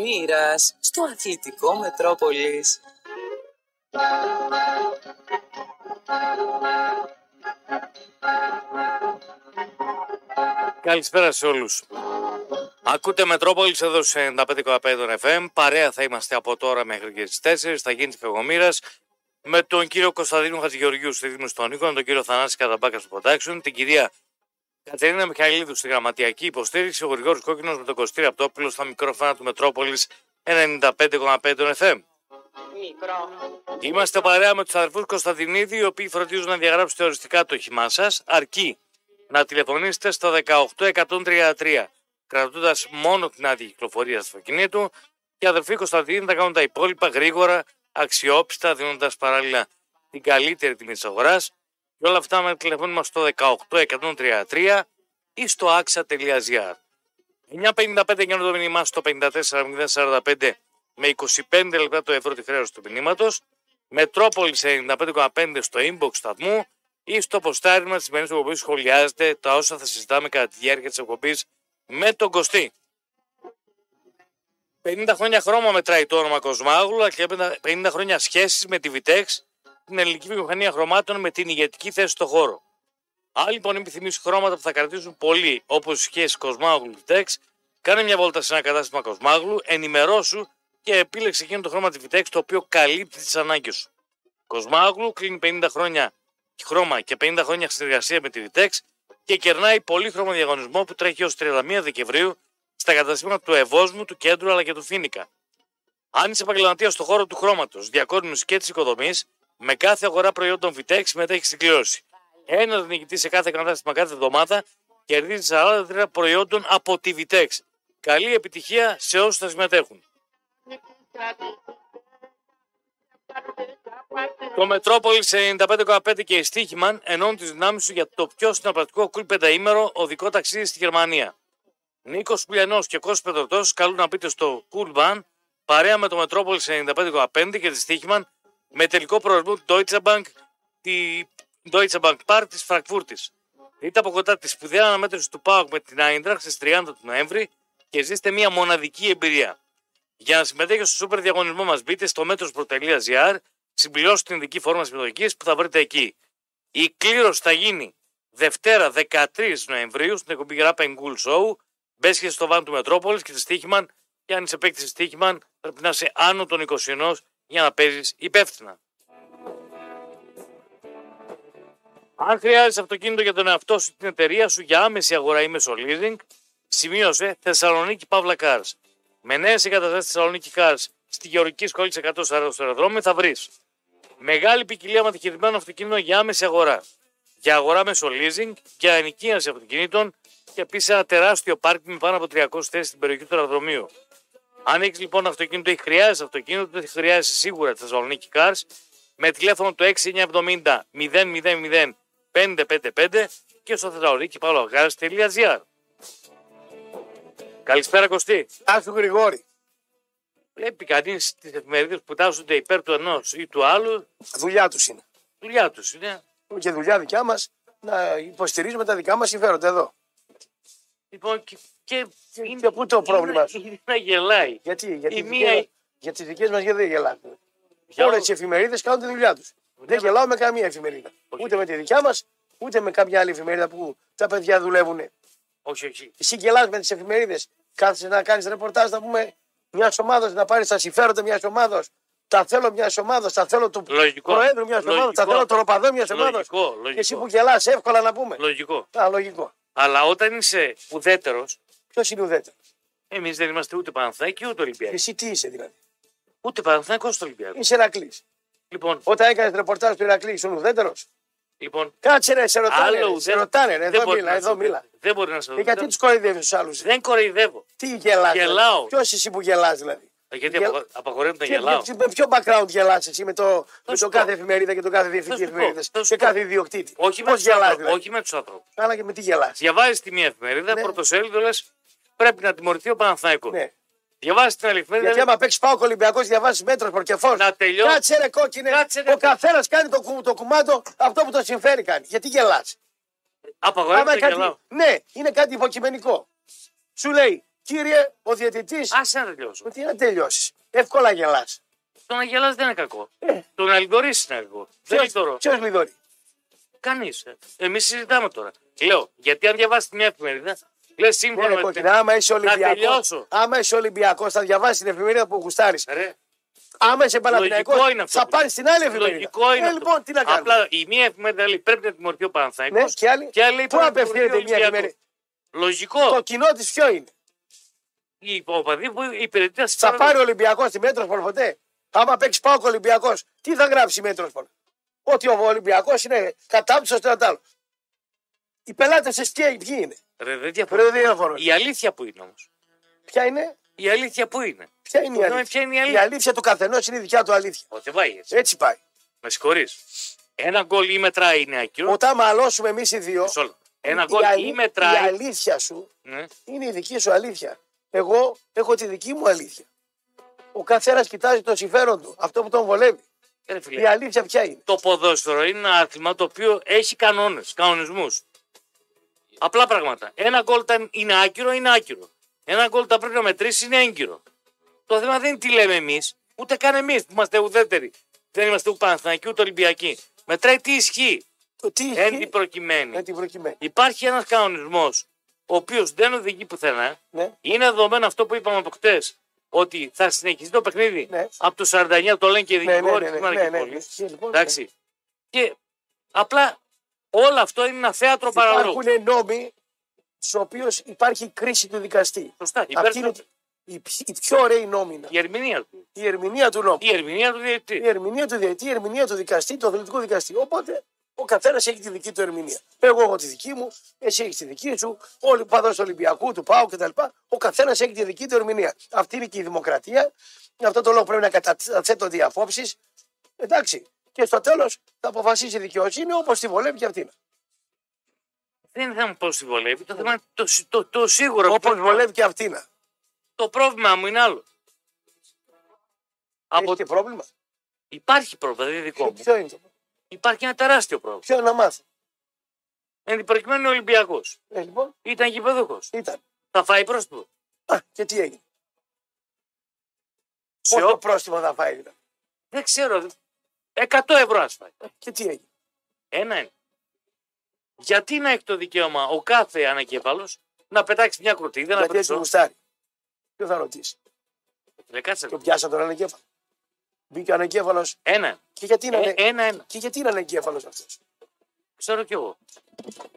Μοίρας στο αθλητικό Μετρόπολης. Καλησπέρα σε όλους. Ακούτε Μετρόπολης εδώ σε 95,5 FM. Παρέα θα είμαστε από τώρα μέχρι και τις 4. Θα γίνει τη Κακομήρα με τον κύριο Κωνσταντίνο Χατζηγεωργίου στη Δήμου των Νίκων, τον κύριο Θανάση Καταμπάκας στο Production, την κυρία Κατερίνα Μιχαηλίδου στη γραμματιακή υποστήριξη, ο Γρηγόρης Κόκκινος με τον Κωστή Απτόπουλο στα μικρόφωνα του Μετρόπολης 95,5 FM. Μικρό. Είμαστε παρέα με τους αδερφούς Κωνσταντινίδη, οι οποίοι φροντίζουν να διαγράψετε οριστικά το όχημά σας, αρκεί να τηλεφωνήσετε στο 18133, κρατώντας μόνο την άδεια κυκλοφορίας του αυτοκινήτου και οι αδερφοί Κωνσταντινίδη θα κάνουν τα υπόλοιπα γρήγορα, αξιόπιστα, δίνοντας παράλληλα την καλύτερη τιμή της αγοράς. Και όλα αυτά με το τηλεφώνημα στο 18133 ή στο axa.gr. 9.55 για το μήνυμά στο 54.045 με 25 λεπτά το ευρώ τη χρέωση του μηνύματος. Μετρόπολης 95,5 στο inbox σταθμού ή στο ποστάρισμα τη σημερινή εκπομπή σχολιάζετε τα όσα θα συζητάμε κατά τη διάρκεια της εκπομπής με τον Κωστή. 50 χρόνια χρώμα μετράει το όνομα Κοσμάγλου, αλλά και 50 χρόνια σχέσεις με τη Vitex, την ελληνική βιομηχανία χρωμάτων με την ηγετική θέση στο χώρο. Αν λοιπόν επιθυμεί χρώματα που θα κρατήσουν πολύ, όπως οι σχέσει Κοσμάγλου Vitex, κάνε μια βόλτα σε ένα κατάστημα Κοσμάγλου, ενημερώσου και επίλεξε εκείνο το χρώμα τη Vitex το οποίο καλύπτει τις ανάγκες σου. Κοσμάγλου κλείνει 50 χρόνια χρώμα και 50 χρόνια συνεργασία με τη Vitex και κερνάει πολύχρωμο διαγωνισμό που τρέχει ως 31 Δεκεμβρίου στα καταστήματα του Ευόσμου, του Κέντρου αλλά και του Φίνικα. Αν είσαι επαγγελματίας στον χώρο του χρώματος, διακόσμηση και της οικοδομής, με κάθε αγορά προϊόντων Vitex συμμετέχει στην κλήρωση. Ένας νικητής σε κάθε κατάστημα κάθε εβδομάδα κερδίζει 43 προϊόντων από τη Vitex. Καλή επιτυχία σε όσους θα συμμετέχουν. Το Μετρόπολη 95,5 και η Στίχημαν ενώνουν τις δυνάμεις σου για το πιο συναπρατικό κουλ πενταήμερο οδικό ταξίδι στη Γερμανία. Νίκος Πουλιανός και Κώστα Πετροτό καλούν να πείτε στο Cool Van παρέα με το Μετρόπολη 95,5 και τη Στίχημαν με τελικό προορισμό του Deutsche Bank, τη Deutsche Bank Park της Φραγκφούρτης. Δείτε από κοντά τη σπουδαία αναμέτρηση του ΠΑΟΚ με την Άιντραχ στις 30 του Νοέμβρη και ζήστε μια μοναδική εμπειρία. Για να συμμετέχετε στο σούπερ διαγωνισμό μας, μπείτε στο μέτρο.gr, συμπληρώστε την ειδική φόρμα συμμετοχή που θα βρείτε εκεί. Η κλήρωση θα γίνει Δευτέρα 13 Νοεμβρίου στην εκπομπή Rap Cool Show. Μπέσχε στο βάν του Μετρόπολη και τη Στίχημαν. Και αν είσαι παίκτης Στίχημαν, πρέπει να είσαι άνω των 21 για να παίζεις υπεύθυνα. Αν χρειάζεσαι αυτοκίνητο για τον εαυτό σου την εταιρεία σου για άμεση αγορά ή μέσω leasing, σημείωσε Θεσσαλονίκη Παύλα Cars. Με νέες εγκαταστάσεις Θεσσαλονίκη Cars στη Γεωργική Σχολή 140 στο αεροδρόμιο θα βρεις μεγάλη ποικιλία μεταχειρισμένων αυτοκινήτων για άμεση αγορά. Για αγορά μέσω leasing, για ενοικίαση αυτοκινήτων και επίσης ένα τεράστιο πάρκινγκ με πάνω από 300 θέσεις στην περιοχή του αεροδρομίου. Αν έχεις λοιπόν αυτοκίνητο ή χρειάζεσαι αυτοκίνητο, τότε χρειάζεσαι σίγουρα τη Θεσσαλονίκη Cars με τηλέφωνο του 6970 000 555 και στο θεσσαλονίκη Καλησπέρα Κωστή. Γεια σου Γρηγόρη. Βλέπει κανείς τις εφημερίδες που τάσσονται υπέρ του ενός ή του άλλου; Δουλειά τους είναι. Δουλειά τους είναι. Είναι και δουλειά δικιά μας να υποστηρίζουμε τα δικά μας συμφέροντα εδώ. Λοιπόν, και, και, Και πού το πρόβλημα; σου. είναι να γελάει. Γιατί, γιατί Η τις μία- δικές μας- για τις δικές μας γιατί δεν γελάμε. Για Όλες ό- τις εφημερίδες κάνουν τη δουλειά τους. Δεν γελάω με καμία εφημερίδα. Όχι. Ούτε με τη δικιά μας, ούτε με κάποια άλλη εφημερίδα που τα παιδιά δουλεύουν. Όχι, όχι. Εσύ γελάς με τις εφημερίδες. Κάθεσαι να κάνεις ρεπορτάζ να πούμε μιας ομάδας, να πάρεις τα συμφέροντα μιας ομάδας. Τα θέλω μιας ομάδας, τα θέλω του Λογικό. προέδρου μιας ομάδας, τα Λογικό. θέλω του ροπαδό μιας ομάδας. Λογικό, λογικό. Και εσύ που γελάς, εύκολα να πούμε. Λογικό. Α, λογικό. Αλλά όταν είσαι ουδέτερος, Ποιος είναι ουδέτερος; εμείς δεν είμαστε ούτε Παναθάκη ούτε Ολυμπιακοί. Εσύ τι είσαι δηλαδή; Ούτε Παναθάκη ούτε Ολυμπιακός. Είσαι Ερακλή. Λοιπόν, Όταν έκανες ρεπορτάζ του Ηρακλή, ήσουν ουδέτερος; λοιπόν. Κάτσε ρε, σε ρωτάνε. Άλλο ρε, σε ουδέτερο. ρωτάνε, ρε, δεν εδώ μπορεί μίλα, να εδώ σε- μίλα. Δεν μπορεί να σε Και γιατί ουδέτερο. τους κοροϊδεύεις τους άλλους. Δεν κοροϊδεύω. Τι γελάς. Γελάω. Ποιος εσύ που γελάς δηλαδή; Ε, Γιατί Γελ- απο- απαγορεύεται να Και- γελάω. και- Με ποιο background γελάς εσύ με το, με σου το πω. κάθε εφημερίδα και τον κάθε διευθυντή Θα σου πω, εφημερίδας θα σου και πω. κάθε ιδιοκτήτη. Όχι με Πώς τους γελάς, ανθρώπου. δηλαδή; Όχι με τους ανθρώπου. Αλλά και με τι γελάς; Διαβάζεις τη μία εφημερίδα, Ναι. πρωτοσέλιδο λες πρέπει να τιμωρηθεί ο Παναθάκη. Ναι. Διαβάζεις την άλλη εφημερίδα. Γιατί άμα παίξεις πάω Ολυμπιακός, διαβάζεις μέτρος προκεφό. Να τελειώ- Κάτσε ρε κόκκινε. Κάτσε, ρε. Ο καθένας κάνει το, κου- το κουμάντο αυτό που το συμφέρει κάνει. Γιατί γελάς; Απαγορεύεται να κάτι, γελάω. ναι, είναι κάτι υποκειμενικό. Σου λέει Κύριε, ο διαιτητή. Άσε να τελειώσω. Τι να τελειώσεις. Εύκολα γελάς. Το να γελάς δεν είναι κακό. Ε. Το να λιγορείς είναι κακό. Δεν λιγορώ. Ποιος λιδωρεί; Κανείς. Εμείς συζητάμε τώρα. Λέω, γιατί αν διαβάσεις μια εφημερίδα, λες σύμφωνα Ναι, με κόκκινα, άμα είσαι Ολυμπιακό. τελειώσω. Άμα είσαι Ολυμπιακός, θα διαβάσεις την εφημερίδα που γουστάρεις. Ρε, Άμα είσαι Παναθηναϊκός, Λογικό είναι αυτό θα που πάρεις λέω. την άλλη εφημερίδα. Λογικό είναι. Ε, αυτό. λοιπόν, τι να κάνουμε; Απλά η μία εφημερίδα λέει πρέπει να τιμωρηθεί ο Παναθαϊκός Ναι, και άλλη. και άλλη λέει Πού πρέπει να απευθύνεται τιμωρηθεί μια ο Ολυμπιακός. εφημερίδα; Λογικό. Το κοινό της ποιο είναι; Οι οπαδοί που υπηρετεί τα Θα συμφέροντα- πάρει ο Ολυμπιακός τη Μέτροσπορ ποτέ; Άμα παίξει πάω ο Ολυμπιακός, τι θα γράψει η Μέτροσπορ. Ότι ο Ολυμπιακός είναι κατάπτυστος στο ένα άλλο. Οι πελάτες τη ποιοι ποιοι είναι; Ρε, δεν διαφωνώ. Ρε, δεν διαφωνώ. Η αλήθεια που είναι όμως. Ποια είναι, Η αλήθεια που είναι. ποια είναι η Το θέμα αλήθεια; ποια είναι η Η αλήθεια. αλήθεια του καθενός είναι η δικιά του αλήθεια. Όχι, δεν πάει έτσι. Έτσι πάει. Με συγχωρείς. Ένα γκολ ή μετράει είναι άκυρο. Όταν μαλώσουμε εμείς οι δύο, Μισό λεπτό. Ένα η, γκολ αλη- ή η μετράει. αλήθεια σου Ναι. είναι η δική σου αλήθεια. Εγώ έχω τη δική μου αλήθεια. Ο καθένας κοιτάζει το συμφέρον του, αυτό που τον βολεύει. Ρε, φίλε, Η αλήθεια ποια είναι. το ποδόσφαιρο είναι ένα άθλημα το οποίο έχει κανόνες, κανονισμούς. Απλά πράγματα. Ένα γκολ όταν είναι άκυρο, είναι άκυρο. Ένα γκολ όταν πρέπει να μετρήσει, είναι έγκυρο. Το θέμα δεν είναι τι λέμε εμείς, ούτε καν εμείς που είμαστε ουδέτεροι. Δεν είμαστε ούτε Παναθηναϊκοί ούτε Ολυμπιακοί. Μετράει τι ισχύει. Το τι Εν ισχύει την προκειμένη. με την προκειμένη. Υπάρχει ένας κανονισμός ο οποίος δεν οδηγεί πουθενά. Ναι. Είναι δεδομένο αυτό που είπαμε από χτες. Ότι θα συνεχιστεί το παιχνίδι Ναι. από το 49, το λένε και οι Ναι, ναι, δικηγόροι ναι, της ναι, ναι, ναι, Μαρκυπόλης. ναι. Λοιπόν, Εντάξει. Και απλά όλο αυτό είναι ένα θέατρο παραλόγου. Υπάρχουν νόμοι στους οποίους υπάρχει κρίση του δικαστή. Σωστά. Υπέρ Αυτή είναι του- η, η πιο ωραία νόμη. είναι. η ερμηνεία του. Η ερμηνεία του νόμου. Η ερμηνεία του διαιτητή. Η ερμηνεία του διαιτή, η ερμηνεία του δικαστή, του αθλητικού δικαστή. Οπότε ο καθένας έχει τη δική του ερμηνεία. Εγώ έχω τη δική μου, εσύ έχεις τη δική σου, όλοι οι παδό του Ολυμπιακού, του Πάου κτλ. Ο καθένας έχει τη δική του ερμηνεία. Αυτή είναι και η δημοκρατία. Γι' αυτό το λόγο πρέπει να καταθέτονται οι απόψει. Εντάξει. Και στο τέλος θα αποφασίσει η δικαιοσύνη όπως τη βολεύει και αυτήν. Δεν είναι θέμα πώς τη βολεύει. Το θέμα είναι το, σι- το, το σίγουρο. Όπως που- βολεύει και αυτήν. Το πρόβλημα μου είναι άλλο. Από... Έχει και πρόβλημα. Υπάρχει πρόβλημα, δεν είναι δικό μου. Ποιο είναι το πρόβλημα. Υπάρχει ένα τεράστιο πρόβλημα. Ποιο να μάθει. Εν την προκειμένη είναι Ολυμπιακός. Ε, λοιπόν, Ήταν γηπεδούχος. ήταν. Θα φάει πρόστιμο. Α, και τι έγινε. Σε Πόσο ό- πρόστιμο θα φάει δηλαδή; Δεν ξέρω. 100 ευρώ ας φάει. Και τι έγινε; Ένα είναι. Γιατί να έχει το δικαίωμα ο κάθε ανακέφαλο να πετάξει μια κροτίδα, να Γιατί έτσι πετάξει. γουστάρει; Ποιο θα ρωτήσει; Λέει, κάτσε. Το πιάσα τον ανεγκέφαλο. Μπήκε ο ανεγκέφαλος. Ένα. Και γιατί είναι, Ε, ανε... ένα, ένα. και γιατί είναι ανεγκέφαλο αυτός; Ξέρω κι εγώ.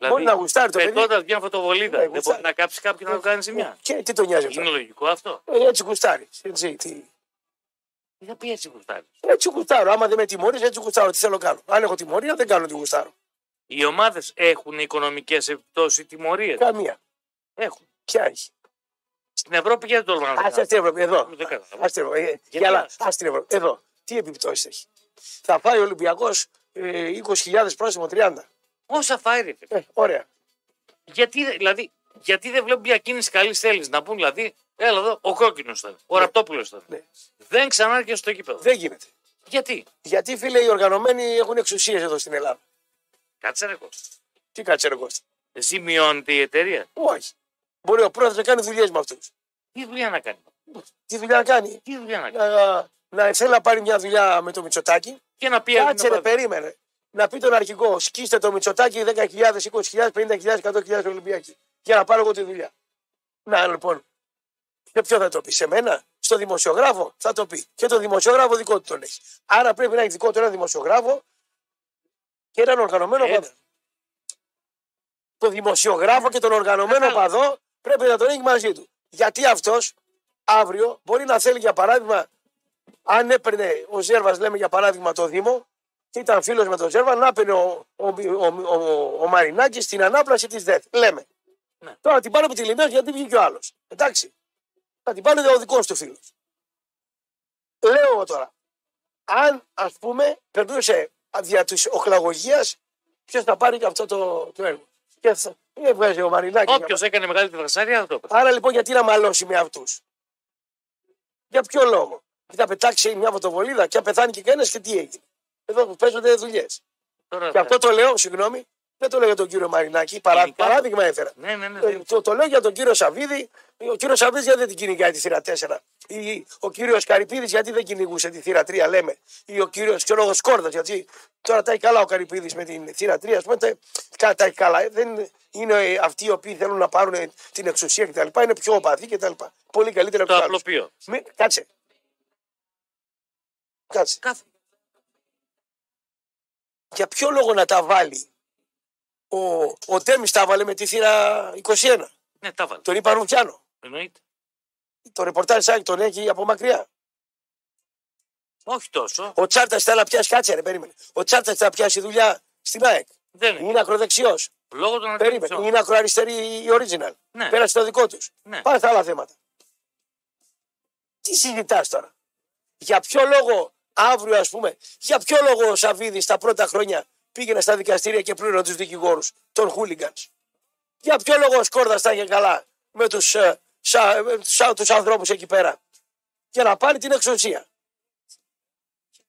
Μπορεί να γουστάρει το παιδί. πετώντας μια φωτοβολίδα, Ναι, δεν γουστάρει. μπορεί να κάψει κάποιον να του κάνει ζημιά. Και τι τον νοιάζει αυτό; Είναι λογικό αυτό; Ε, έτσι γουστάρεις. Έτσι, τι... Τι θα πει έτσι γουστάρεις; έτσι γουστάρω. Άμα δεν με τιμωρείς, έτσι γουστάρω. Τι θέλω να κάνω; Αν έχω τιμωρία, δεν κάνω τι γουστάρω. Οι ομάδες έχουν οικονομικές επιπτώσεις τιμωρίες; Καμία. Έχουν. Ποια έχει; Στην Ευρώπη γιατί το λέω να το Α κάνω. την Ευρώπη. Εδώ. Δεν κατάλαβα. Ας την Ευρώπη. Ε, Γιατί και άλλα. ας. Ας την Ευρώπη. Εδώ. Τι επιπτώσεις έχει. Θα φάει ο Ολυμπιακός ε, 20.000 πρόσημο 30. Όσα φάει ρε φίλε. Ε, ωραία. Γιατί, δηλαδή, γιατί δεν βλέπουν μια κίνηση καλής θέλησης να πούν δηλαδή, έλα εδώ, ο κόκκινος ήταν, ο ραπτόπουλος ήταν. Ναι. Δεν ξανάρχεται στο κήπεδο. Δεν γίνεται. Γιατί; Γιατί φίλε οι οργανωμένοι έχουν εξουσίες εδώ στην Ελλάδα. Κάτσε ρε Κώστα. Τι κάτσε ρε Κώστα. Ζημιώνεται η εταιρεία; Όχι. Μπορεί ο πρόεδρος να κάνει δουλειές με αυτούς. Τι δουλειά να κάνει; Τι δουλειά να κάνει; Τι δουλειά να κάνει; Να, να θέλει να πάρει μια δουλειά με το Μητσοτάκι. Και να πει Κάτσε ρε, να περίμενε. Να πει τον αρχηγό, σκίστε το Μητσοτάκι 10.000, 20.000, 50.000, 100.000 Ολυμπιακοί. Για να πάρω εγώ τη δουλειά. Να λοιπόν. Και ποιο θα το πει, σε μένα, στο δημοσιογράφο; Θα το πει. Και το δημοσιογράφο δικό του τον έχει. Άρα πρέπει να έχει δικό του ένα δημοσιογράφο και έναν οργανωμένο Ένα. παδό. Το δημοσιογράφο και τον οργανωμένο Κατάλαβα. παδό πρέπει να τον έχει μαζί του. Γιατί αυτός αύριο μπορεί να θέλει για παράδειγμα, αν έπαιρνε ο Ζέρβας, λέμε για παράδειγμα το Δήμο, και ήταν φίλος με τον Ζέρβα, να έπαιρνε ο, ο, ο, ο, ο Μαρινάκης στην ανάπλαση της ΔΕΘ. Λέμε. Ναι. Τώρα την πάρω από τη Λιμέρα γιατί βγήκε ο άλλος. Εντάξει. Θα την πάρει ο δικός του φίλος. Λέω εγώ τώρα, αν ας πούμε περνούσε δια της οχλαγωγίας, ποιος θα πάρει και αυτό το, το έργο. Και θα έβγαζε ο Μαρινάκης. Όποιος έκανε μεγάλη τρασάρια θα το έπαιρνε. Άρα λοιπόν γιατί να μαλώσει με αυτούς; Για ποιο λόγο; Και θα πετάξει μια φωτοβολίδα και αν πεθάνει και κανένα και τι έγινε. Εδώ που παίζονται δουλειές. Τώρα Και αυτό το λέω, συγγνώμη, Δεν το λέω για τον κύριο Μαρινάκη, παρά, Γενικά. παράδειγμα έφερα. Ναι, ναι, ναι. Ε, δεν- Το, το λέω για τον κύριο Σαββίδη. Ο κύριος Σαββίδης γιατί δεν την κυνηγάει τη θύρα 4. Ή ο κύριος Καρυπίδης γιατί δεν κυνηγούσε τη θύρα 3, λέμε; Ή ο κύριος Σκόρδα γιατί τώρα τα έχει καλά ο Καρυπίδης με την θύρα 3. Α πούμε, τα, κα- τα έχει καλά. Ε, Δεν είναι ε, αυτοί οι οποίοι θέλουν να πάρουν ε, την εξουσία κτλ. Είναι πιο οπαδοί κτλ. Πολύ καλύτερα από Το τους άλλους. απλοποιώ. Μη- Κάτσε. Κάτσε. Κάθε. Για ποιο λόγο να τα βάλει; Ο, ο Τέμις τα βάλε με τη θύρα 21. Ναι, τα βάλε. Τον είπα Ρουφιάνο. Εννοείται. Το ρεπορτάζ Σάκη τον έχει από μακριά. Όχι τόσο. Ο Τσάρτας θέλει να πιάσει, κάτσε ρε, περίμενε. Ο Τσάρτας θέλει να πιάσει δουλειά στην ΑΕΚ. Δεν είναι. Είναι ακροδεξιός. Λόγω των Περίμενε. αντιπροσώπων. Είναι ακροαριστερή η original. Ναι. Πέρασε το δικό τους. Ναι. Πάμε στα άλλα θέματα. Τι συζητάς τώρα; Για ποιο λόγο αύριο, ας πούμε, για ποιο λόγο ο Σαββίδης τα πρώτα χρόνια πήγαινε στα δικαστήρια και πλήρωνε τους δικηγόρους των χούλιγκανς; Για ποιο λόγο ο Σκόρδας τα είχε καλά με τους τους ανθρώπους εκεί πέρα; Για να πάρει την εξουσία.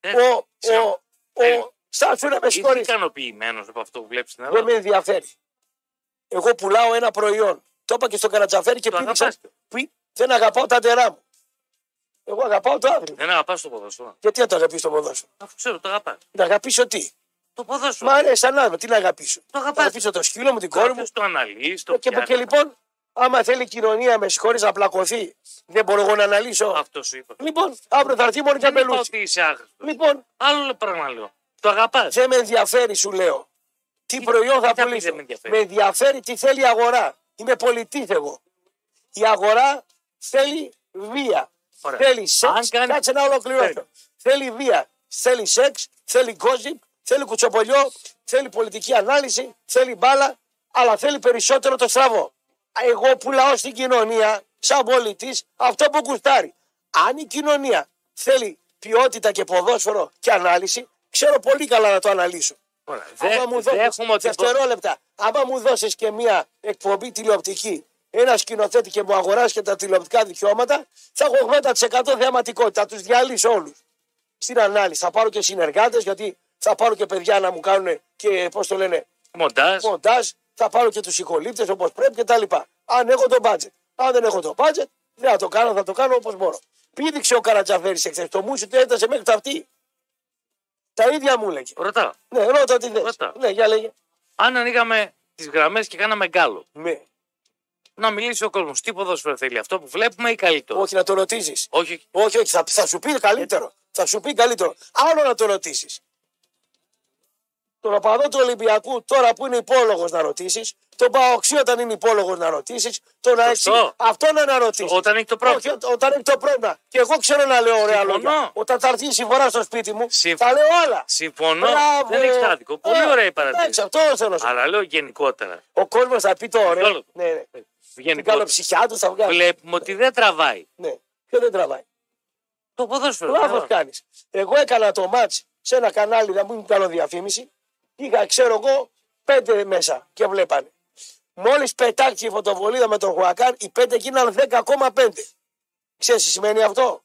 Ε, Ο, ξέρω. ο, Ε, ο, Στάσου να με Είσαι συγχωρείς. ικανοποιημένος από αυτό που βλέπεις στην Δεν Ελλάδα; με ενδιαφέρει. Εγώ πουλάω ένα προϊόν. Το είπα και στον Καρατζαφέρη και Το πήδηξα. αγαπάς. Πή- Δεν αγαπάω τα ντερά μου. Εγώ αγαπάω το άθλημα. Δεν αγαπάς το ποδόσφαιρο. Γιατί να το αγαπήσω το ποδόσφαιρο; Αφού ξέρω, το αγαπάς. Να αγαπήσω τι; Το ποδόσφαιρο. Μ' αρέσει σαν άθλημα. Τι να αγαπήσω; Το αγαπάς. Να αγαπήσω το σκύλο μου, την κόρη μου. Κάποιος το αναλύει, το Ε, Και, πιάνει. και λοιπόν, άμα θέλει η κοινωνία με συγχωρεί να πλακωθεί, δεν μπορώ εγώ να αναλύσω. Αυτός σου είπα. Λοιπόν, αύριο θα έρθει μόνο και Δεν είπα αμπελούτσι. ότι είσαι άχρηστο. Λοιπόν, Άλλο πράγμα λέω. Το αγαπάς. δεν με ενδιαφέρει, σου λέω. Τι προϊόν θα τι θα πει πουλήσω. δεν με ενδιαφέρει; Με ενδιαφέρει τι θέλει η αγορά. Είμαι πολιτής εγώ. Η αγορά θέλει βία. Ωραία. Θέλει σεξ. Αν κάνεις- Κάτσε να ολοκληρώσω. Θέλει. Θέλει βία. Θέλει σεξ. Θέλει gossip. Θέλει κουτσοπολιό. Θέλει πολιτική ανάλυση. Θέλει μπάλα. Αλλά θέλει περισσότερο το στραβό. Εγώ πουλάω στην κοινωνία, σαν πολιτής, αυτό που κουστάρει. Αν η κοινωνία θέλει ποιότητα και ποδόσφαιρο και ανάλυση, ξέρω πολύ καλά να το αναλύσω. Ωραία. Άμα Δε, μου δώσεις δέχομαι ότι. δευτερόλεπτα, άμα μου δώσεις και μια εκπομπή τηλεοπτική, ένα σκηνοθέτη και μου αγοράσει και τα τηλεοπτικά δικαιώματα, θα έχω 80% θεαματικότητα. Θα τους διαλύσω όλους. Στην ανάλυση. Θα πάρω και συνεργάτες, γιατί θα πάρω και παιδιά να μου κάνουν και πώς το λένε, Μοντάζ. μοντάζ. Θα πάρω και τους ηχολήπτες όπως πρέπει κτλ. Αν έχω το budget. Αν δεν έχω το budget, δεν θα το κάνω, θα το κάνω όπως μπορώ. Πήδηξε ο Καρατζαφέρης εχθές. Το μουσι του έτασε μέχρι τα αυτή. Τα ίδια μου λέγε. Ρωτάω. Ναι, ρώτα τι θες. Ρώτα. Ναι, για λέγε. Αν ανοίγαμε τις γραμμές και κάναμε γκάλο. Ναι. Να μιλήσει ο κόσμος. Τι ποδόσφαιρο θέλει, αυτό που βλέπουμε ή καλύτερο; Όχι να το ρωτήσεις. Όχι. Όχι, όχι, θα, θα σου πει καλύτερο. Θα σου πει καλύτερο. Άλλο να το ρωτήσεις. Τον οπαδό του Ολυμπιακού, τώρα που είναι υπόλογος να ρωτήσεις. Τον Παοξή όταν είναι υπόλογος να ρωτήσεις. Τον ΑΕΚ. Σωστό. Αυτό να αναρωτήσει. Όταν έχει το πρόβλημα. Όχι, ό- όταν έχει το πρόβλημα. Και εγώ ξέρω να λέω ωραία Συμφωνώ. λόγια. Όταν θα έρθει η συμφορά στο σπίτι μου, Συμφ- θα λέω άλλα. Συμφωνώ. Μπράβο. Δεν έχεις άδικο. Πολύ Ε, ωραία η Εντάξει, παρατήρηση. αυτό θέλω να σου πω. Αλλά λέω γενικότερα. Ο κόσμος θα πει το ωραίο. Όλο. Ναι, ναι. Την γενικότερα. καλοψυχιά του θα βγάλει. Βλέπουμε ότι δεν τραβάει. Ναι. Ποιο δεν τραβάει; Το ποδόσφαιρο. Λάθο δεν κάνεις. Εγώ έκανα το μάτς σε ένα κανάλι, να μην κάνω διαφήμιση. Είχα, ξέρω εγώ, πέντε μέσα και βλέπανε. Μόλις πετάξει η φωτοβολίδα με τον Χουακάν, οι πέντε γίνανε 10,5. Ξέρεις τι σημαίνει αυτό;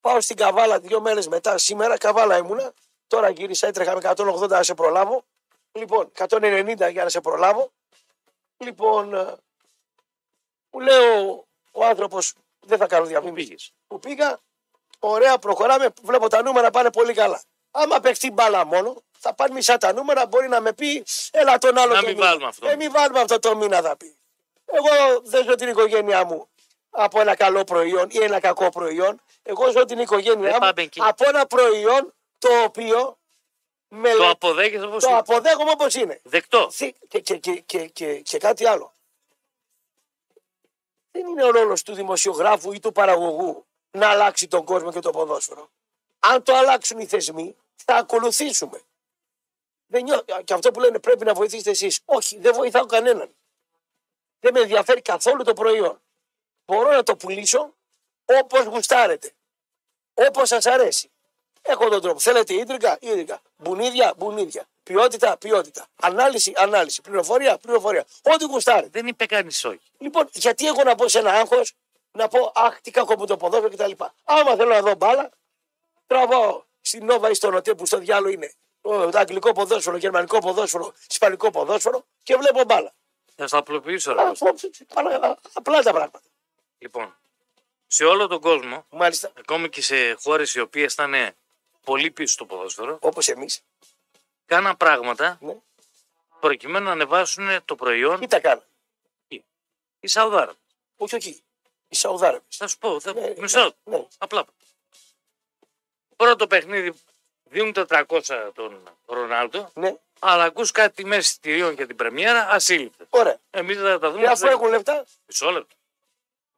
Πάω στην Καβάλα δύο μέρες μετά. Σήμερα Καβάλα ήμουνα. Τώρα γύρισα, έτρεχα με 180 να σε προλάβω. Λοιπόν, 190 για να σε προλάβω. Λοιπόν, ε, μου λέει ο, ο άνθρωπος, δεν θα κάνω Πού διαφήμιση πήγες. που πήγα, ωραία, προχωράμε, βλέπω τα νούμερα πάνε πολύ καλά. Άμα παιχτεί μπάλα μόνο, θα πάνε μισά τα νούμερα, μπορεί να με πει, έλα τον άλλο Να το μην μήνα. βάλουμε αυτό. Ε, μην βάλουμε αυτό το μήνα θα πει. Εγώ δεν ζω την οικογένειά μου από ένα καλό προϊόν ή ένα κακό προϊόν. Εγώ ζω την οικογένειά Δεν μου πάμε εκεί. από ένα προϊόν το οποίο με Το λε- αποδέχεσαι όπως το είναι. αποδέχομαι όπως είναι. Δεκτό. Θη- Και, και, και, και, και, και κάτι άλλο. Δεν είναι ο ρόλος του δημοσιογράφου ή του παραγωγού να αλλάξει τον κόσμο και το ποδόσφαιρο. Αν το αλλάξουν οι θεσμοί, θα ακολουθήσουμε. Δεν νιώ... Και αυτό που λένε πρέπει να βοηθήσετε εσείς. Όχι, δεν βοηθάω κανέναν. Δεν με ενδιαφέρει καθόλου το προϊόν. Μπορώ να το πουλήσω όπως γουστάρετε. Όπως σας αρέσει. Έχω τον τρόπο. Θέλετε ίντρικα, ίντρικα. Μπουνίδια, μπουνίδια. Ποιότητα, ποιότητα. Ανάλυση, ανάλυση. Πληροφορία, πληροφορία. Ό,τι γουστάρετε. Δεν είπε κανείς όχι. Λοιπόν, γιατί εγώ να πω σε ένα άγχος να πω Αχ, τι κακό που το ποδόσφαιρο κτλ. Άμα θέλω να δω μπάλα, τραβάω στην Νόβα ή στον Οτέ που στο διάλογο είναι το αγγλικό ποδόσφαιρο, γερμανικό ποδόσφαιρο, ισπανικό ποδόσφαιρο και βλέπω μπάλα. Θα στα απλοποιήσω. ρε. Α, παρα- Απλά τα πράγματα. Λοιπόν, σε όλο τον κόσμο, Μάλιστα, ακόμη και σε χώρες οι οποίες ήταν πολύ πίσω στο ποδόσφαιρο, όπως εμείς. κάναν πράγματα Ναι. προκειμένου να ανεβάσουν το προϊόν Τι τα κάνουν. οι Σαουδάραβοι. Όχι, όχι. Οι Σαουδάραβε. Θα σου πω, θα... Ναι, μισό. ναι. Απλά. Πρώτο παιχνίδι δίνουν 400 τον Ρονάλντο, Ναι, αλλά ακούς κάτι τιμές εισιτηρίων για την πρεμιέρα, ασύλληπτες. ωραία. Εμείς θα τα δούμε. Και αφού στο- έχουν λεφτά, Μισό λεπτό.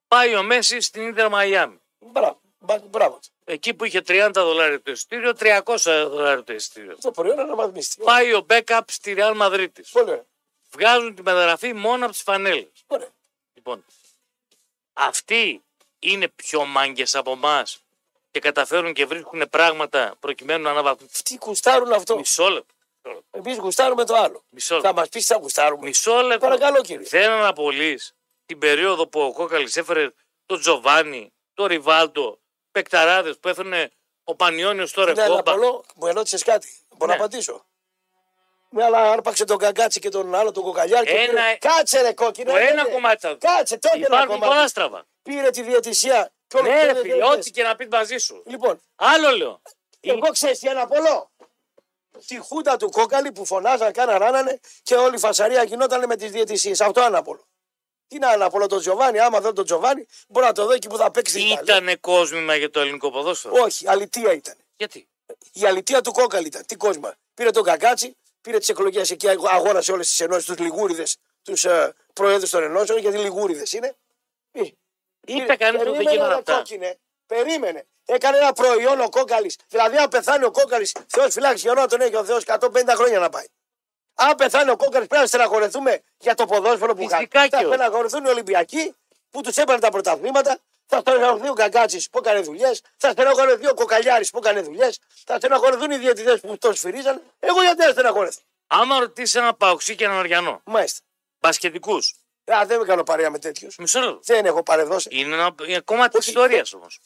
Πάει ο Μέσης στην Ιντερ Μαϊάμι. μπράβο. Μπα- μπράβο. Εκεί που είχε 30 δολάρια το εισιτήριο, 300 δολάρια το εισιτήριο. Το προϊόν αναβαθμίστηκε. Πάει ο Μπέκαπ στη Ρεάλ Μαδρίτη. Πολύ ωραία. Βγάζουν τη μεταγραφή μόνο από τις φανέλες. Ωραία. Λοιπόν, αυτοί είναι πιο μάγκες από εμάς και καταφέρουν και βρίσκουν πράγματα προκειμένου να αναβαθμίσουν. Αυτοί κουστάρουν αυτό. Μισό λεπτό. Εμείς γουστάρουμε το άλλο. Μισό Θα λεπτό. μας πεις τι θα γουστάρουμε. Μισό λεπτό. Παρακαλώ, κύριε. Δεν αναπολύ την περίοδο που ο Κόκαλης έφερε τον Τζοβάνι, τον Ριβάλτο, πεκταράδες που έφερε ο Πανιόνιος τώρα Ναι, κόμπα. Αναπολώ, μου ερώτησες κάτι. Μπορώ Ναι. να απαντήσω; Ναι, αλλά άρπαξε τον καγκάτσι και τον άλλο τον κοκαλιάρη. και Ένα- πήρε- Κάτσε ρε κόκκινο. Το ένα ναι. κομμάτι θα δω. Κάτσε τότε ένα Υπάρχουν πολλά κομμάτι. στραβά. Πήρε τη διαιτησία. Και όλο Ναι, και ρε δεν- φίλε, δεν- ό,τι και να πεις μαζί σου. Λοιπόν, Άλλο λέω. εγώ ξέρεις τι αναπολώ. Τη χούντα του κόκαλη που φωνάζαν, κάναν ράνανε και όλη η φασαρία γινόταν με τις διαιτησίες. Αυτό αναπολώ. Τι να αναπολώ τον Τζοβάνι, άμα δω τον Τζοβάνι, μπορεί να το δω εκεί που θα παίξει. την Ιταλία. Ήτανε κόσμημα για το ελληνικό ποδόσφαιρο; Όχι, αλητία ήταν. Γιατί; Η αλητία του κόκαλη ήταν. Τι κόσμο. Πήρε τον Κακάτσι, πήρε τις εκλογές εκεί, αγόρασε όλες τις ενώσεις, τους λιγούριδες, τους ε, προέδρους των ενώσεων, γιατί λιγούριδες είναι. Ε, Είπε κανείς ότι δεν Περίμενε, γίνανε ρε αυτά. κόκκινε. Περίμενε. Έκανε ένα προϊόν ο κόκαλη. Δηλαδή, αν πεθάνει ο κόκαλη, Θεός φυλάξει για να τον έχει ο Θεός 150 χρόνια να πάει. Αν πεθάνει ο κόκαλη, πρέπει να στεναχωρεθούμε για το ποδόσφαιρο που Φυσικά κάνει. και Θα όχι. στεναχωρηθούν οι Ολυμπιακοί που τους έπαιρνε τα πρωταθλήματα. Θα στεναχωρηθεί ο Καγκάτση που έκανε δουλειές. Θα στεναχωρηθεί ο Κοκαλιάρης που έκανε δουλειές. Θα στεναχωρηθούν οι διαιτητές που τον σφυρίζαν. Εγώ γιατί να στεναχωρεθώ; Άμα ρωτήσεις ένα παουξί και έναν Οριανό, Μάλιστα. μπασκετικούς, Α, δεν με κάνω παρέα με τέτοιους. μισό λεπτό. Δεν έχω παρεδώσει. Είναι ένα είναι κομμάτι της Όχι, ιστορίας όμως.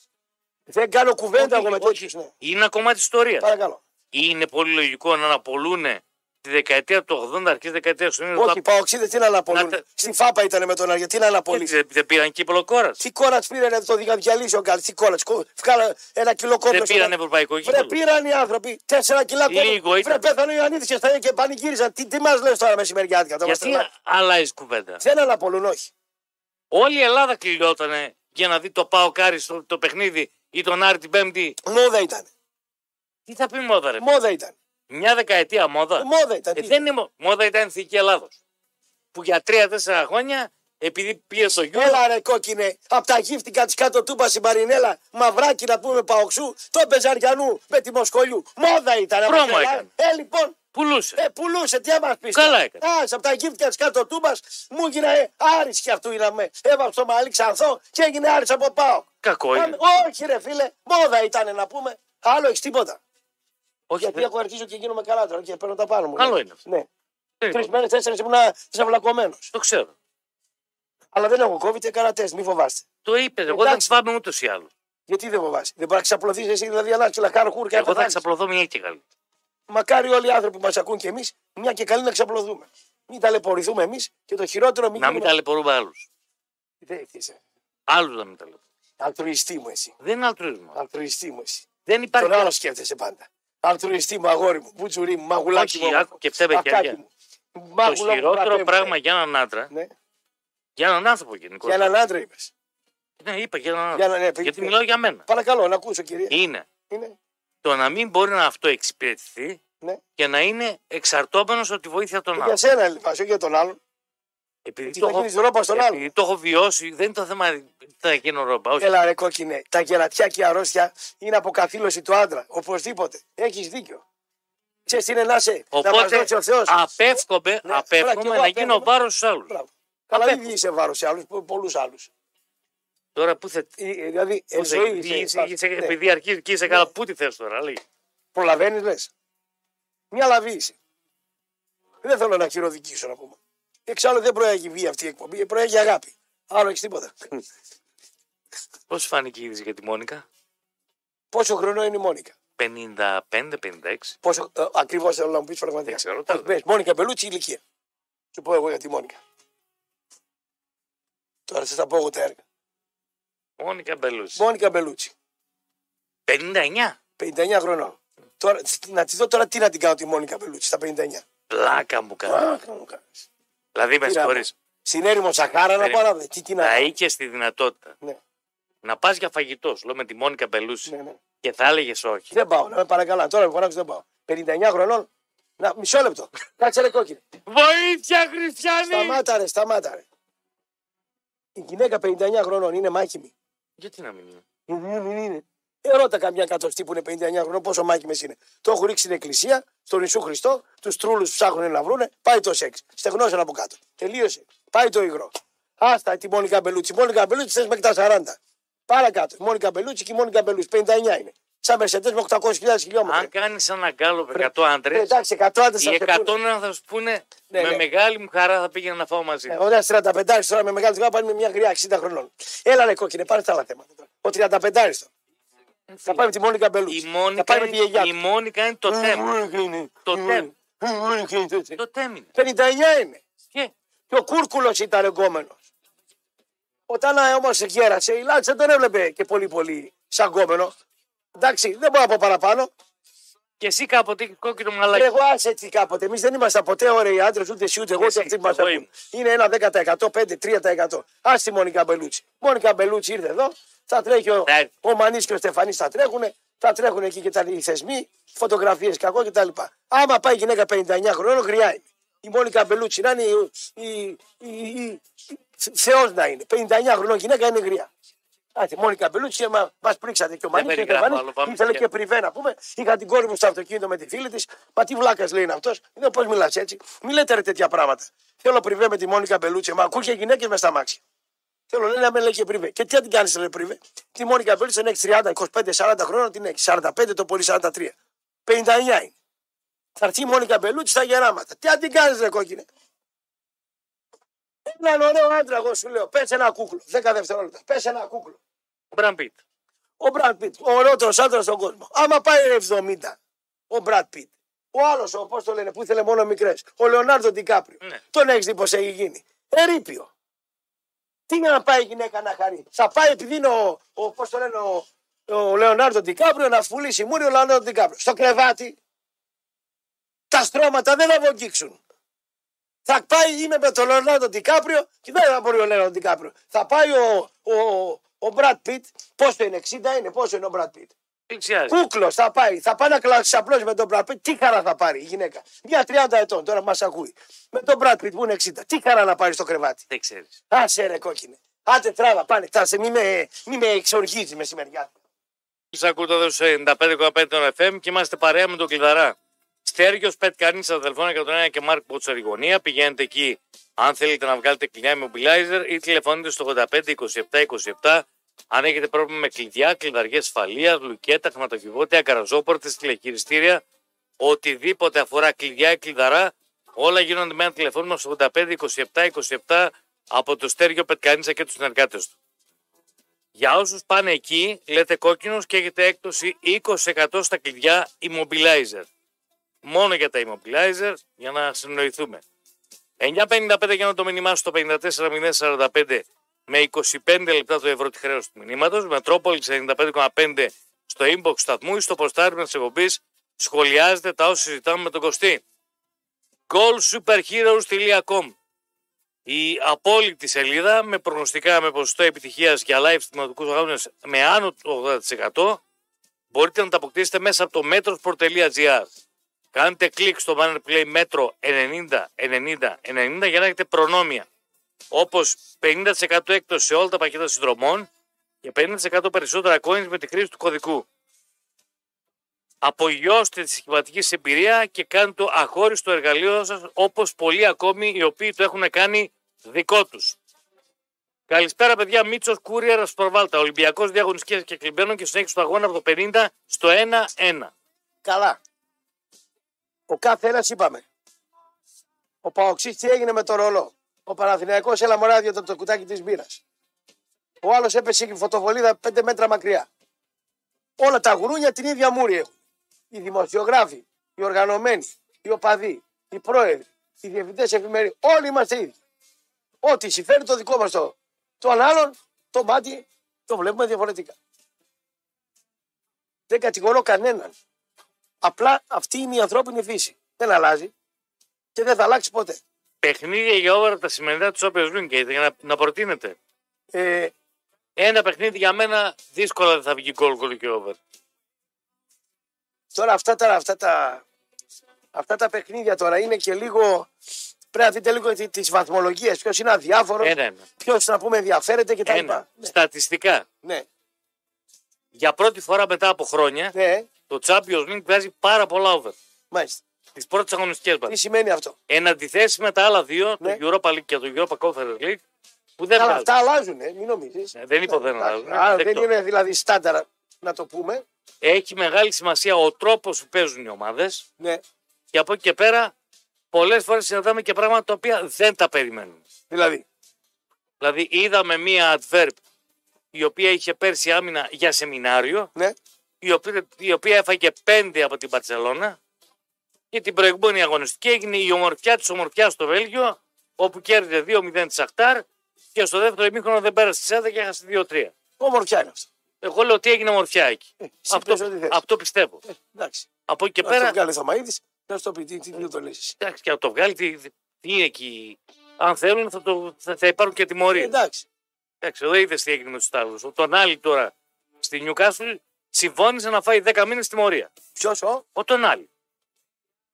Δεν κάνω κουβέντα εγώ με τέτοιους. Ναι. Είναι ένα κομμάτι της ιστορίας. Παρακαλώ. Είναι πολύ λογικό να αναπολούν τη δεκαετία του 80, αρχέ δεκαετίας του 90. Όχι, οι παοξίδε τι να αναπολούν. Να τα- Στη ΦΑΠΑ ήταν με τον Αργεντή, τι να αναπολύσει; Δεν δεν πήραν κύπελο κόρας. Τι κόρας πήραν το διαλύσει ο Γκάλ, τι κόρας; Βγάλα ένα κιλό κόμπλο. Δεν πήραν ευρωπαϊκό Βρε κύπελο. πήραν οι άνθρωποι τέσσερα κιλά κόμπλο. Λίγο ήταν. Βρε πέθανε ο Ιωαννίδης και στα και πανηγύριζαν. Τι, τι μας λες τώρα μεσημεριάτικα. θα μας Γιατί τρελάνεις. αλλάζεις κουβέντα. Δεν αναπολούν, όχι. Όλη η Ελλάδα κλειότανε για να δει το Πάο Κάρι στο το παιχνίδι ή τον Άρη την Πέμπτη. Μόδα ήταν. Τι θα πει μόδα, ρε. Μόδα ήταν. Μια δεκαετία μόδα. Μόδα ήταν. Ε, Τι- δεν είναι μο- μόδα, ήταν η Εθνική Ελλάδος. Που για τρία-τέσσερα χρόνια, επειδή πήγε στο γιο. Έλα ρε κόκκινε, απ' τα γύφτηκα της κάτω τούμπας στην Παρινέλα, μαυράκι να πούμε παοξού, το Πεζαριανού με τη Μοσχολιού. Μόδα ήταν. Πρόμο άμα θέλει. έκανε. Ε, λοιπόν, Πουλούσε. Ε, πουλούσε, τι άμα πεις. Καλά έκανε. Α, από τα γύφτια της κάτω τούμπας μου έγινε ε, άρης κι αυτού είδαμε. Έβαλε στο μαλλί ξανθό και έγινε άρης από πάω. Κακό είναι. όχι, ρε φίλε, μόδα ήταν να πούμε. Άλλο έχεις τίποτα. Όχι, Γιατί δεν- έχω αρχίσει και γίνομαι καλά τώρα και παίρνω τα πάνω μου. Καλό ναι. είναι αυτό. Ναι. δεν Τρεις είναι. μέρες, τέσσερις ήμουν ξαβλακωμένο. Το ξέρω. Αλλά δεν έχω COVID, έκανα τεστ, μην φοβάστε. Το είπε. Εγώ δεν Εντάξει. φοβάμαι ούτως ή άλλως. Γιατί δεν φοβάσαι. Δεν μπορείς να ξαπλωθείς εσύ, δηλαδή αλλάξει λαχάρο χούρ και να Εγώ θα πεθάνεις. ξαπλωθώ μια και καλή. Μακάρι όλοι οι άνθρωποι που μας ακούν και εμείς, μια και καλή να ξαπλωθούμε. Μην ταλαιπωρηθούμε εμείς και το χειρότερο μην. Να μην γίνουμε- ταλαιπωρούμε άλλους. Δεν είσαι. Άλλους να μην ταλαιπωρούμε. Αλτρουιστή μου εσύ. Δεν είναι αλτρουισμός. Αλτρουιστή μου εσύ. Δεν υπάρχει. Τον άλλο σκέφτεσαι πάντα. Αλτρουιστή μου, αγόρι μου, μπουτσουρί μου, μαγουλάκι Όχι, μου. άκου και φταίμε ακάκι χέρια. μου. Το Μάγουλα μου, χειρότερο μπραπέ μου, πράγμα ναι. για έναν άντρα, Ναι. για έναν άνθρωπο Για γενικότερα. έναν άντρα είπες. Ναι, είπα για έναν Για άντρα. να- ναι, πει- Γιατί ναι. μιλάω για μένα. Παρακαλώ, να ακούσω κύριε. Είναι Είναι. το να μην μπορεί να αυτοεξυπηρετηθεί Ναι. και να είναι εξαρτώμενος από τη βοήθεια των Για άλλων. σένα λοιπόν, όχι για τον άλλον. Επειδή Τι το, θα έχω, γίνει ρόπα στον άλλον. επειδή το έχω βιώσει, δεν είναι το θέμα τι θα γίνω ρόμπα. Όχι. Έλα ρε κόκκινε, τα γερατιά και η αρρώστια είναι αποκαθήλωση του άντρα. Οπωσδήποτε. Έχεις δίκιο. Ξέρεις τι είναι να είσαι, να μας Οπότε δώσει ο Θεός. απέφχομαι, Ναι, απέφχομαι μπράβο, και εγώ να γίνω απέφχομαι. βάρος στου άλλους. Μπράβο. Καλά, Απέφυγε. ήδη είσαι βάρος σε άλλους, πολλούς άλλους. Τώρα που θα. Δηλαδή, Πού εν θα- ζωή επειδή είσαι. είσαι- ναι. Επειδή αρχίζεις και είσαι καλά, πού τη θες τώρα, λέει. Προλαβαίνεις, λες. Μια λαβή είσαι. Δεν θέλω να χειροδικήσω να πούμε. Εξάλλου δεν προέγει βία αυτή η εκπομπή, προέγει αγάπη. Άλλο έχεις τίποτα. Πώς φάνηκε η είδηση για τη Μόνικα; Πόσο χρόνο είναι η Μόνικα; 55-56. Πόσο ε, ακριβώς θέλω να μου πεις πραγματικά. Δεν ξέρω, Όχι, τέλος. πες, Μόνικα Μπελούτσι ηλικία. Σου πω εγώ για τη Μόνικα. Τώρα σας τα πω εγώ τα έργα. Μόνικα Μπελούση. Μόνικα Μπελούτσι. 59. 59 χρονών. Τώρα, να της δω τώρα τι να την κάνω τη Μόνικα Μπελούτσι στα 59. Πλάκα μου κάνεις. Α, κάνω κάνεις. Δηλαδή με Τι να συγχωρεί. πω. Στην έρημο Σαχάρα να Ε, πάω να δω. Τι, τι να Θα κάνω. είχες τη δυνατότητα Ναι, να πας για φαγητός, σου λέω με τη Μόνικα Μπελούση ναι, ναι. και θα έλεγες όχι. Δεν πάω, να με παρακαλά. Τώρα με φωνάξω δεν πάω. 59 χρονών. Να, μισό λεπτό. Κάτσε ρε κόκκινε. Βοήθεια, Χριστιανή! Σταμάτα ρε, σταμάτα ρε. Η γυναίκα 59 χρονών είναι μάχημη. Γιατί να μην είναι; Δεν δεν είναι; Ερώτα καμιά κατοστή που είναι 59 χρονών πόσο μάχημε είναι. Το έχουν ρίξει στην εκκλησία, στον Ιησού Χριστό, τους τρούλους ψάχνουν να βρούνε, πάει το σεξ. Στεγνώσαν από κάτω. Τελείωσε. Πάει το υγρό. Άστα τη Μόνικα Μπελούτσι. Η Μόνικα Μπελούτσι θες μέχρι τα 40. Πάρα κάτω. Η Μόνικα Μπελούτσι και η Μόνικα Μπελούτσι. 59 είναι. Σαν Μερσεντέ με 800.000 χιλιόμετρα. Αν κάνεις ένα γκάλο με 100 άντρες, Ε, Εντάξει, 100 άντρες θα οι σε 100 πούνε. θα σου πούνε Ναι, με ναι. μεγάλη μου χαρά θα πήγαινα να φάω μαζί. Ε, Ο ένα 35 τώρα με μεγάλη δουλειά πάνε με μια γριά 60 χρονών. Έλα ρε κόκκινε, πάρε τα άλλα θέματα. τώρα. Ο 35 τώρα. Θα πάει με τη Μόνικα Μπελούτσι. Η Θα Μόνικα, πάει με τη γιαγιά η του. Μόνικα είναι το θέμα. Το τέμ. Το Το τέμ είναι. 59 είναι. Και; Και ο Κούρκουλος ήταν εγκόμενος. Όταν όμως γέρασε, η Λάτσα δεν τον έβλεπε και πολύ πολύ σαν κόμενο. Εντάξει, δεν μπορώ να πω παραπάνω. Και εσύ κάποτε έχει κόκκινο Και μαλάκι. εγώ άσε έτσι κάποτε. Εμείς δεν ήμασταν ποτέ ωραίοι άντρες, ούτε εσύ ούτε εγώ, ούτε Εσύ, αυτοί που μας εγώ ακούν. ήμουν. Είναι ένα 10%, 5-3%. Α τη Μόνικα Μπελούτσι. Μόνικα Μπελούτσι ήρθε εδώ, θα τρέχει ο, Θα έρθει. ο Μανής και ο Στεφανής θα τρέχουν, θα τρέχουν εκεί και τα οι θεσμοί, φωτογραφίες κακό κτλ. Άμα πάει η γυναίκα 59 χρόνων, γριά είναι. Η Μόνικα Μπελούτσι να είναι η, η, η, η, η Θεός να είναι. 59 χρονών γυναίκα είναι γριά. Άτε, Μόνικα Μπελούτσι, μα μας πρίξατε και ο Μανής και ο περιγράφω Στεφανής άλλο, πάμε ήθελε και- και πριβέ να πούμε. Είχα την κόρη μου στο αυτοκίνητο με τη φίλη της. Μα τι βλάκας λέει είναι αυτός. Δεν πώς μιλάς έτσι. Μην λέτε ρε τέτοια πράγματα. Θέλω πριβέ με τη Μόνικα Μπελούτσι. Μα ακούγε γυναίκες μες στα μάξια. Θέλω λέει, να με λέει και πριβέ. Και τι θα την κάνεις, λέει πριβέ. Τη Μόνικα Μπελούτσι την έχει 30, 25, 40 χρόνια την έχει. 45 το πολύ 43. 59 είναι. Θα έρθει η Μόνικα Μπελούτσι στα γεράματα. Τι θα την κάνεις, ρε κόκκινε. Έναν ωραίο άντρα, εγώ σου λέω. Πες ένα κούκλο. 10 δευτερόλεπτα. Πες ένα κούκλο. Μπραν Πιτ. Ο Μπραντ Πιτ, ο ωραιότερο άντρας στον κόσμο. Άμα πάει ρε 70, ο Μπραντ Πιτ. Ο άλλος, ο πώς το λένε, που ήθελε μόνο μικρές. Ο Λεωνάρδο Ντικάπριο. Ναι. Τον έχεις δει πώ έχει γίνει. Ερήπιο. Τι να πάει η γυναίκα να χαρεί. Θα πάει επειδή είναι ο, ο πώς το λένε, ο, ο Λεωνάρδο Ντικάπριο να πουλήσει μούρι ο Λεωνάρδο Ντικάπριο. Στο κρεβάτι. Τα στρώματα δεν θα βογγίξουν. Θα πάει, είμαι με τον Λεωνάρδο Ντικάπριο και δεν θα μπορεί ο Λεωνάρδο Ντικάπριο. Θα πάει ο, ο, ο Μπρατ Πιτ, πόσο είναι, 60 είναι, πόσο είναι ο Μπρατ Πιτ. Πλησιάζει. Κούκλος θα πάει, θα πάει να κλάσει απλώ με τον Μπρατ Πιτ. Τι χαρά θα πάρει η γυναίκα. Μια 30 ετών τώρα μας ακούει. Με τον Μπρατ Πιτ που είναι 60. Τι χαρά να πάρει στο κρεβάτι. Δεν ξέρεις. Άσε ρε κόκκινε. Άντε τράβα, πάνε, τάσε, μη με, μη με εξοργίζεις μεσημεριά. Σα ακούτε εδώ στο 95,5 των FM και είμαστε παρέα με τον Κλειδαρά. Στέργιος Πετ Κανή στα τηλεφώνια 101 και Μάρκ Πότσαρη γωνία. Πηγαίνετε εκεί αν θέλετε να βγάλετε κλειδιά immobilizer ή τηλεφωνείτε στο 85 27 27. Αν έχετε πρόβλημα με κλειδιά, κλειδαριέ ασφαλεία, λουκέτα, χρηματοκιβώτια, καραζόπορτε, τηλεχειριστήρια, οτιδήποτε αφορά κλειδιά ή κλειδαρά, όλα γίνονται με ένα τηλεφώνημα στο 85 27 27 από το Στέργιο Πετκανίτσα και τους συνεργάτες του. Για όσους πάνε εκεί, λέτε κόκκινος και έχετε έκπτωση 20% στα κλειδιά immobilizer. Μόνο για τα immobilizer, για να συνοηθούμε. 9.55 για να το μήνυμά στο 54.045 με 25 λεπτά το ευρώ τη χρέωση του μηνύματος. Μετρόπολη 95,5 στο inbox σταθμού ή στο ποστάρισμα της εκπομπής σχολιάζετε τα όσα συζητάμε με τον Κωστή. goalsuperheroes.com η απόλυτη σελίδα με προγνωστικά με ποσοστό επιτυχίας για live στιγματικούς αγώνες με άνω του 80% μπορείτε να τα αποκτήσετε μέσα από το metro.gr. Κάντε κλικ στο banner play Metro 90 90 90 για να έχετε προνόμια. Όπως 50% έκπτωση σε όλα τα πακέτα συνδρομών και 50% περισσότερα coins με τη χρήση του κωδικού. Απογειώστε τη σχηματική εμπειρία και κάντε το αχώριστο εργαλείο σας όπως πολλοί ακόμη οι οποίοι το έχουν κάνει δικό τους. Καλησπέρα παιδιά, Μίτσος Κούριερα Σπορβάλτα, Ολυμπιακός διαγωνιστικής και κλειμπένων και συνέχιση του αγώνα από το 50 στο 1-1. Καλά. Ο κάθε ένας είπαμε. Ο Παοξής τι έγινε με το ρολό. Ο Παναθηναϊκός έλα μωράδιο το, το κουτάκι της μπύρας. Ο άλλος έπεσε και φωτοβολίδα 5 μέτρα μακριά. Όλα τα γουρούνια την ίδια μούρη έχουν. οι δημοσιογράφοι, οι οργανωμένοι, οι οπαδοί, οι πρόεδροι, οι διευθυντές εφημερίδων, όλοι είμαστε ίδιοι. Ό,τι συμφέρει το δικό μας το, τον άλλον, το μάτι το βλέπουμε διαφορετικά. Δεν κατηγορώ κανέναν. Απλά αυτή είναι η ανθρώπινη φύση. Δεν αλλάζει και δεν θα αλλάξει ποτέ. Παιχνίδια για όλα τα σημερινά τους Champions League για να, να προτείνετε. Ε, Ένα παιχνίδι για μένα δύσκολα δεν θα βγει γκολ γκολ και over. τώρα αυτά τα, αυτά τα, αυτά τα παιχνίδια τώρα είναι και λίγο. Πρέπει να δείτε λίγο τις βαθμολογίες. Ποιος είναι αδιάφορος, Ένα-ένα. ποιος να πούμε ενδιαφέρεται κτλ. Ένα. Ναι, Στατιστικά. ναι, Για πρώτη φορά μετά από χρόνια ναι, το Champions League βγάζει πάρα πολλά over. μάλιστα. Τι πρώτε αγωνιστικέ Τι μα. σημαίνει αυτό; Εν αντιθέσει με τα άλλα δύο, Ναι. το Europa League και το Europa Conference League, που δεν Αλλά βγάζουν. αυτά αλλάζουν, ε, μην νομίζεις. Ε, δεν είπα δεν αλλάζουν. Α, δεν Δεκτό. είναι δηλαδή στάνταρα να το πούμε. Έχει μεγάλη σημασία ο τρόπος που παίζουν οι ομάδες Ναι, και από εκεί και πέρα πολλές φορές συναντάμε και πράγματα τα οποία δεν τα περιμένουν. δηλαδή. Δηλαδή είδαμε μία adverb η οποία είχε πέρσι άμυνα για σεμινάριο, Ναι, η οποία, η οποία έφαγε πέντε από την Παρσελώνα και την προηγούμενη αγωνιστική έγινε η ομορφιά της ομορφιάς στο Βέλγιο όπου κέρδιζε 2-0 της Αχτάρ και στο δεύτερο ημίχρονο δεν πέρασε της ΣΕΔΑ και έχασε 2-3. ομορφιά είναι αυτό. Εγώ λέω ότι έγινε ομορφιά εκεί. Ε, εσύ αυτό, πες ό,τι θες. αυτό πιστεύω. Ε, εντάξει. Από εκεί και Να το πέρα, βγάλεις Θωμαίδη, να σου το πει τι, τι, τι το λύσει. εντάξει, και να το βγάλει, τι, τι είναι εκεί. Αν θέλουν θα, το, θα, θα υπάρχουν και τιμωρίες. Εντάξει. Εντάξει, εδώ είδες τι έγινε με τους Τάλου. Τον άλλη τώρα στη Νιουκάσουλ συμφώνησε να φάει 10 μήνες τιμωρία. Ποιος ο; Ο τον άλλη.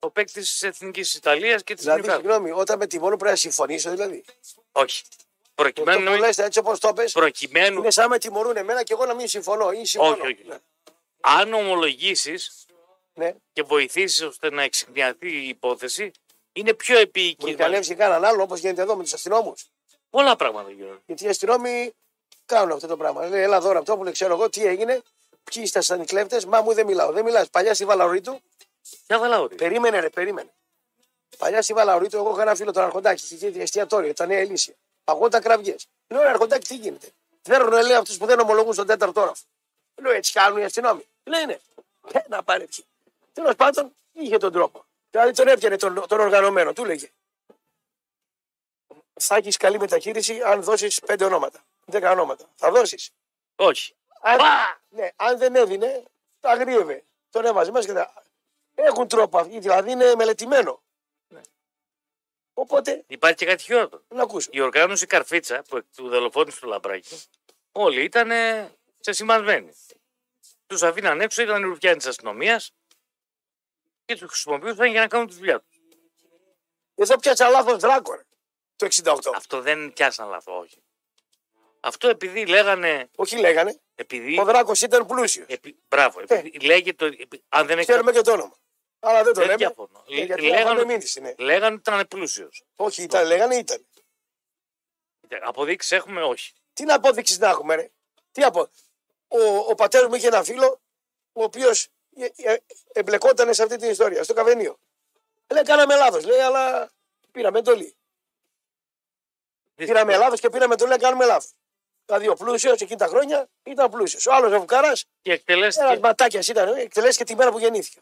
Ο παίκτης της Εθνικής Ιταλίας και της Δηλαδή, Νιουκάσουλ. συγγνώμη, όταν με τιμωρούν πρέπει να συμφωνήσω δηλαδή. Όχι. Αυτό Προκειμένου, που λες, έτσι όπως το πες, προκειμένου είναι σαν με τιμωρούν εμένα και εγώ να μην συμφωνώ. Ή συμφωνώ. Όχι, όχι. Ναι. αν ομολογήσεις ναι. και βοηθήσεις ώστε να εξηγιαθεί η υπόθεση, είναι πιο επίοικη. Μπορεί να ανέβει κανέναν άλλο όπως γίνεται εδώ με τους αστυνόμους. Πολλά πράγματα γίνονται. Γιατί οι αστυνόμοι κάνουν αυτό το πράγμα. Λέει, έλα εδώ αυτό που λέει, ξέρω εγώ τι έγινε. Ποιοι ήσασταν οι κλέφτες, μα μου δεν μιλάω. Δεν μιλάς. Παλιά στη Βαλαωρίτου, Για βαλαούρι. περίμενε, ρε, περίμενε. Παλιά στη Βαλαωρίτου, εγώ είχα ένα φίλο τον Αρχοντάκη, είχε είχε εστιατόριο, τα νέα Ελίσια. Παγόταν κραυγές. Λέω, ρε, Αρχοντάκη, τι γίνεται; Φέρνουν, λέει, αυτούς που δεν ομολογούν στον τέταρτο όροφο. Λέω, έτσι κάνουν οι αστυνόμοι. Λέει, ναι. Ε, να πάρει ποιοι. Τέλος πάντων, είχε τον τρόπο. Δηλαδή τον έπιανε τον, τον οργανωμένο, του λέγε. Θα έχεις καλή μεταχείριση αν δώσεις πέντε ονόματα. Δέκα ονόματα. Θα δώσεις. Όχι. Αν, ναι, αν δεν έδινε, τα αγρίευε. Τον έβαζε μέσα και τα. Έχουν τρόπο αυτοί, δηλαδή είναι μελετημένο. Ναι. Οπότε, Υπάρχει και κάτι χειρότερο. να ακούσω. Η οργάνωση Καρφίτσα που του δολοφόνησε του Λαμπράκη, όλοι ήταν ξεσημασμένοι. Τους αφήναν έξω, ήταν οι ρουφιάνοι της αστυνομίας και τους χρησιμοποιούσαν για να κάνουν τη δουλειά τους. Εδώ πιάτσα λάθος δράκο, ρε, το 68. Αυτό δεν πιάσαν λάθος, όχι. Αυτό επειδή λέγανε. Όχι λέγανε. Επειδή, Ο δράκος ήταν πλούσιος. επί, μπράβο, επειδή λέγεται. ότι- επί- αν δεν έχει. Ξέρουμε και το όνομα. Αλλά δεν το Δεν λέμε. διαφωνώ. Ε, γιατί Λέγανε- λέγανε μήνυση, ναι. Λέγανε ότι ήταν πλούσιος. Όχι, ήταν, λέγανε ήταν. Αποδείξεις έχουμε, όχι. Τι να απόδειξη να έχουμε, ρε. Τι απο... Ο, ο πατέρας μου είχε ένα φίλο, ο οποίος εμπλεκόταν σε αυτή την ιστορία, στο καφενείο. Λέει, κάναμε λάθος, λέει, αλλά πήραμε εντολή. Πήραμε λάθος και πήραμε εντολή να κάνουμε λάθος. Δηλαδή ο πλούσιος εκείνη τα χρόνια ήταν πλούσιος. Ο άλλος ο Βουκάρας, Και εκτελέστηκε. ένας ματάκια ήταν, ε, εκτελέστηκε τη μέρα που γεννήθηκε.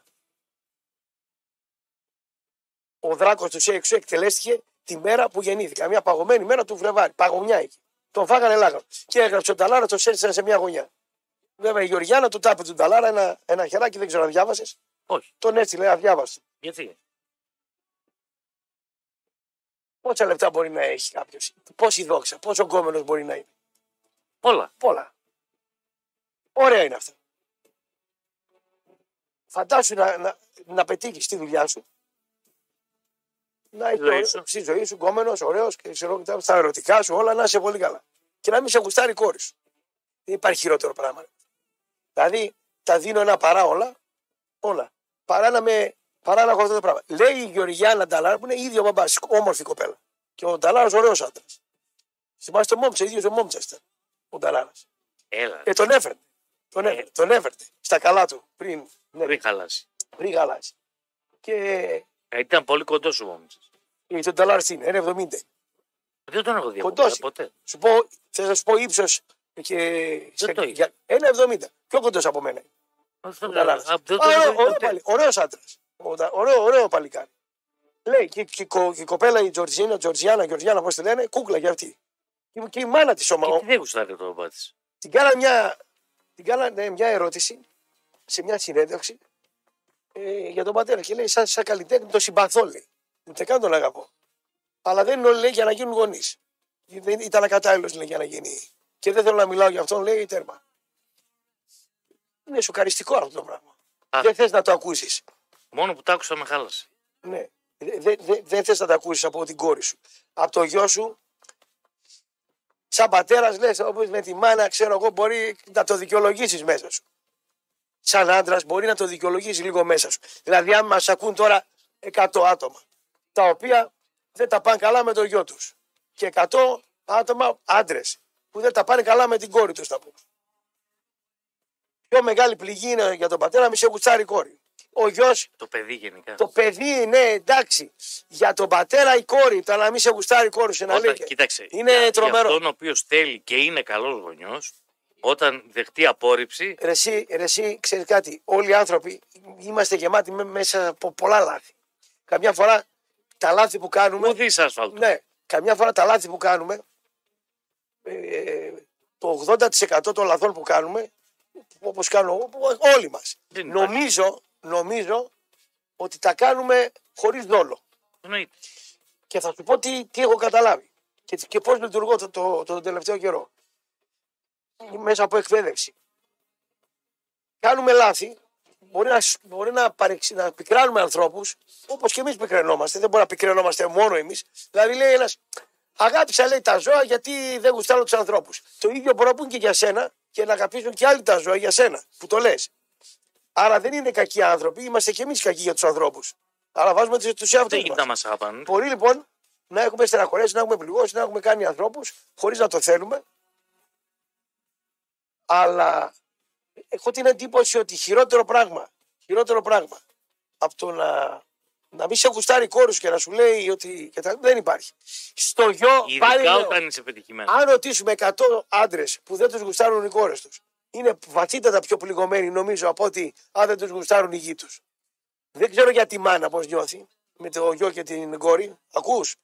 Ο δράκος τους Σέξου εκτελέστηκε τη μέρα που γεννήθηκε. Μια παγωμένη μέρα του Φλεβάρι. Παγωνιά εκεί. Τον φάγανε λάγα. Και έγραψε ο Ταλάρας, το σέρցανε σε μια γωνιά. Βέβαια η Γεωργιάνα του τάπε του Ταλάρα ένα, ένα χεράκι, δεν ξέρω αν διάβασες. Όχι. Τον έστειλε, αδιάβαστο. Γιατί. Πόσα λεπτά μπορεί να έχει κάποιος, πόση δόξα, πόσο κόμενο μπορεί να είναι; Πολλά. Πολλά. Ωραία είναι αυτά. Φαντάσου να, να, να πετύχεις τη δουλειά σου. Να Στη ζωή σου. έχει στη ζωή σου κόμενο, ωραίος και ξέρω και τα- στα ερωτικά σου όλα να είσαι πολύ καλά. Και να μην σε γουστάρει η κόρη σου. Δεν υπάρχει χειρότερο πράγμα. Δηλαδή τα δίνω ένα παρά όλα. Όλα. Παρά να, με, παρά να έχω αυτό το πράγμα. Λέει η Γεωργιάνα Νταλάρα που είναι ίδιο μπαμπάς, όμορφη κοπέλα. Και ο Νταλάρας ωραίος άντρας. Θυμάστε τον Μόμτσα, ίδιος ο Μόμτσα ήταν. Ο Νταλάρας. Έλα. Ε, τον έφερε. Τον έφερε, τον έφερε στα καλά του πριν, ναι, Πριν χαλάσει. πριν γαλάσει. Και Ε, Ήταν πολύ κοντό σου όμω. ε, τον Νταλάρα τι είναι, 1,70. Δεν τον έχω δει από Κοντός κοντά ποτέ. Σου πω, θα σα πω ύψος και. Δεν το είδα. για- 1,70. Πιο κοντός από μένα. Αυτό Κατάλαβες. Α, δεν το Α, έχω ωραίο- δει ωραίο ποτέ. παλι- Ωραίος άντρας. Ωραίο, ωραίο, ωραίο παλικάρι. Λέει και, και, η κο- και η κοπέλα η Τζορτζίνα, Τζορτζιάνα, Γεωργιάνα, πώς τη λένε, κούκλα για αυτή. Και, και η μάνα της Και ομά. τι δεν γουστάρει το μπάτι. Την κάνα μια, την κάνα, ναι, μια ερώτηση σε μια συνέντευξη ε, για τον πατέρα και λέει: Σαν, σαν καλλιτέχνη το συμπαθώ, λέει. Ούτε καν τον αγαπώ. Αλλά δεν είναι όλοι λέει, για να γίνουν γονείς. Ήταν ακατάλληλος λέει για να γίνει. Και δεν θέλω να μιλάω για αυτόν, λέει τέρμα. Είναι σοκαριστικό αυτό το πράγμα. Α. Δεν θες να το ακούσεις. Μόνο που τ' άκουσα με χάλασε. Ναι. Δεν δε, δε, δεν θες να το ακούσεις από την κόρη σου. Από το γιο σου, σαν πατέρας, λες, όπως με τη μάνα, ξέρω εγώ, μπορεί να το δικαιολογήσεις μέσα σου. Σαν άντρας, μπορεί να το δικαιολογήσει λίγο μέσα σου. Δηλαδή, αν μας ακούν τώρα 100 άτομα, τα οποία δεν τα πάνε καλά με το γιο τους. Και 100 άτομα άντρες, που δεν τα πάνε καλά με την κόρη τους, θα πούμε. Πιο μεγάλη πληγή είναι για τον πατέρα, μη σε γουστάρει η κόρη. Ο γιος Το παιδί γενικά. το παιδί, ναι, εντάξει. Για τον πατέρα η κόρη, το να μην σε γουστάρει η κόρη σου, να Όταν, λέει. και- κοίταξε, Είναι για, τρομερό. Για αυτόν ο οποίος θέλει και είναι καλός γονιός, όταν δεχτεί απόρριψη, Ρε εσύ, ρε εσύ, ξέρεις κάτι, όλοι οι άνθρωποι είμαστε γεμάτοι με- μέσα από πολλά λάθη. Καμιά φορά τα λάθη που κάνουμε, ουδή άσφαλτος. ναι, καμιά φορά τα λάθη που κάνουμε, ε, το 80% των λαθών που κάνουμε, όπως κάνω εγώ, όλοι μας, Δεν υπάρχει. νομίζω, νομίζω ότι τα κάνουμε χωρίς δόλο. Εννοείται. Και θα σου πω τι, τι έχω καταλάβει και, και πώς λειτουργώ το, το, το, τελευταίο καιρό. Μέσα από εκπαίδευση. Κάνουμε λάθη, μπορεί να, σ- μπορεί να, παρεξ, να πικράνουμε ανθρώπους, όπως και εμείς πικραινόμαστε, δεν μπορεί να πικραινόμαστε μόνο εμείς. Δηλαδή λέει ένας, αγάπησα λέει τα ζώα γιατί δεν γουστάρω τους ανθρώπους. Το ίδιο μπορεί να πούν και για σένα και να αγαπήσουν και άλλοι τα ζώα για σένα που το λες. Άρα δεν είναι κακοί άνθρωποι, είμαστε και εμείς κακοί για τους ανθρώπους. Άρα βάζουμε τους τους Δεν εαυτούς γίνεται μας. να μας αγαπάνε. Μπορεί λοιπόν να έχουμε στεναχωρέσει, να έχουμε πληγώσει, να έχουμε κάνει ανθρώπους χωρίς να το θέλουμε. Αλλά έχω την εντύπωση ότι χειρότερο πράγμα, χειρότερο πράγμα από το να, να μην σε γουστάρει η κόρη σου και να σου λέει ότι και τα- δεν υπάρχει. Στο γιο, πάλι Ειδικά λέω, όταν είσαι πετυχημένος. αν ρωτήσουμε 100 άντρες που δεν τους γουστάρουν οι κόρες τους, είναι βαθύτατα πιο πληγωμένοι νομίζω από ότι αν δεν τους γουστάρουν οι γη τους. Δεν ξέρω για τη μάνα πώς νιώθει με το γιο και την κόρη. Ακούς.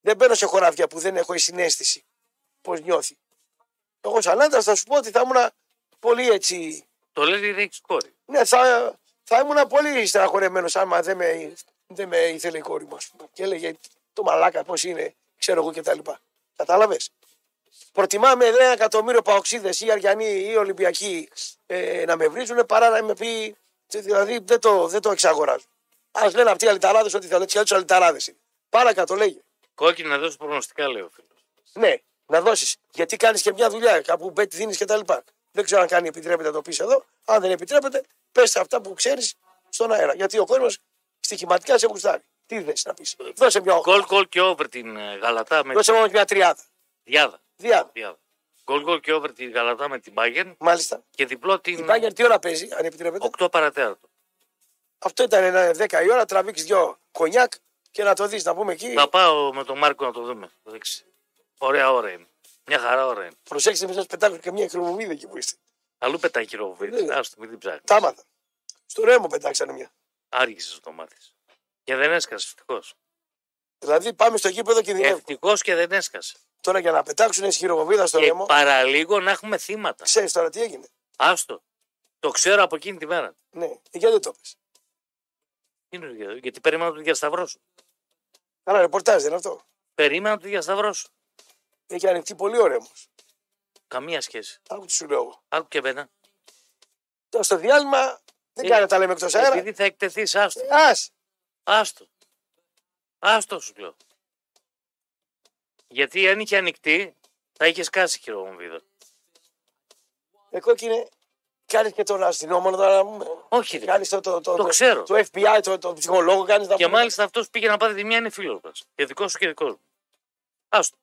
Δεν μπαίνω σε χωράφια που δεν έχω η συνέστηση πώς νιώθει. Εγώ σαν άντρα θα σου πω ότι θα ήμουν πολύ έτσι. Το λέει ότι δεν έχεις κόρη. Ναι, θα, θα ήμουν πολύ στεναχωρεμένος άμα δεν με, δεν με ήθελε η κόρη μου. ας πούμε. Και έλεγε το μαλάκα πώς είναι, ξέρω εγώ κτλ. Κατάλαβες; Προτιμάμε ένα εκατομμύριο παοξίδες ή Αριανοί ή Ολυμπιακοί ε, να με βρίζουν παρά να με πει. Δηλαδή δεν το, δεν το εξαγοράζω. Α λένε αυτοί οι αλυταράδες ότι θέλουν, έτσι κι αλυταράδες είναι. Παρακάτω λέγε. Κόκκινη να δώσει προγνωστικά, λέει ο φίλος. Ναι, να δώσεις. Γιατί κάνεις και μια δουλειά, κάπου μπέτ δίνεις κτλ. Δεν ξέρω αν κάνει επιτρέπεται να το πεις εδώ. Αν δεν επιτρέπεται, πες αυτά που ξέρεις στον αέρα. Γιατί ο κόσμος στοιχηματικά σε γουστάρει. Τι θες να πεις. Δώσε μια, Γκολ γκολ και over την ε, Γαλατά με δώσε την όμως μια τριάδα. Διάδα. Διάδα. Διάδα. Γκολ γκολ και over την Γαλατά με την Bayern Μάλιστα. και διπλό Η την Μπάγκερ τι ώρα παίζει, αν επιτρέπετε; 8 παρατέταρτο. Αυτό ήταν ένα 10 η ώρα, τραβήξεις δυο κονιάκ και να το δεις, να πούμε εκεί. Θα πάω με τον Μάρκο να το δούμε. Το δείξει. Ωραία ώρα είναι. Μια χαρά ώρα είναι. Προσέξτε, μην σας πετάξω και μια χρωμομίδα εκεί που είστε. Αλλού πετάει χειροβοβίδη. Ναι. Άστο, μην την ψάχνεις. Τα άμαθα. Στο ρέμο πετάξανε μια. Άργησες να το μάθεις. Και δεν έσκασες, ευτυχώς. Δηλαδή πάμε στο γήπεδο και κινδυνεύουν. Ευτυχώς και δεν έσκασες. Τώρα για να πετάξουν χειροβοβίδα στο Και ρέμο, παραλίγο να έχουμε θύματα. ξέρεις τώρα τι έγινε. Άστο. Το ξέρω από εκείνη τη μέρα. Ναι, γιατί δεν το πες. Τι είναι, για- Γιατί περίμενα να το διασταυρώσω. Καλά, ρεπορτάζ δεν είναι αυτό. Περίμενα να το διασταυρώσω. Έχει ανοιχτεί πολύ ο ρέμο. Καμία σχέση. Άκου τι σου λέω εγώ. Άκου και εμένα. Τώρα στο διάλειμμα δεν Ε, κάνει να τα λέμε εκτός αέρα. Επειδή θα εκτεθεί, άστο. Α, Άστο. Άστο σου λέω. Γιατί αν είχε ανοιχτεί, θα είχες κάσει χειροβομβίδα. εγώ και είναι. Κάνεις και τον αστυνόμο τώρα να πούμε. Όχι, ρε. Κάνεις το, το, το, Το ξέρω. το FBI, το, το ψυχολόγο κάνεις να Και πούμε. μάλιστα αυτός πήγε να πάρει τη μία είναι φίλος μας. Και δικός σου και δικός μου. Άστο.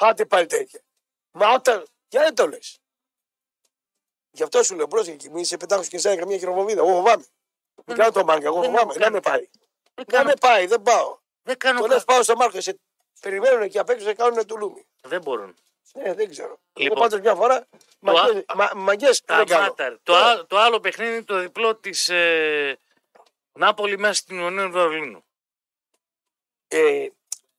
Πάτε πάλι τέτοια. Μα όταν. Γιατί δεν το λες. Γι' αυτό σου λέω πρόσεχε. Μη σε πετάξω και εσένα καμία χειροβομβίδα. Εγώ φοβάμαι. Μην κάνω το μάγκα. Εγώ δεν φοβάμαι. έχω Να κάνει με πάει. Δεν Να κάνω, με πάει. Δεν πάω. δεν κάνω Το κα- λες πάω στο Μάρκο. Σε περιμένουν εκεί απ' έξω σε κάνουν τουλούμι. Δεν μπορούν. Ναι, δεν ξέρω. Λοιπόν. Εγώ πάντως μια φορά μαγκές, α- μα, μαγκές δεν κάνω. Σταμάτα. Το, άλλο- το άλλο παιχνίδι είναι το διπλό της ε, Νάπολη μέσα στην Ιωνία του Βερολίνου. Ε,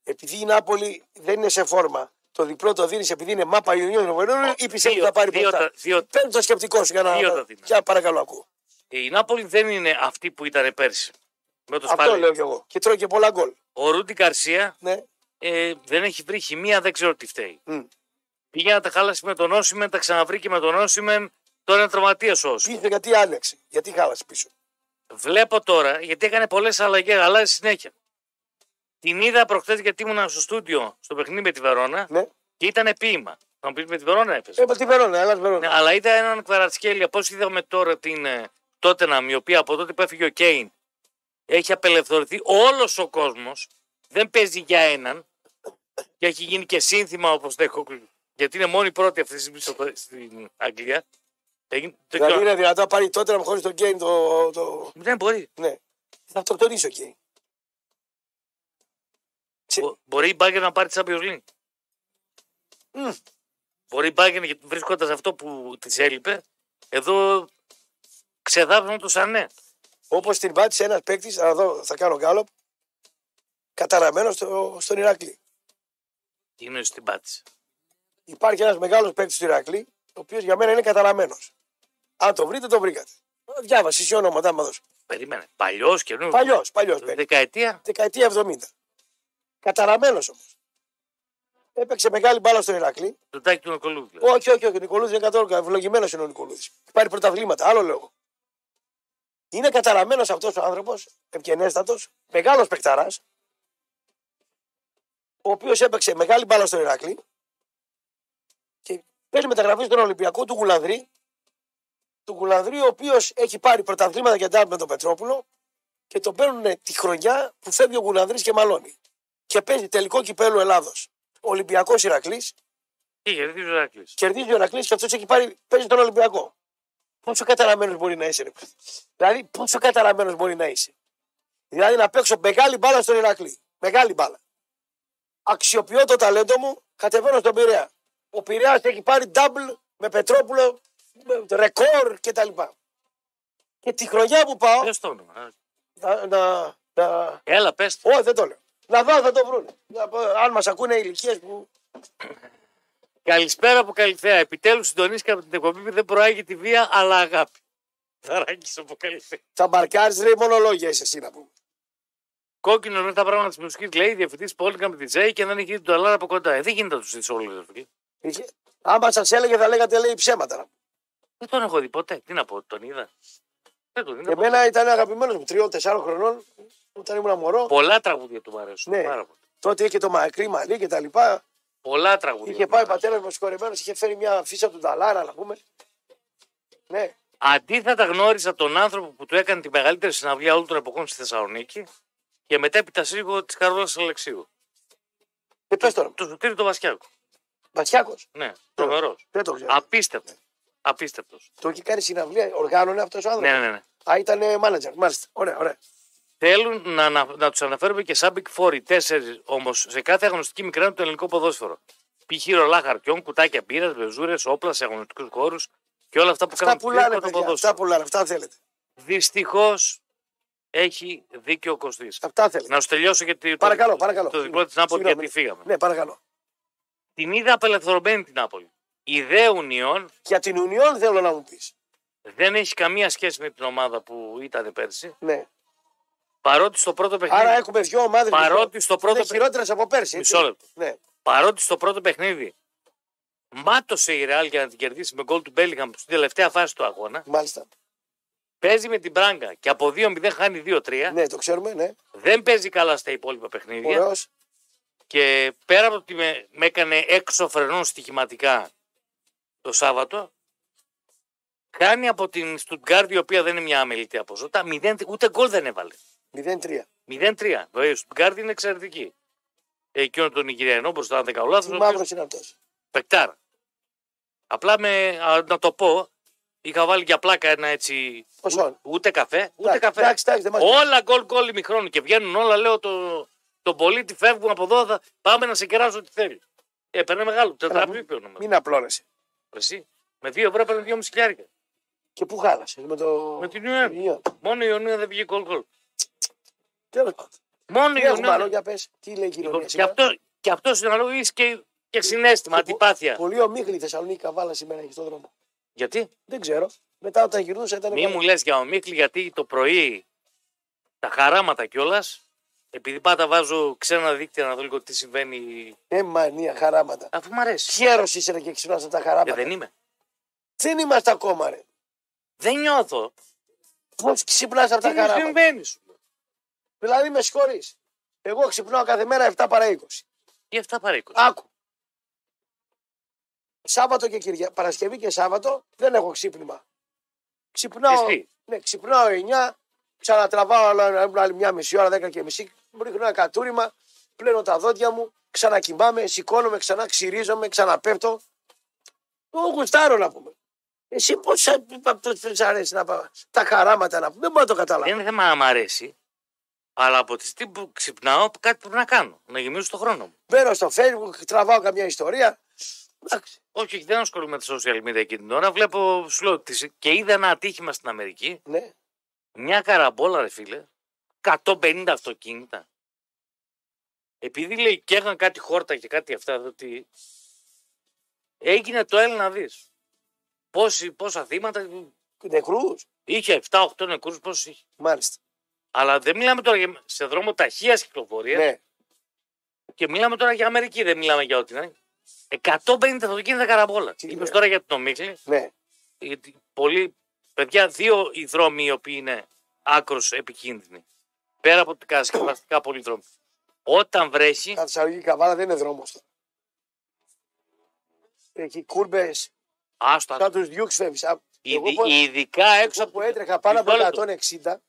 επειδή η Νάπολη δεν είναι σε φόρμα, το διπλό το δίνεις επειδή είναι μάπα Ιουνίου του Βερολίνου ή πιστεύει ότι Δύο- θα πάρει δύο μπροστά. τα- δύο- Παίρνει το σκεπτικός σου για να. Δύο τα δίνω. Για παρακαλώ, ακούω. Η Νάπολη δεν είναι αυτή που ήταν πέρσι. Με το Αυτό σπάλι. λέω κι εγώ. Και τρώει και πολλά γκολ. Ο Ρούντι Καρσία Ναι. ε, δεν έχει βρει χημεία, δεν ξέρω τι φταίει. Μμ. Πήγε να τα χάλασε με τον Όσιμεν, τα ξαναβρήκε με τον Όσιμεν. Τώρα είναι τραυματίας ο Όσιμεν. Πίσω γιατί άνοιξε. Γιατί χάλασε πίσω. Βλέπω τώρα, γιατί έκανε πολλές αλλαγές, αλλάζει συνέχεια. Την είδα προχθές γιατί ήμουν στο στούντιο στο παιχνίδι με τη Βερόνα Ναι. και ήταν ποίημα. Θα μου πεις με τη Βερόνα έπαιζες. Ε, με τη Βερόνα, αλλά Βερόνα. Ναι, αλλά είδα έναν Κβαρατσχέλια. Πώς είδαμε τώρα την ε, Τότεναμ, η οποία από τότε που έφυγε ο Κέιν έχει απελευθερωθεί όλος ο κόσμος. Δεν παίζει για έναν και έχει γίνει και σύνθημα όπως το έχω. Γιατί είναι μόνη πρώτη αυτή τη στιγμή στο- στην Αγγλία. Έγινε- το- Δηλαδή είναι δυνατόν να πάρει τότε να μου χωρί τον Γκέιν το, το. Δεν μπορεί. Ναι. Θα αυτοκτονήσει ο Γκέιν. Τσι- Μπο- Μπορεί η Μπάγκερ να πάρει τη Champions League. Μμ. Μπορεί η Μπάγκερ βρίσκοντας αυτό που της έλειπε, εδώ ξεδάφνουν το Σανέ. Όπως την πάτησε ένας παίκτης, αλλά εδώ θα κάνω γκάλωπ, καταραμένος στο, στον Ηράκλειο. Τι είναι στην πάτηση. Υπάρχει ένας μεγάλος παίκτης του Ηρακλή, ο οποίος για μένα είναι καταραμένος. Αν το βρείτε, το βρήκατε. Διάβασε εσύ ονόματα, μα δώσω. Περίμενε. Παλιός καινούριο. Παλιός, παλιός παίκτης. Δεκαετία; Δεκαετία 70. Καταραμένος όμως. Έπαιξε μεγάλη μπάλα στον Ηρακλή. Το τάκι του Νικολού. δηλαδή. Όχι, όχι, όχι. Ο Νικολούδης είναι καθόλου ευλογημένος είναι ο Νικολούδης. Πάρει πρωταβλήματα, άλλο λόγο. Είναι καταραμένος αυτός ο άνθρωπος, ευγενέστατος, μεγάλος παικταρά, ο οποίος έπαιξε μεγάλη μπάλα στο Ηράκλειο και παίζει μεταγραφή στον Ολυμπιακό του Γουλανδρή. Του Γουλανδρή, ο οποίος έχει πάρει πρωταθλήματα και ντάμπ με τον Πετρόπουλο και τον παίρνουν τη χρονιά που φεύγει ο Γουλανδρής και μαλώνει. Και παίζει τελικό κυπέλο Ελλάδος. Ολυμπιακός Ηρακλής Τι κερδίζει ο Ηράκλειο. κερδίζει ο Ηρακλής και αυτός έχει πάρει, παίζει τον Ολυμπιακό. Πόσο καταραμένος μπορεί να είσαι, ρε. παιδί. Δηλαδή, πόσο καταραμένος μπορεί να είσαι. Δηλαδή, να παίξω μεγάλη μπάλα στον Ηρακλή. Μεγάλη μπάλα. Αξιοποιώ το ταλέντο μου, κατεβαίνω στον Πειραιά. Ο Πειραιά έχει πάρει double με Πετρόπουλο, με ρεκόρ κτλ. Και τη χρονιά που πάω, Πες το όνομα. να, να, να, Έλα, πες. όχι δεν το λέω. Να δω, θα το βρουν. Αν μας ακούνε ηλικίες που. Καλησπέρα από Καλυθέα. Επιτέλους συντονίστηκα από την εκπομπή που δεν προάγει τη βία, αλλά αγάπη. Δαράκι από Καλυθέα. Θα μπαρκάρεις, λέει, μονολόγια είσαι εσύ να πούμε. Κόκκινο με τα πράγματα της μουσικής λέει διευθυντής Πόλικα με τη Τζέι και δεν έχει δει το αλάρα από κοντά. Ε, δεν γίνεται να τους δεις όλους. ρε φίλε. Είχε- Άμα σας έλεγε, θα λέγατε λέει ψέματα. Δεν τον έχω δει ποτέ. Τι να πω, τον είδα. Δεν τον είδα. ποτέ. Εμένα ήταν αγαπημένος μου, τριών-τεσσάρων χρονών, όταν ήμουν μωρό. Πολλά τραγούδια του μου αρέσουν. Ναι. Πάρα πολύ. Τότε είχε το μακρύ μαλλί και τα λοιπά. Πολλά τραγούδια. Είχε του πάει ο μ' αρέσουν. πατέρας μου συγχωρεμένο, είχε φέρει μια φύσα του Νταλάρα, να πούμε. Ναι, Αντίθετα γνώρισα τον άνθρωπο που του έκανε τη μεγαλύτερη συναυλία όλων των εποχών στη Θεσσαλονίκη και μετέπειτα σύζυγο της Καρόλα Αλεξίου. δεν πες τώρα. Το Σωτήρι το Βασιάκο. Μπατσιάκο. Ναι, τρομερός. Δεν το ξέρω. Απίστευτος. Απίστευτος. Το είχε κάνει συναυλία, οργάνωνε αυτός ο άνθρωπος; Ναι, ναι, ναι. Α, ήταν μάνατζερ, μάλιστα. Ωραία, ωραία. Θέλουν να, να, να τους αναφέρουμε και σαν Big Four, οι τέσσερις όμως σε κάθε αγωνιστική μικράνει το ελληνικό ποδόσφαιρο. Π.χ. ρολά χαρτιών, κουτάκια μπύρας, βεζούρες, όπλα σε αγωνιστικούς χώρους και όλα αυτά που Αυτά κάνουν πουλάνε, το παιδιά. Αυτά ποδόσφαιρο. πουλάνε, αυτά θέλετε. Δυστυχώς έχει δίκιο ο Κωστής. Αυτά θέλετε. Να σου τελειώσω γιατί Παρακαλώ, το, παρακαλώ. το διπλό της Νάπολη Συγγνώμη. γιατί φύγαμε. Ναι, παρακαλώ. Την είδα απελευθερωμένη την Νάπολη. Η ιδέα Ουνιών Για την Ουνιόν θέλω να μου πεις. δεν έχει καμία σχέση με την ομάδα που ήταν πέρσι. Ναι. Παρότι στο πρώτο παιχνίδι. Άρα έχουμε δύο ομάδες. Παρότι στο πρώτο Είναι χειρότερες από πέρσι. έτσι; Μισό λεπτό. Ναι. παρότι στο πρώτο παιχνίδι μάτωσε η Ρεάλ για να την κερδίσει με γκολ του Μπέλιγχαμ στην τελευταία φάση του αγώνα, Μάλιστα. παίζει με την Μπράγκα και από 2-0 χάνει 2-3, Ναι, το ξέρουμε, ναι. δεν παίζει καλά στα υπόλοιπα παιχνίδια Ωραίος. και πέρα από ότι με, με έκανε έξω φρενών στοιχηματικά το Σάββατο, χάνει από την Στουτγκάρδη, η οποία δεν είναι μια αμελητή αποζώτα, 0, ούτε γκολ δεν έβαλε. 0-3. 0-3. Βέβαια, η Στουτγκάρδη είναι εξαιρετική. Εκείνο τον Νιγηριανό μπροστά, αν δεν κάνω λάθος, Τι ο μαύρο οποίος- είναι αυτός. Πεκτάρα. Απλά με, α, να το πω, είχα βάλει για πλάκα ένα έτσι. Ποσόν. Ούτε καφέ, ούτε Εντάξει, καφέ. εντάξει, εντάξει, δεν μας- όλα γκολ γκολ ημιχρόνου και βγαίνουν όλα. Λέω το, το πολίτη φεύγουν από εδώ. Θα, πάμε να σε κεράσω ό,τι θέλει. Έπαιρνε μεγάλο, Έλα, τετραπλήπιο νομίζω. Μην απλώνεσαι. Εσύ. Με 2 ευρώ έπαιρνε 2,5 χιλιάρικα. Και πού χάλασες με το. Με την Ιωάννη. Μόνο η Ιωνία δεν βγήκε γκολ γκολ. Τέλος πάντων. Μόνο η Τι έχουμε άλλο Ιωνία. για πες. Τι λέει η κοινωνία. Και σήμερα; αυτό, και αυτός είναι αναλογή και, και συνέστημα, αντιπάθεια. Πολύ ομίχλη η Θεσσαλονίκη καβάλα σήμερα έχει στον δρόμο. Γιατί; Δεν ξέρω. Μετά όταν γυρνούσα ήταν. Μη καλά. μου λες για ομίχλη, γιατί το πρωί τα χαράματα κιόλας, επειδή πάντα βάζω ξένα δίκτυα να δω λίγο τι συμβαίνει. Ε, μανία, χαράματα. Αφού μου αρέσει. Χαίρος είσαι ρε, και ξυπνάς τα Ε, χαράματα. δεν είμαι. Δεν είμαστε ακόμα, ρε. Δεν νιώθω. Πώς ξυπνάς από Τι τα μου χαράματα. συμβαίνει σου. Λέω. Δηλαδή με συγχωρεί. Εγώ ξυπνάω κάθε μέρα 7 παρά 20. Τι αυτά παρήκω. Άκου. Σάββατο και Κυριακή, Παρασκευή και Σάββατο δεν έχω ξύπνημα. Ξυπνάω, Εσύ. ναι, ξυπνάω 9, ξανατραβάω άλλο- άλλη μια μισή ώρα, 10 και μισή, μου ρίχνω ένα κατούριμα, πλένω τα δόντια μου, ξανακοιμάμαι, σηκώνομαι ξανά, ξυρίζομαι, ξαναπέφτω. Το γουστάρω να πούμε. Εσύ πώς σ' αρέσει να πάω, τα χαράματα να πούμε, δεν μπορώ να το καταλάβω. Δεν είναι θέμα να μ' αρέσει. Αλλά από τη στιγμή που ξυπνάω, κάτι πρέπει να κάνω. Να γεμίσω το χρόνο μου. Μπαίνω στο facebook, τραβάω καμιά ιστορία. Εντάξει. Όχι, όχι, δεν ασχολούμαι με τα social media εκείνη την ώρα. Βλέπω, σου λέω, τις- και είδα ένα ατύχημα στην Αμερική. Ναι. Μια καραμπόλα, ρε φίλε. 150 αυτοκίνητα. Επειδή λέει και έκαναν κάτι χόρτα και κάτι αυτά εδώ τι. Έγινε το έλα να δεις. Πόσα θύματα. Νεκρούς. Είχε 7-8 νεκρούς, πόσου είχε. Μάλιστα. Αλλά δεν μιλάμε τώρα για, σε δρόμο ταχείας κυκλοφορίας. Ναι. Και μιλάμε τώρα για Αμερική, δεν μιλάμε για ό,τι να είναι. 150 αυτοκίνητα καραμπόλα. Τι Είπες λέω. τώρα για την Ομίχλη. Ναι. Γιατί πολλοί, παιδιά, δύο οι δρόμοι οι οποίοι είναι άκρος επικίνδυνοι. Πέρα από τα κατασκευαστικά πολυδρόμια. Όταν βρέχει, Κατά Θεσσαλονίκη καβάλα δεν είναι δρόμος. Έχει κούρμπες. άστο, Σαν τους διούξ φεύγεις. Εγώ Ειδι- που- ειδικά έξω εγώ από που έτρεχα πάνω από Μισό λεπτό. 160.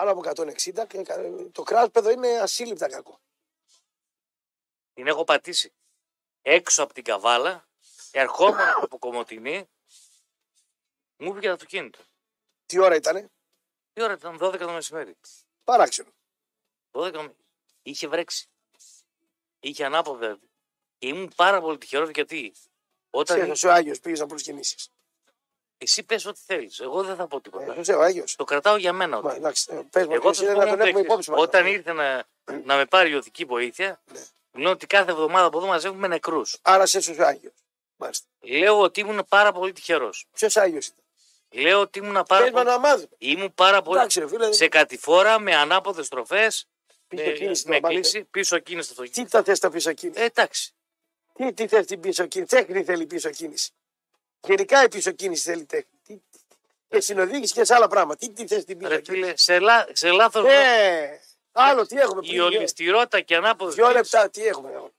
Πάνω από 160 και κα- το κράσπεδο είναι ασύλληπτα κακό. Την έχω πατήσει. Έξω από την καβάλα, ερχόμουν από Κομωτινή, μου βγήκε το αυτοκίνητο. Τι ώρα ήταν, Τι ώρα ήταν, 12 το μεσημέρι. παράξενο. 12 το... Είχε βρέξει. Είχε ανάποδα. Και ήμουν πάρα πολύ τυχερός γιατί όταν. Ξέρεις, ο Άγιος πήγες να προσκυνήσει. Εσύ πες ό,τι θέλεις. Εγώ δεν θα πω τίποτα. Ε, ο Άγιος. Το κρατάω για μένα. Μα, εντάξει, ε, πες μου, Εγώ εσύ θα σου είναι πω να μόνο τον το έχουμε εξής. υπόψη μας. Όταν ήρθε να, να με πάρει η οδική βοήθεια, Ναι. μου λένε ότι κάθε εβδομάδα από εδώ μαζεύουμε νεκρούς. Άρα σε έσωσε ο Άγιος. Μάλιστα. Λέω ότι ήμουν πάρα πολύ τυχερός. Ποιος Άγιος ήταν; Λέω ότι ήμουν πάρα, Πες μου πολύ... να μάθουμε. ήμουν πάρα πολύ Εντάξει, ρε φίλε, σε κατηφόρα με ανάποδες στροφέ. πίσω Με, κίνηση. με το μάτι. κλίση, πίσω κίνηση το Τι τα θες τα πίσω κίνησης; Ε, εντάξει. Τι, τι θες την πίσω κίνηση; Τέχνη θέλει η πίσω κίνηση. Γενικά η πίσω κίνηση θέλει τέχνη. Τι, και συνοδήγηση και σε άλλα πράγματα. Τι, τι θες την πίσω Ρε κίνηση. φίλε, σε, λά, σε λάθος. Ε, άλλο τι έχουμε η πριν. δύο- ολιστηρότητα και ανάποδε. Δυο λεπτά τι έχουμε.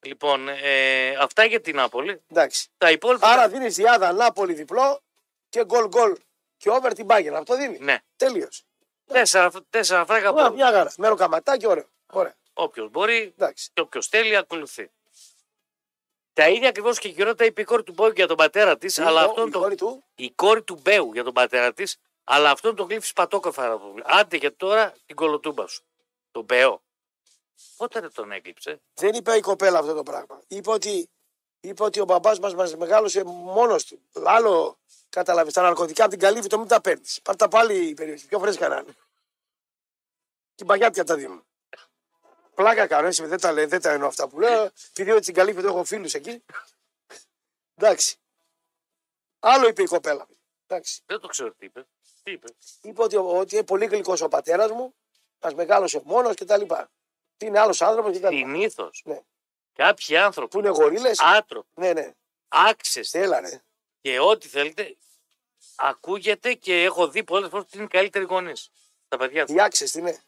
Λοιπόν, ε, αυτά για την Νάπολη. Εντάξει. Τα υπόλοιπα. Άρα δίνεις διάδα Νάπολη διπλό και γκολ γκολ και over την Bayern. Αυτό δίνει. Ναι. Τελείω. Τέσσερα, τέσσερα φράγκα από Μια χαρά. Μέρο καματάκι, ωραίο. Ωραία. όποιος μπορεί Εντάξει. και όποιος θέλει ακολουθεί. Τα ίδια ακριβώς και χειρότερα είπε η κόρη του Μπέου για τον πατέρα της, αλλά Η αυτόν το, κόρη του. η κόρη του Μπέου για τον πατέρα της, αλλά αυτόν τον γλύφει πατόκοφα. Άντε και τώρα την κολοτούμπα σου. Τον Μπέο. Πότε δεν τον έκλειψε; Δεν είπε η κοπέλα αυτό το πράγμα. Είπε ότι, είπε ότι ο μπαμπάς μας μας μεγάλωσε μόνος του. Άλλο κατάλαβες. Τα ναρκωτικά από την καλύβη το μην τα παίρνεις. Πάρ' τα από άλλη περιοχή. Πιο φρέσκα να είναι. Την παγιάτια τα δίνουν. Πλάκα κάνω, έτσι, δεν τα, λέω, δεν τα εννοώ αυτά που λέω. Επειδή ότι στην καλύβη το έχω φίλους εκεί. Εντάξει. Άλλο είπε η κοπέλα. Εντάξει. Δεν το ξέρω τι είπε. Τι είπε; Είπε ότι, ότι είναι πολύ γλυκός ο πατέρας μου, μα μεγάλωσε μόνο κτλ. Είναι άλλος άνθρωπος κτλ. Συνήθως Ναι. κάποιοι άνθρωποι, Που είναι γορίλες. άνθρωποι, Ναι, ναι. άξεστοι Έλα, ναι. και ό,τι θέλετε, ακούγεται και έχω δει πολλές φορές ότι είναι οι καλύτεροι γονείς. Τα παιδιά τους. Οι άξε τι είναι.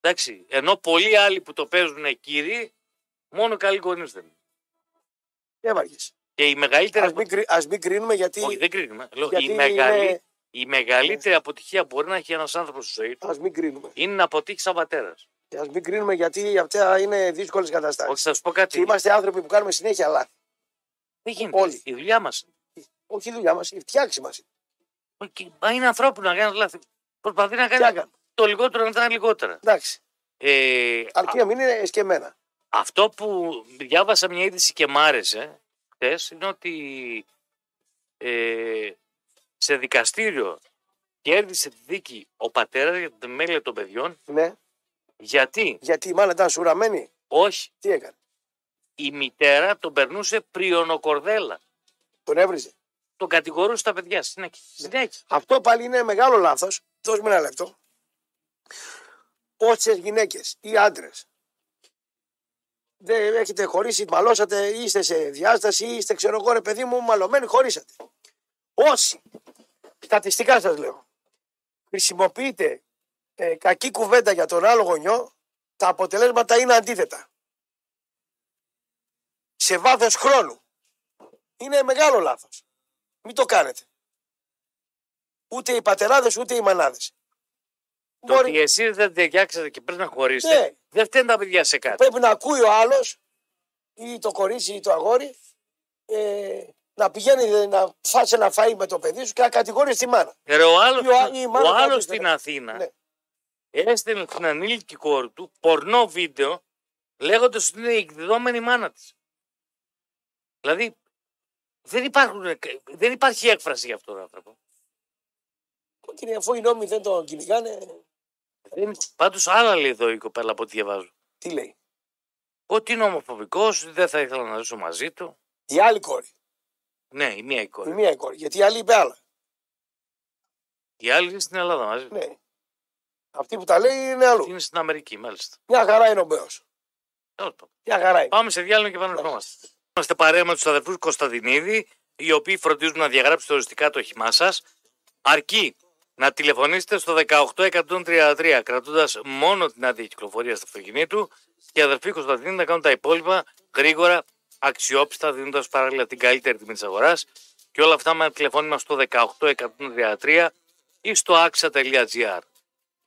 Εντάξει. Ενώ πολλοί άλλοι που το παίζουν κύριοι, μόνο καλοί γονείς δεν είναι. Δεν βαριέσαι. Και η μεγαλύτερη. Ας μην, κρι- ας μην κρίνουμε γιατί. Όχι, δεν κρίνουμε. Λέω, γιατί η, μεγαλή... είναι- η μεγαλύτερη αποτυχία που μπορεί να έχει ένας άνθρωπος στη ζωή του Ας μην κρίνουμε. είναι να αποτύχει σαν πατέρας. Α μην κρίνουμε γιατί αυτά είναι δύσκολες καταστάσεις. Όχι, θα σου πω κάτι. Και είμαστε άνθρωποι που κάνουμε συνέχεια λάθη. Δεν γίνεται. όλοι. Η δουλειά μας. Όχι η δουλειά μας, η φτιάξη μας. Μα είναι ανθρώπινο να κάνεις λάθη. Προσπαθεί να Τι κάνει έκανε. Το λιγότερο να κάνει λιγότερα. Εντάξει. Ε, Αρκεί να μην είναι εσκεμμένα. Αυτό που διάβασα μια είδηση και μ' άρεσε χθες είναι ότι ε, σε δικαστήριο κέρδισε τη δίκη ο πατέρας για την μέλεια των παιδιών Ναι. γιατί; Γιατί η μάνα ήταν σουραμένη; όχι Τι έκανε; η μητέρα τον περνούσε πριονοκορδέλα. Τον έβριζε; Τον κατηγορούσε τα παιδιά συνέχεια. συνέχεια. Αυτό πάλι είναι μεγάλο λάθος. Δώσ' μου ένα λεπτό. Όσε γυναίκες ή άντρες δεν έχετε χωρίσει, μαλώσατε, είστε σε διάσταση, είστε ξέρω εγώ ρε παιδί μου, μαλωμένοι, χωρίσατε. Όσοι, στατιστικά σας λέω, χρησιμοποιείτε ε, κακή κουβέντα για τον άλλο γονιό, τα αποτελέσματα είναι αντίθετα. Σε βάθος χρόνου. Είναι μεγάλο λάθος. Μην το κάνετε. Ούτε οι πατεράδες ούτε οι μανάδες. Το ότι εσείς δεν ταιριάξατε και πρέπει να χωρίσετε, Ναι. δεν φταίνουν τα παιδιά σε κάτι. Πρέπει να ακούει ο άλλος ή το κορίτσι ή το αγόρι ε, να πηγαίνει να φάσει ένα φαΐ με το παιδί σου και να κατηγορεί τη μάνα. Ρε, ο άλλος Ή ο- ή η μάνα άλλος κάποιος στην δεν- Αθήνα Ναι. έστειλε στην ανήλικη κόρη του πορνό βίντεο λέγοντας ότι είναι η εκδιδόμενη μάνα της. Δηλαδή δεν, υπάρχουν, δεν υπάρχει έκφραση για αυτόν τον άνθρωπο. Και αφού οι νόμοι δεν τον κυνηγάνε, Δεν... Πάντως άλλα λέει εδώ η κοπέλα από ό,τι διαβάζω. τι λέει; Ότι είναι ομοφοβικός, δεν θα ήθελα να ζήσω μαζί του. Η άλλη κόρη. Ναι, η μία η κόρη. Η μία η κόρη. Γιατί η άλλη είπε άλλα. Η άλλη είναι στην Ελλάδα μαζί. Ναι. Αυτή που τα λέει είναι αλλού. Είναι στην Αμερική, μάλιστα. Μια χαρά είναι ο Μπέος. Τέλος πάντων. Μια χαρά είναι. Πάμε σε διάλογο και επανερχόμαστε. Είμαστε παρέα με τους αδερφούς Κωνσταντινίδη, οι οποίοι φροντίζουν να διαγράψετε οριστικά το όχημά σας. Αρκεί να τηλεφωνήσετε στο 18133 κρατώντας μόνο την άδεια κυκλοφορίας του αυτοκινήτου και οι αδερφοί Κωνσταντινίδη να κάνουν τα υπόλοιπα γρήγορα, αξιόπιστα, δίνοντας παράλληλα την καλύτερη τιμή της αγοράς και όλα αυτά με ένα τηλεφώνημα στο 18133 ή στο axa.gr.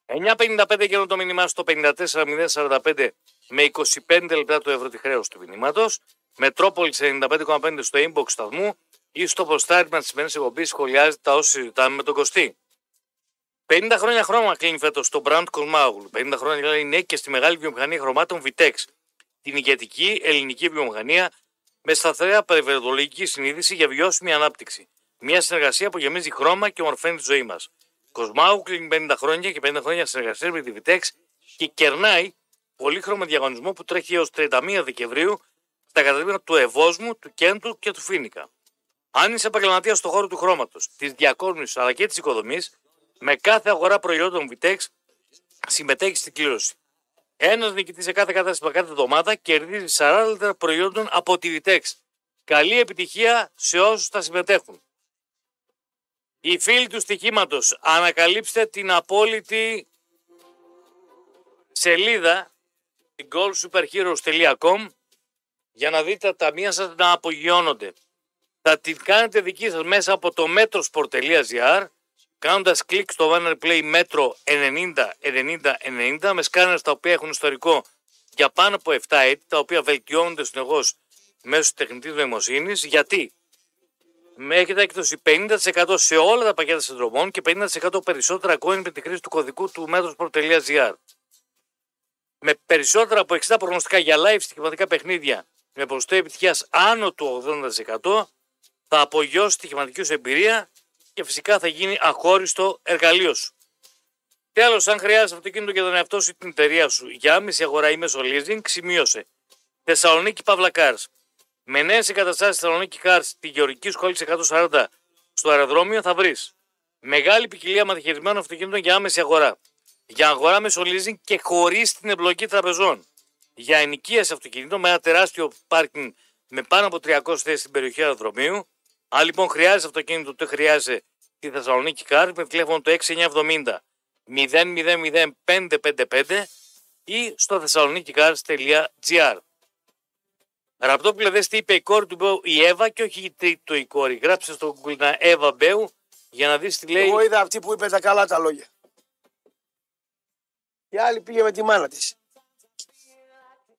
9.55 γύρω το μήνυμά στο 54.045 με 25 λεπτά το ευρώ τη χρέωση του μηνύματος. Μετρόπολης 95,5 στο inbox σταθμού ή στο ποστάρισμα της σημερινής εκπομπής σχολιάζεται τα όσα συζητάμε με τον Κωστή. 50 χρόνια χρώμα κλείνει φέτος το brand Κοσμάγουλου. 50 χρόνια λέει ναι και στη μεγάλη βιομηχανία χρωμάτων Vitex. Την ηγετική ελληνική βιομηχανία με σταθερά περιβαλλοντολογική συνείδηση για βιώσιμη ανάπτυξη. Μια συνεργασία που γεμίζει χρώμα και ομορφαίνει τη ζωή μας. Κοσμάου κλείνει 50 χρόνια και 50 χρόνια συνεργασία με τη Vitex και κερνάει πολύχρωμο διαγωνισμό που τρέχει έως 31 Δεκεμβρίου στα καταστήματα του Ευόσμου, του Κέντου και του Φίνικα. Αν είσαι επαγγελματία στον χώρο του χρώματος, της διακόσμηση αλλά και της οικοδομής, με κάθε αγορά προϊόντων Vitex συμμετέχει στην κλήρωση. Ένας νικητής σε κάθε κατάστημα κάθε εβδομάδα κερδίζει 40 λίτρα προϊόντων από τη Vitex. Καλή επιτυχία σε όσους θα συμμετέχουν. Οι φίλοι του στοιχήματος, ανακαλύψτε την απόλυτη σελίδα την goalsuperheroes.com για να δείτε τα ταμεία σας να απογειώνονται. Θα την κάνετε δική σας μέσα από το metrosport.gr κάνοντας κλικ στο banner play Metro 90 90 90 με σκάνερ τα οποία έχουν ιστορικό για πάνω από 7 έτη τα οποία βελτιώνονται συνεχώς μέσω της τεχνητής νοημοσύνης γιατί με έχετε έκδοση 50% σε όλα τα πακέτα συνδρομών και 50% περισσότερα coin με τη χρήση του κωδικού του metrosport.gr με περισσότερα από 60 προγνωστικά για live στοιχηματικά παιχνίδια με ποσοστό επιτυχία άνω του 80% θα απογειώσει τη στοιχηματική σου εμπειρία και φυσικά θα γίνει αχώριστο εργαλείο σου. Τέλο, αν χρειάζεται αυτοκίνητο για τον εαυτό σου ή την εταιρεία σου για άμεση αγορά ή μέσω leasing, σημείωσε. Θεσσαλονίκη Παύλα Cars. Με νέες εγκαταστάσεις Θεσσαλονίκη Cars στη Γεωργική Σχόλη 140 στο αεροδρόμιο θα βρεις μεγάλη ποικιλία μαθηκευμένων αυτοκινήτων για άμεση αγορά για αγορά μέσω leasing και χωρίς την εμπλοκή τραπεζών. Για ενοικίαση αυτοκινήτων με ένα τεράστιο πάρκινγκ με πάνω από 300 θέσεις στην περιοχή αεροδρομίου. Αν λοιπόν χρειάζεται αυτοκίνητο, το χρειάζεται τη Θεσσαλονίκη Car με τηλέφωνο το 6970 000 ή στο θεσσαλονίκικars.gr. Ραπτό που τι είπε η κόρη του Μπέου η Εύα και όχι η τρίτο η κόρη. Γράψε στο Google να Εύα Μπέου για να δεις τι λέει. Εγώ είδα αυτή που είπε τα καλά τα λόγια. Η άλλη πήγε με τη μάνα της.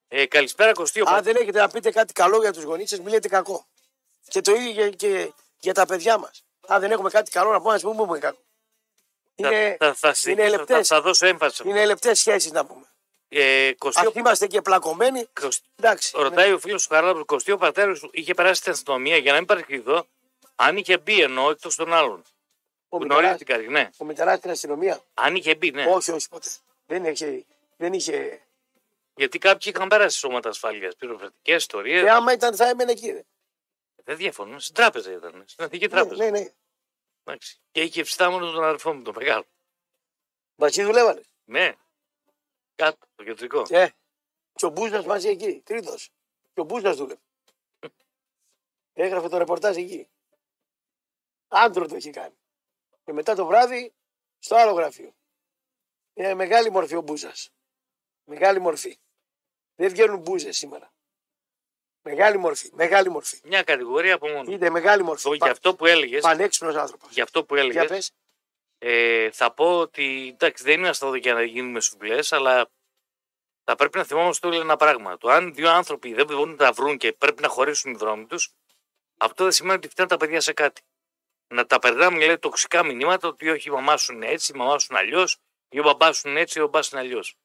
Ε, καλησπέρα Κωστή. Αν δεν έχετε να πείτε κάτι καλό για τους γονείς σας, μιλείτε κακό. Και το ίδιο και, και για τα παιδιά μας. Αν δεν έχουμε κάτι καλό να πούμε, ας πούμε, πούμε κακό. Είναι, θα, θα, θα, είναι θα, λεπτές. θα, θα δώσω έμφαση. σε αυτό. είναι λεπτές σχέσεις να πούμε. Ε, κοστί, Αν είμαστε και πλακωμένοι, κοστί- εντάξει. ναι. ρωτάει ο φίλος του Χαράλαμπρου, Κωστή ο πατέρας του είχε περάσει στην αστυνομία για να μην παρεκκληθεί. Αν είχε μπει εννοώ εκτός των άλλων. Ο Γνωρίζεις Μητεράς- την καρδιά, ναι. Ο Μητεράς στην αστυνομία. Αν είχε μπει, ναι. Όχι, όχι ποτέ. Δεν είχε. Δεν είχε... Γιατί κάποιοι είχαν περάσει σώματα ασφάλειας, πυροφρετικέ ιστορίες. Και άμα ήταν, θα έμενε εκεί. Ρε. Δεν διαφωνώ. Στην τράπεζα ήταν. Στην Εθνική Ναι, Τράπεζα. ναι, ναι. Εντάξει. Και είχε ευστάμενο τον αδερφό μου, τον μεγάλο. Μαζί δουλεύανε. Ναι. Κάτω, το κεντρικό. Ε, και ο Μπούζας μαζί εκεί, τρίτος. Και ο Μπούζας δούλευε. Έγραφε το ρεπορτάζ εκεί. Άντρο το έχει κάνει. Και μετά το βράδυ στο άλλο γραφείο. Είναι μεγάλη μορφή ο Μπούζας. Μεγάλη μορφή. Δεν βγαίνουν μπούζες σήμερα. Μεγάλη μορφή. Μεγάλη μορφή. Μια κατηγορία από μόνο. Είναι μεγάλη μορφή. Το, για αυτό που έλεγες, Πανέξυπνος άνθρωπος. για αυτό που Για έλεγες, πες. ε, θα πω ότι εντάξει, δεν είμαστε εδώ για να γίνουμε σουβλές, αλλά θα πρέπει να θυμόμαστε όλοι ένα πράγμα. Το αν δύο άνθρωποι δεν μπορούν να τα βρουν και πρέπει να χωρίσουν οι δρόμοι τους, αυτό δεν σημαίνει ότι φταίνουν τα παιδιά σε κάτι. Να τα περνάμε λέει, τοξικά μηνύματα ότι όχι, η μαμά σου είναι έτσι, η μαμά σου είναι αλλιώς, ή ο μπαμπάς σου είναι έτσι, ή ο μπαμπάς είναι αλλιώς.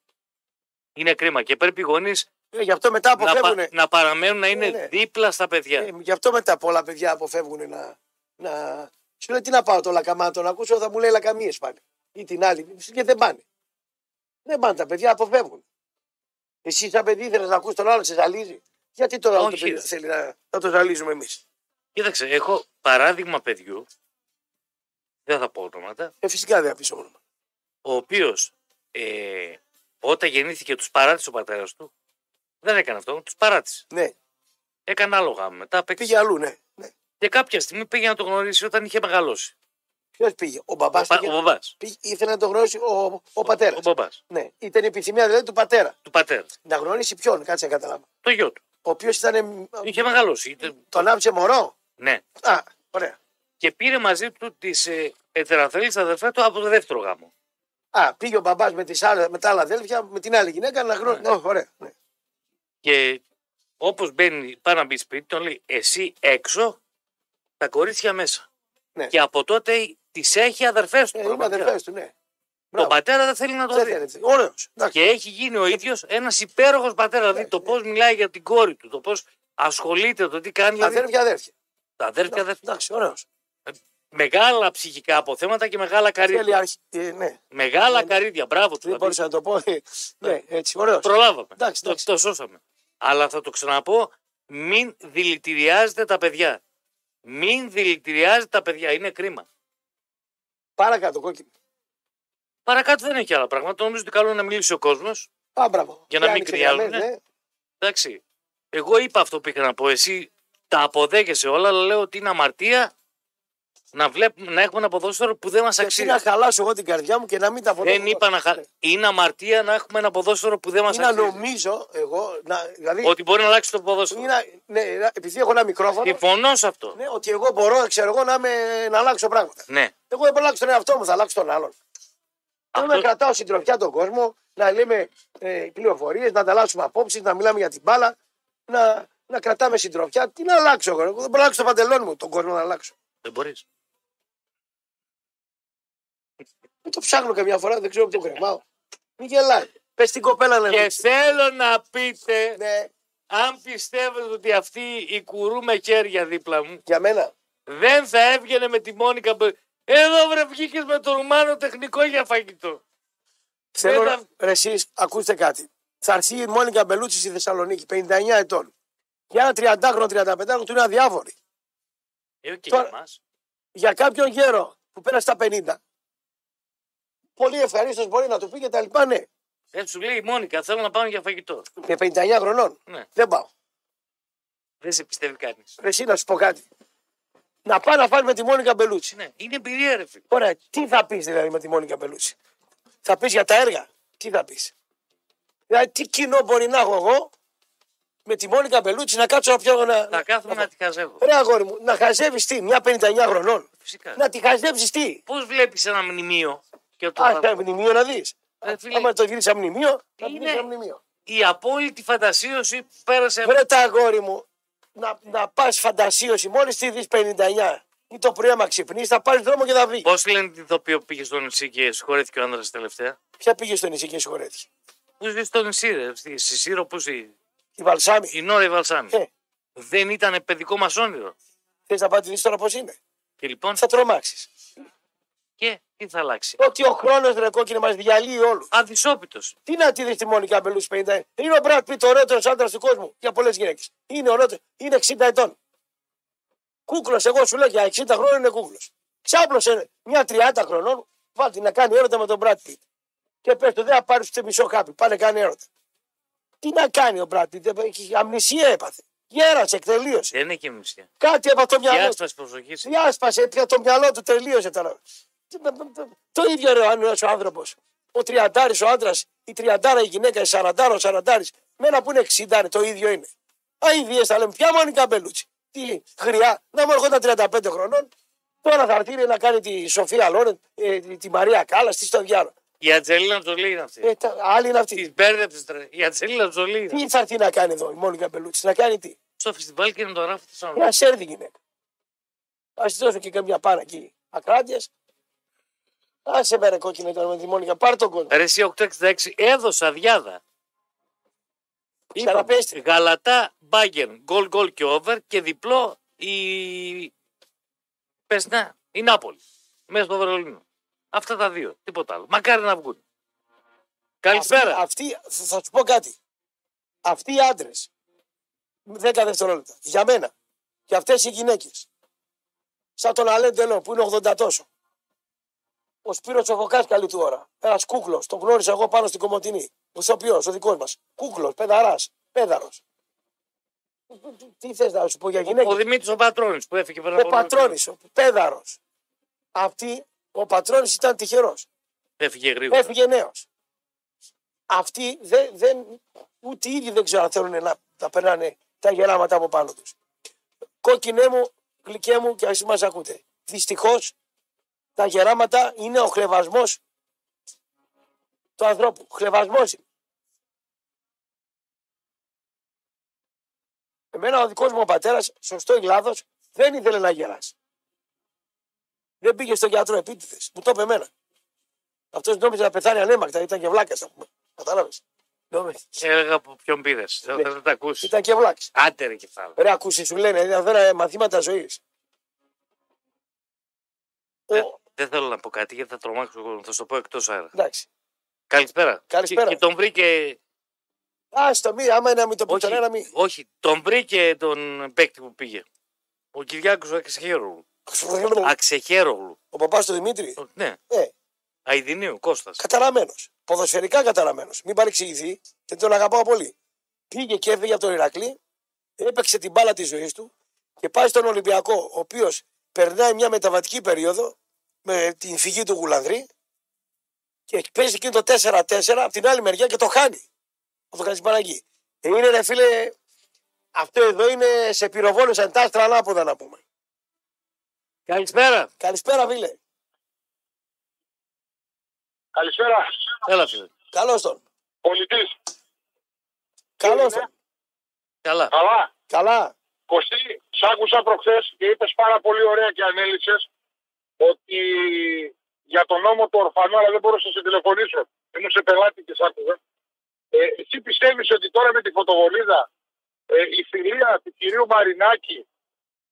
Είναι κρίμα και πρέπει οι γονείς Ε, γι' αυτό μετά να, πα- αποφεύγουν. να παραμένουν να είναι ναι. δίπλα στα παιδιά. Ε, γι' αυτό μετά πολλά παιδιά αποφεύγουν να. να... Σου λέει τι να πάω το λακαμάτο να ακούσω, θα μου λέει λακαμίες πάνε. Ή την άλλη. Και δεν πάνε. Δεν πάνε τα παιδιά, αποφεύγουν. Εσύ, σαν παιδί, ήθελες να ακούσει τον άλλο, σε ζαλίζει. Γιατί τώρα Όχι, το παιδί ρε. θέλει να, να το ζαλίζουμε εμείς; Κοίταξε, έχω παράδειγμα παιδιού, δεν θα πω ονόματα, Ε, φυσικά δεν θα πεις όνομα. ο οποίος ε, όταν γεννήθηκε τους παράτησε ο πατέρας του, δεν έκανε αυτό, τους παράτησε. Ναι, Έκανε άλλο γάμο. Μετά απέκτησε. πήγε αλλού, ναι. ναι. Και κάποια στιγμή πήγε να το γνωρίσει όταν είχε μεγαλώσει. Ποιος πήγε, ο μπαμπάς Ο, πα- ο μπαμπάς. ήθελε να το γνωρίσει ο, ο πατέρας. Ο μπαμπάς. Ναι, ήταν η επιθυμία δηλαδή του πατέρα. Του πατέρα. Να γνωρίσει ποιον, κάτσε να καταλάβω. Το γιο του. Ο οποίος ήταν. Είχε μεγαλώσει. Ήταν- Τον άφησε μωρό; Ναι. Α, ωραία. Και πήρε μαζί του τις ε, ετεραθέλειε αδερφές του από το δεύτερο γάμο. Α, πήγε ο μπαμπάς με, τις άλλες- με τα άλλα αδέλφια, με την άλλη γυναίκα να γνωρίσει. Ναι. ωραία. Ναι. Και όπως μπαίνει, πάει να μπει σπίτι, τον λέει Εσύ έξω, τα κορίτσια μέσα. Ναι. Και από τότε τις έχει αδερφές του. Ε, είναι πραγματικά. αδερφές του, ναι. Τον Μπράβο. πατέρα δεν θέλει να το Δεν δει. θέλετε. Ωραίος. Εντάξει. Και έχει γίνει ο ίδιος ένας υπέροχος πατέρας. Δηλαδή Ναι, το ναι. πώς μιλάει για την κόρη του, το πώς ασχολείται, το τι κάνει. Δηλαδή, Αδέρφια, αδέρφια. τα αδέρφια, αδέρφια. Εντάξει, ωραίος. Μεγάλα ψυχικά αποθέματα και μεγάλα Θέλει καρύδια. αρχή. Ε, ναι, Μεγάλα καρύδια. Μπράβο του. δεν δηλαδή. μπορούσα να το πω. Ε, Ναι, έτσι, ωραίος. Προλάβαμε. Εντάξει, το, εντάξει. το σώσαμε. Αλλά θα το ξαναπώ, μην δηλητηριάζετε τα παιδιά. Μην δηλητηριάζετε τα παιδιά. Είναι κρίμα. Παρακάτω, κόκκινο. Παρακάτω δεν έχει άλλα πράγματα. Νομίζω ότι καλό είναι να μιλήσει ο κόσμος. Α, μπράβο. Για να Και μην άνοιξε κρυάζουνε. γραμμές, ναι. Εντάξει. Εγώ είπα αυτό που είχα να πω. Εσύ τα αποδέχεσαι όλα, αλλά λέω ότι είναι αμαρτία να, βλέπουμε, να έχουμε ένα ποδόσφαιρο που δεν μας Και εσύ αξίζει. να χαλάσω εγώ την καρδιά μου και να μην τα φωνάζω. Δεν είπα να χα... Είναι αμαρτία να έχουμε ένα ποδόσφαιρο που δεν μας Ή να αξίζει. νομίζω εγώ, να, δηλαδή, Ότι μπορεί να αλλάξει το ποδόσφαιρο. ή να, ναι, να- επειδή έχω ένα μικρόφωνο, Συμφωνώ σε αυτό. ναι, ότι εγώ μπορώ, ξέρω εγώ, να, είμαι, να αλλάξω πράγματα. Ναι. Εγώ δεν μπορώ να αλλάξω τον εαυτό μου, θα αλλάξω τον άλλον. Θέλω να Αυτό- κρατάω συντροφιά τον κόσμο, να λέμε ε, πληροφορίες, να ανταλλάσσουμε απόψεις, να μιλάμε για την μπάλα, να, να κρατάμε συντροφιά. Τι να αλλάξω εγώ, εγώ δεν μπορώ να αλλάξω το παντελόνι μου, τον κόσμο να αλλάξω. Δεν μπορείς. Δεν το ψάχνω καμιά φορά, δεν ξέρω που το κρεμάω. Μην γελάει. Πες την κοπέλα να Και θέλω να πείτε, Ναι, αν πιστεύετε ότι αυτή η κουρού με χέρια δίπλα μου για μένα. δεν θα έβγαινε με τη Μόνικα. Μπε- Εδώ βρε βγήκες με το Ρουμάνο τεχνικό για φαγητό. Θέλω τα- να... Ρε εσείς, ακούστε κάτι. Θα έρθει η Μόνικα Μπελούτσι στη Θεσσαλονίκη, 59 ετών. Για ένα 30χρονο, 35χρονο του είναι αδιάφορη. Ε, και Τώρα- για μας. Για κάποιον γέρο που πέρασε τα 50, πολύ ευχαρίστως μπορεί να του πει και τα λοιπά, ναι. Έτσι σου λέει η Μόνικα, θέλω να πάμε για φαγητό. Με 59 χρονών. Ναι. Δεν πάω. Δεν σε πιστεύει κανείς. Ρε εσύ να σου πω κάτι. Να πάει να φάει με τη Μόνικα Μπελούτσι. Ναι, είναι εμπειρία, ρε φίλε. Ωραία, τι θα πεις δηλαδή με τη Μόνικα Μπελούτσι; Θα πεις για τα έργα; Τι θα πεις; Δηλαδή, τι κοινό μπορεί να έχω εγώ με τη Μόνικα Μπελούτσι να κάτσω να πιω να. Θα κάθομαι να τη χαζεύω. Ρε αγόρι μου, να χαζεύεις τι, μια 59 χρονών. Φυσικά. Να τη χαζεύει τι; Πώς βλέπεις ένα μνημείο; Και το Α, θα- τα μνημείο να δεις. Ρε φίλε, Άμα το γυρίσει σαν μνημείο, θα Είναι- πει σαν μνημείο. η απόλυτη φαντασίωση που πέρασε. Βρε τα αγόρι μου, να, να πας φαντασίωση, μόλις τη δεις 59 ή το πρωί άμα ξυπνήσει, θα πάρεις δρόμο και θα βγει. Πώς λένε την ηθοποιό που πήγε στο νησί και συγχωρέθηκε ο άντρα τελευταία; Ποια πήγε στο νησί και συγχωρέθηκε; Που ζει στο νησί, ρε. Στη στη Σύρο, που ζει. Η Βαλσάμι. Η Νόρα η Βαλσάμι. Ε. Δεν ήταν παιδικό μας όνειρο. Θες να πάτε δεις τώρα πώς είναι. Και λοιπόν, Θα τρομάξεις. Και τι θα αλλάξει. Ότι ο χρόνος ρε κόκκινη μας διαλύει όλους. Αδυσόπιτο. Τι να τη δεις τη Μόνικα Μπελού 50. Είναι ο Μπράτ Πιτ, ο ωραιότερο άντρας του κόσμου για πολλές γυναίκες. Είναι ωραίος. Είναι 60 ετών. Κούκλος, εγώ σου λέω για 60 χρόνια είναι κούκλος. Ξάπλωσε μια 30 χρονών, βάλτε να κάνει έρωτα με τον Μπράτ Πιτ. Και πες του, δεν θα πάρεις ούτε μισό χάπι. Πάνε κάνει έρωτα. Τι να κάνει ο Μπράτ Πιτ, έχει αμνησία έπαθε. Γέρασε, εκτελείωσε. Δεν είναι και μισία. Κάτι έπαθε το μυαλό του. Διάσπαση προσοχής. Διάσπασε πια το μυαλό του, τελείωσε τώρα. Το ίδιο ρε αν είναι ο άνθρωπος. Ο τριαντάρης ο άντρας, η τριαντάρα η γυναίκα, η σαραντάρα ο σαραντάρης. Με ένα που είναι 60 είναι, το ίδιο είναι. Αιδίε θα λέμε, ποια Μόνικα Μπελούτσι; Τι χρειά, να μου έρχονταν 35 χρονών. Τώρα θα έρθει να κάνει τη Σοφία Λόρεν, ε, τη- τη Μαρία Κάλλας, τι στο διάλογο. Η Ατζελίνα Τζολί είναι αυτή. Ε, τα, άλλη είναι αυτή. Τη μπέρδεψες τρε. Η Ατζελίνα Τζολί. είναι. Τι θα έρθει να κάνει εδώ η Μόνικα Μπελούτσι, να κάνει τι; Στο φεστιβάλ και να το γράφει τη Μια σέρδη γυναίκα. Α της δώσω και καμιά πάρα εκεί ακράτειε. Άσε με ρε κόκκινο τώρα με τη Μόνικα, πάρ τον κόσμο. Ρε εσύ 866 έδωσα διάδα. Ξαναπέστε. Γαλατά Μπάγκεν, γκολ γκολ και over και διπλό η. Πες να, η Νάπολη. Μέσα στο Βερολίνο. Αυτά τα δύο. Τίποτα άλλο. Μακάρι να βγουν. Καλησπέρα. Αυτοί, αυτοί- θα σου πω κάτι. Αυτοί οι άντρες, 10 δευτερόλεπτα, για μένα, και αυτές οι γυναίκες, σαν τον Αλέν Τελό που είναι 80 τόσο, ο Σπύρος Τσοφοκάς καλή του ώρα, ένας κούκλος, τον γνώρισα εγώ πάνω στην Κομωτινή, ο ηθοποιό, ο δικός μας. Κούκλος, πεδαρά, πέδαρος. Τι θες να σου πω για Ο γυναίκες; Δημήτρης ο Πατρόνη που έφυγε πριν Ο από λίγο Πατρόνη, ο πέδαρος. Αυτή, ο Πατρόνη ήταν τυχερός. καιρό. Έφυγε γρήγορα. Έφυγε νέος. Αυτοί δεν, δεν, ούτε οι ίδιοι δεν ξέρω αν θέλουν να τα περνάνε τα γεράματα από πάνω τους. Κόκκινέ μου, γλυκέ μου και εσεί μας ακούτε. Δυστυχώς τα γεράματα είναι ο χλεβασμός του ανθρώπου. Χλεβασμός είναι. Εμένα ο δικός μου ο πατέρας, σωστός ή λάθο, δεν ήθελε να γεράσει. Δεν πήγε στον γιατρό επίτηδες. Μου το είπε εμένα. Αυτός νόμιζε να πεθάνει ανέμακτα, ήταν και βλάκας, ας πούμε. Κατάλαβες. Έλεγα από ποιον πήρες. Ναι. Δεν θα τα ακούσεις. Ήταν και βλάκας. Άντε ρε κεφάλαιο. Ρε, ακούσεις, σου λένε, είναι αυτά μαθήματα ζωής. Δεν, δεν θέλω να πω κάτι γιατί θα τρομάξω εγώ. Θα σου το πω εκτός αέρα. Εντάξει. Καλησπέρα. Καλησπέρα. Και, και τον βρήκε. Άστο, μη, άμα είναι να μην το πει Όχι, κανένα, μη. όχι, τον βρήκε τον παίκτη που πήγε. Ο Κυριάκος Αξεχέρογλου. Αξεχέρογλου. Ο παπάς του Δημήτρη, Ο- Ναι, ε, Αιδινίου, Κώστας. καταραμένος. Ποδοσφαιρικά καταραμένος. Μην παρεξηγηθεί, και τον αγαπάω πολύ. Πήγε και έφυγε από τον Ηρακλή, έπαιξε την μπάλα της ζωής του και πάει στον Ολυμπιακό, ο οποίος περνάει μια μεταβατική περίοδο με την φυγή του Γουλανδρή και παίζει εκείνο το 4-4 από την άλλη μεριά και το χάνει. Αυτό κάνει Παναγί. Ε, είναι ρε φίλε, αυτό εδώ είναι σε πυροβόλησαν τα άστρα ανάποδα να πούμε. Καλησπέρα. Καλησπέρα φίλε. Καλησπέρα. Έλα φίλε. Καλώς τον. Πολιτής. Καλώς τον. Καλά. Καλά. Καλά. Κωστή, σ' άκουσα προχθές και είπες πάρα πολύ ωραία και ανέλησες ότι για τον νόμο του ορφανού, αλλά δεν μπορούσα να σε τηλεφωνήσω. Ήμουν σε πελάτη και σ' άκουγα. Ε, εσύ πιστεύεις ότι τώρα με τη φωτοβολίδα ε, η φιλία του κυρίου Μαρινάκη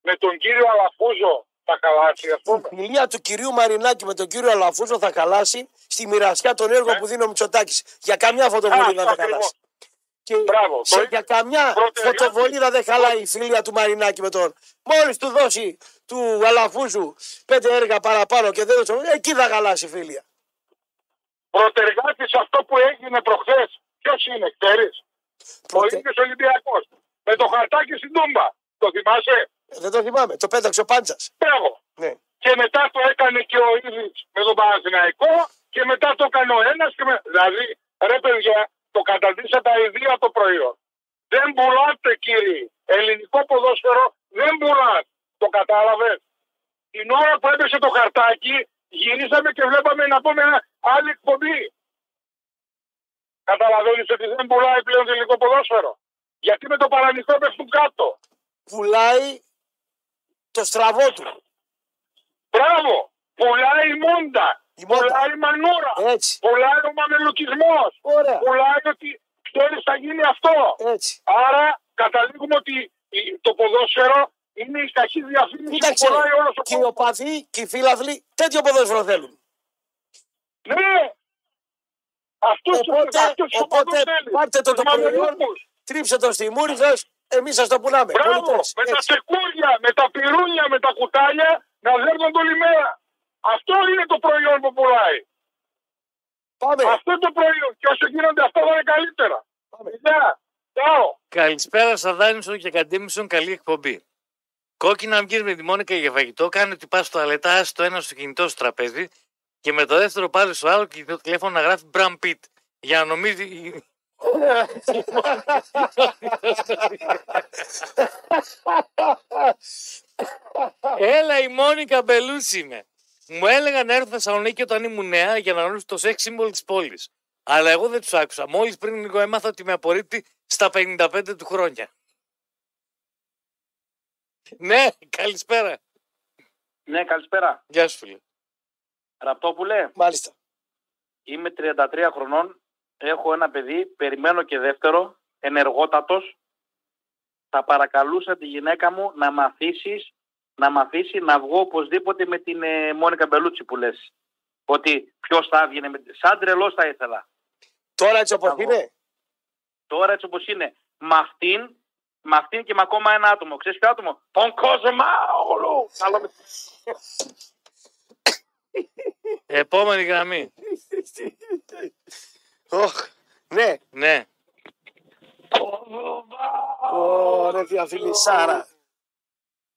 με τον κύριο Αλαφούζο θα χαλάσει, ας Η πούμε. φιλία του κυρίου Μαρινάκη με τον κύριο Αλαφούζο θα χαλάσει στη μοιρασιά των έργων Ναι. που δίνει ο Μητσοτάκης. Για καμιά φωτοβολίδα δεν θα ακριβώς. χαλάσει. Και Μπράβο, σε, το για είπε. καμιά Πρώτη φωτοβολίδα δεν χαλάει η φιλία του Μαρινάκη με τον. Μόλις του δώσει του Αλαφούζου πέντε έργα παραπάνω και δεν δώσει. Εκεί θα χαλάσει η φιλία. Προτεργάτης αυτό που έγινε προχθές, ποιος είναι, ξέρεις; Ο Προτε- ίδιος Ολυμπιακός. Με το χαρτάκι στην τούμπα. Το θυμάσαι; Δεν το θυμάμαι. Το πέταξε ο Πάντζας. Μπράβο. Ναι. Και μετά το έκανε και ο Ήδης με τον Παναθηναϊκό και μετά το έκανε ο ένας. Με... Δηλαδή, ρε παιδιά, το καταντήσατε τα ιδία το προϊόν. Δεν πουλάτε κύριε. Ελληνικό ποδόσφαιρο δεν πουλάτε. Το κατάλαβες; Την ώρα που έπεσε το χαρτάκι, γυρίσαμε και βλέπαμε να πούμε ένα άλλη εκπομπή. Καταλαβαίνεις ότι δεν πουλάει πλέον το ελληνικό ποδόσφαιρο; Γιατί με το παραμικρό πέφτουν κάτω; Πουλάει το στραβό του. Μπράβο! Πουλάει η Μούντα. Η μόδα. Πουλάει μανούρα. Έτσι. Πουλάει ο μαμελουκισμό. Ωραία. Πουλάει ότι ξέρεις θα γίνει αυτό. Έτσι. Άρα καταλήγουμε ότι η- το ποδόσφαιρο είναι η κακή διαφήμιση Κοίταξε. που πουλάει όλος ο Και οι κόσμος. οπαδοί και οι φίλαθλοι τέτοιο ποδόσφαιρο θέλουν. Ναι! Αυτούς Οπότε, αυτούς τους οπότε οπαδούς θέλεις. πάρτε το το Τους προϊόν, μαμελούκους. τρίψτε το στη μούρη σας, εμείς σας το πουλάμε. Μπράβο! Πολιτές. Με τα Έτσι. τσεκούρια, με τα πυρούνια, με τα κουτάλια να δέρνονται όλη μέρα. Αυτό είναι το προϊόν που πουλάει. Πάμε. Αυτό είναι το προϊόν. Και όσο γίνονται αυτά θα είναι καλύτερα. Πάμε. Γεια. Ciao. Καλησπέρα στα Δάνισον και Καντίμισον, καλή εκπομπή. Κόκκινα αυγή με τη Μόνικα για φαγητό, κάνει ότι πας στο αλετά, στο ένα στο κινητό στο τραπέζι και με το δεύτερο πάλι στο άλλο και το τηλέφωνο να γράφει Μπραμ Πιτ. Για να νομίζει. Έλα η Μόνικα Μπελούτσι είμαι. Μου έλεγαν να έρθω στη Θεσσαλονίκη όταν ήμουν νέα για να γνωρίσω το σεξ σύμβολο της πόλης. Αλλά εγώ δεν τους άκουσα. Μόλις πριν λίγο έμαθα ότι με απορρίπτει στα 55 του χρόνια. Ναι, καλησπέρα. Ναι, καλησπέρα. Γεια σου φίλε. Ραπτόπουλε, Μάλιστα. είμαι 33 χρονών. Έχω ένα παιδί, περιμένω και δεύτερο, ενεργότατος. Θα παρακαλούσα τη γυναίκα μου να μ' αφήσεις, να μ' αφήσει να βγω οπωσδήποτε με την ε, Μόνικα Μπελούτσι που λες. Ότι ποιος θα έβγαινε με... Σαν τρελός θα ήθελα. Τώρα έτσι όπως Θα είναι. Τώρα έτσι όπως είναι. Με αυτήν, με αυτήν και με ακόμα ένα άτομο. Ξέρεις ποιο άτομο; Τον Κοσμάουλου. Καλό με... Επόμενη γραμμή. Οχ. Ναι. Ναι. Ωραία, θεία φίλη Σάρα.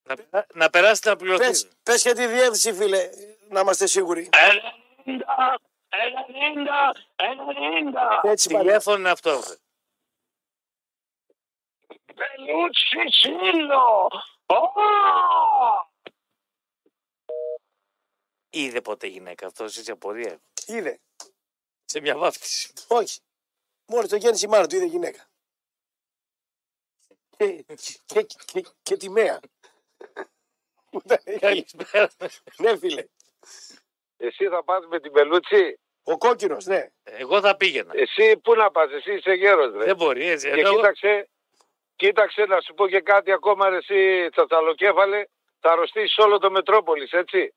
Να, περά- να περάσετε να Πες, πληρωθείτε. πες και τη διεύθυνση, φίλε, να είμαστε σίγουροι. 90, 90, 90. Έτσι πάλι. Τηλέφωνο είναι αυτό. βρε. Μπελούτσι Σίλο. Είδε ποτέ γυναίκα αυτό, έτσι απορία. Είδε. Σε μια βάφτιση. Όχι. Μόλις το γέννησε η μάνα του είδε γυναίκα. Και, και, και, και τη μέα. Καλησπέρα. ναι, φίλε. Εσύ θα πας με την Πελούτσι; Ο κόκκινος, ναι. Εγώ θα πήγαινα. Εσύ πού να πας, εσύ είσαι γέρος ρε. Δεν μπορεί έτσι. Και Ενώ εγώ- κοίταξε, κοίταξε να σου πω και κάτι ακόμα ρε εσύ τσατσαλοκέφαλε. Θα αρρωστήσεις όλο το Μετρόπολης, έτσι.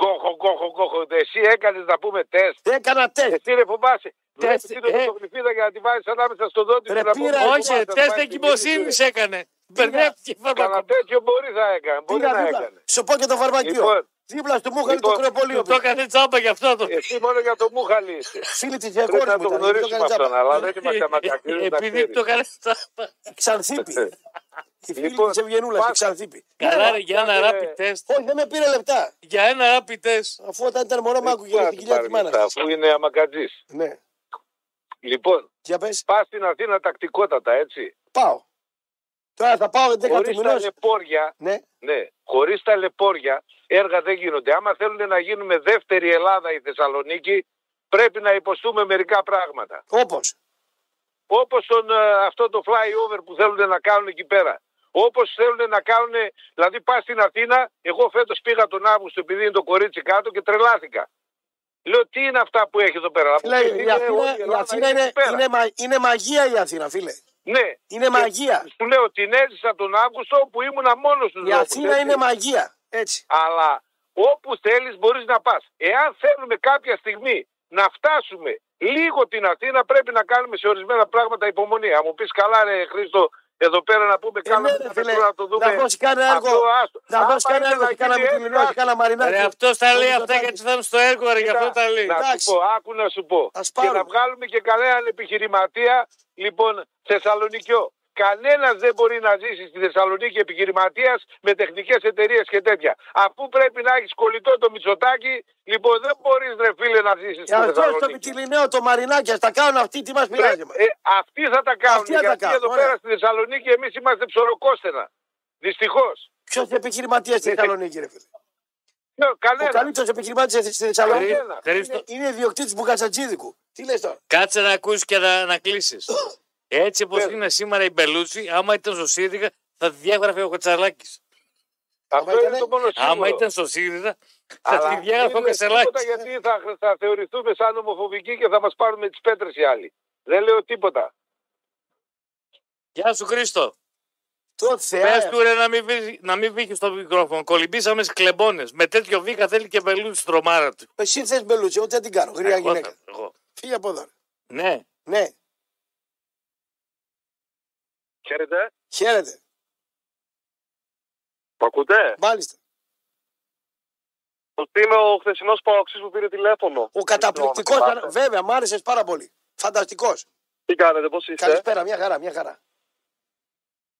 Γκόχο, γκόχο, γκόχο. Εσύ έκανες να πούμε τεστ. Έκανα τεστ. Εσύ ρε φοβάσαι. Βλέπεις Τεστ, την ε. οδοκογλυφίδα για να τη βάλεις ανάμεσα στο δόντι Ρε, σου να πήρα, πούμε, Όχι, «Φοβάσαι, τεστ θα πάει εγκυμοσύνη στη έκανε. Μπερδεύτηκε Καλά φάρμακο. τέτοιο μπορεί θα έκανε. Μπορεί Πήγα να δίπλα. έκανε. Σου πω και το φαρμακείο. Λοιπόν. Δίπλα στο μούχαλι Λοιπόν. το κρεοπολείο. Το έκανε τσάμπα γι' αυτό το. Εσύ μόνο για το μούχαλι είσαι. Φίλη της Πρέπει διακόρη να μου το ήταν. δεν γνωρίσουμε έκανε αυτόν, τζάμπα. αλλά δεν είμαστε μακριά. Επειδή το έκανε τσάμπα. Ξανθήπη. Η φίλη Λοιπόν, της Ευγενούλας, η πάτε. Ξανθήπη. Καλά, ρε, για ένα ναι. rapid test. Όχι, δεν με πήρε λεπτά. Για ένα rapid test. Αφού όταν ήταν μωρό μ' άκουγε Πού την να κοιλιά πάρει της μάνας. μετά, της. Αφού είναι αμακατζής. Ναι. Λοιπόν, Για πες, πας στην Αθήνα τακτικότατα, έτσι. πάω. Τώρα θα πάω 10 του Χωρίς τα μηνός. λεπόρια, Ναι. ναι, χωρίς τα λεπόρια, έργα δεν γίνονται. Άμα θέλουν να γίνουμε δεύτερη Ελλάδα η Θεσσαλονίκη, πρέπει να υποστούμε μερικά πράγματα. Όπως. Όπως αυτό το flyover που θέλουν να κάνουν εκεί πέρα. Όπως θέλουν να κάνουν, δηλαδή πας στην Αθήνα, εγώ φέτος πήγα τον Αύγουστο επειδή είναι το κορίτσι κάτω και τρελάθηκα. Λέω τι είναι αυτά που έχει εδώ πέρα; Φίλε, Μου η είναι Αθήνα, όλη η η Ελλάδα Αθήνα είναι, εκεί πέρα. είναι, μα- είναι μαγεία η Αθήνα, φίλε. Ναι, Είναι μαγεία. Σου λέω την έζησα τον Αύγουστο που ήμουνα μόνος στου Η Αθήνα είναι μαγεία. Έτσι. Αλλά όπου θέλεις μπορείς να πας. Εάν θέλουμε κάποια στιγμή να φτάσουμε λίγο την Αθήνα πρέπει να κάνουμε σε ορισμένα πράγματα υπομονή. Αν μου πεις καλά ρε Χρήστο εδώ πέρα να πούμε Ε, κάνουμε ναι, ρε, ένα φίλε, μετρό να το δούμε. να δώσει κανένα έργο. Αυτό, άστο. Να Άμα δώσει κανένα είναι έργο. να και Κάνα γίνει με έτσι, την Λινώση, κάνα μαρινάκι. Ρε, αυτό τα λέει Όλοι αυτά το γιατί θα είναι στο έργο, ρε, γι' αυτό τα λέει. Να Εντάξει. σου πω, άκου να σου πω. Ας Και πάρουμε. να βγάλουμε και κανέναν επιχειρηματία, λοιπόν, Θεσσαλονικιό. Κανένας δεν μπορεί να ζήσει στη Θεσσαλονίκη επιχειρηματία με τεχνικές εταιρείες και τέτοια. Αφού πρέπει να έχεις κολλητό το μισοτάκι, λοιπόν δεν μπορείς, ρε φίλε, να ζήσεις στη Και αυτό στο Θεσσαλονίκη. Μητυλινέο, το μαρινάκι, ας τα κάνουν αυτοί, τι μας πειράζει. Πρέπει- ε, αυτοί θα τα κάνουν. Αυτοί θα τα γιατί κάνουν, εδώ ωραία. πέρα στη Θεσσαλονίκη εμείς είμαστε ψωροκόστενα. Δυστυχώς. Ποιος επιχειρηματίας στη Ε, Θεσσαλονίκη, ρε φίλε. Ο Κανένα. καλύτερος επιχειρηματίας στη Θεσσαλονίκης Κανένα. Χρήστο, είναι ιδιοκτήτης Μπουκατσατζίδικου. Τι λες τώρα; κάτσε να ακούσει και να, να κλείσεις. Έτσι όπως Πες. είναι σήμερα η Μπελούτσι, άμα ήταν στο ΣΥΡΙΓΑ θα τη διάγραφε ο Κοτσαλάκης. Αυτό ήτανε- είναι το μόνο σίγουρο. Άμα ήταν στο ΣΥΡΙΖΑ, θα Αλλά τη διάγραφε ο μην λες τίποτα Κασελάκης. γιατί θα, θα θεωρηθούμε σαν ομοφοβικοί και θα μας πάρουν με τις πέτρες οι άλλοι. Δεν λέω τίποτα. Γεια σου Χρήστο. Το Πες Θεά. του ρε να μην, βύχει, να μην βύχει στο μικρόφωνο. Κολυμπήσαμε στις κλεμπόνες. Με τέτοιο βήχα θέλει και μπελούτσι στη τρομάρα του. Εσύ θες μπελούτσι, εγώ τι θα την κάνω. Γρήγορα Εγώ γυναίκα. θα- εγώ. Φύγε από εδώ. ρε. Ναι. Ναι, Χαίρετε. χαίρετε. Μ' ακούτε; Μάλιστα. Ότι είμαι ο χθεσινός Παοξής που πήρε τηλέφωνο. Ο καταπληκτικός. Βέβαια, μ' άρεσες πάρα πολύ. Φανταστικός. Τι κάνετε, πώς είστε; Καλησπέρα, μια χαρά, μια χαρά.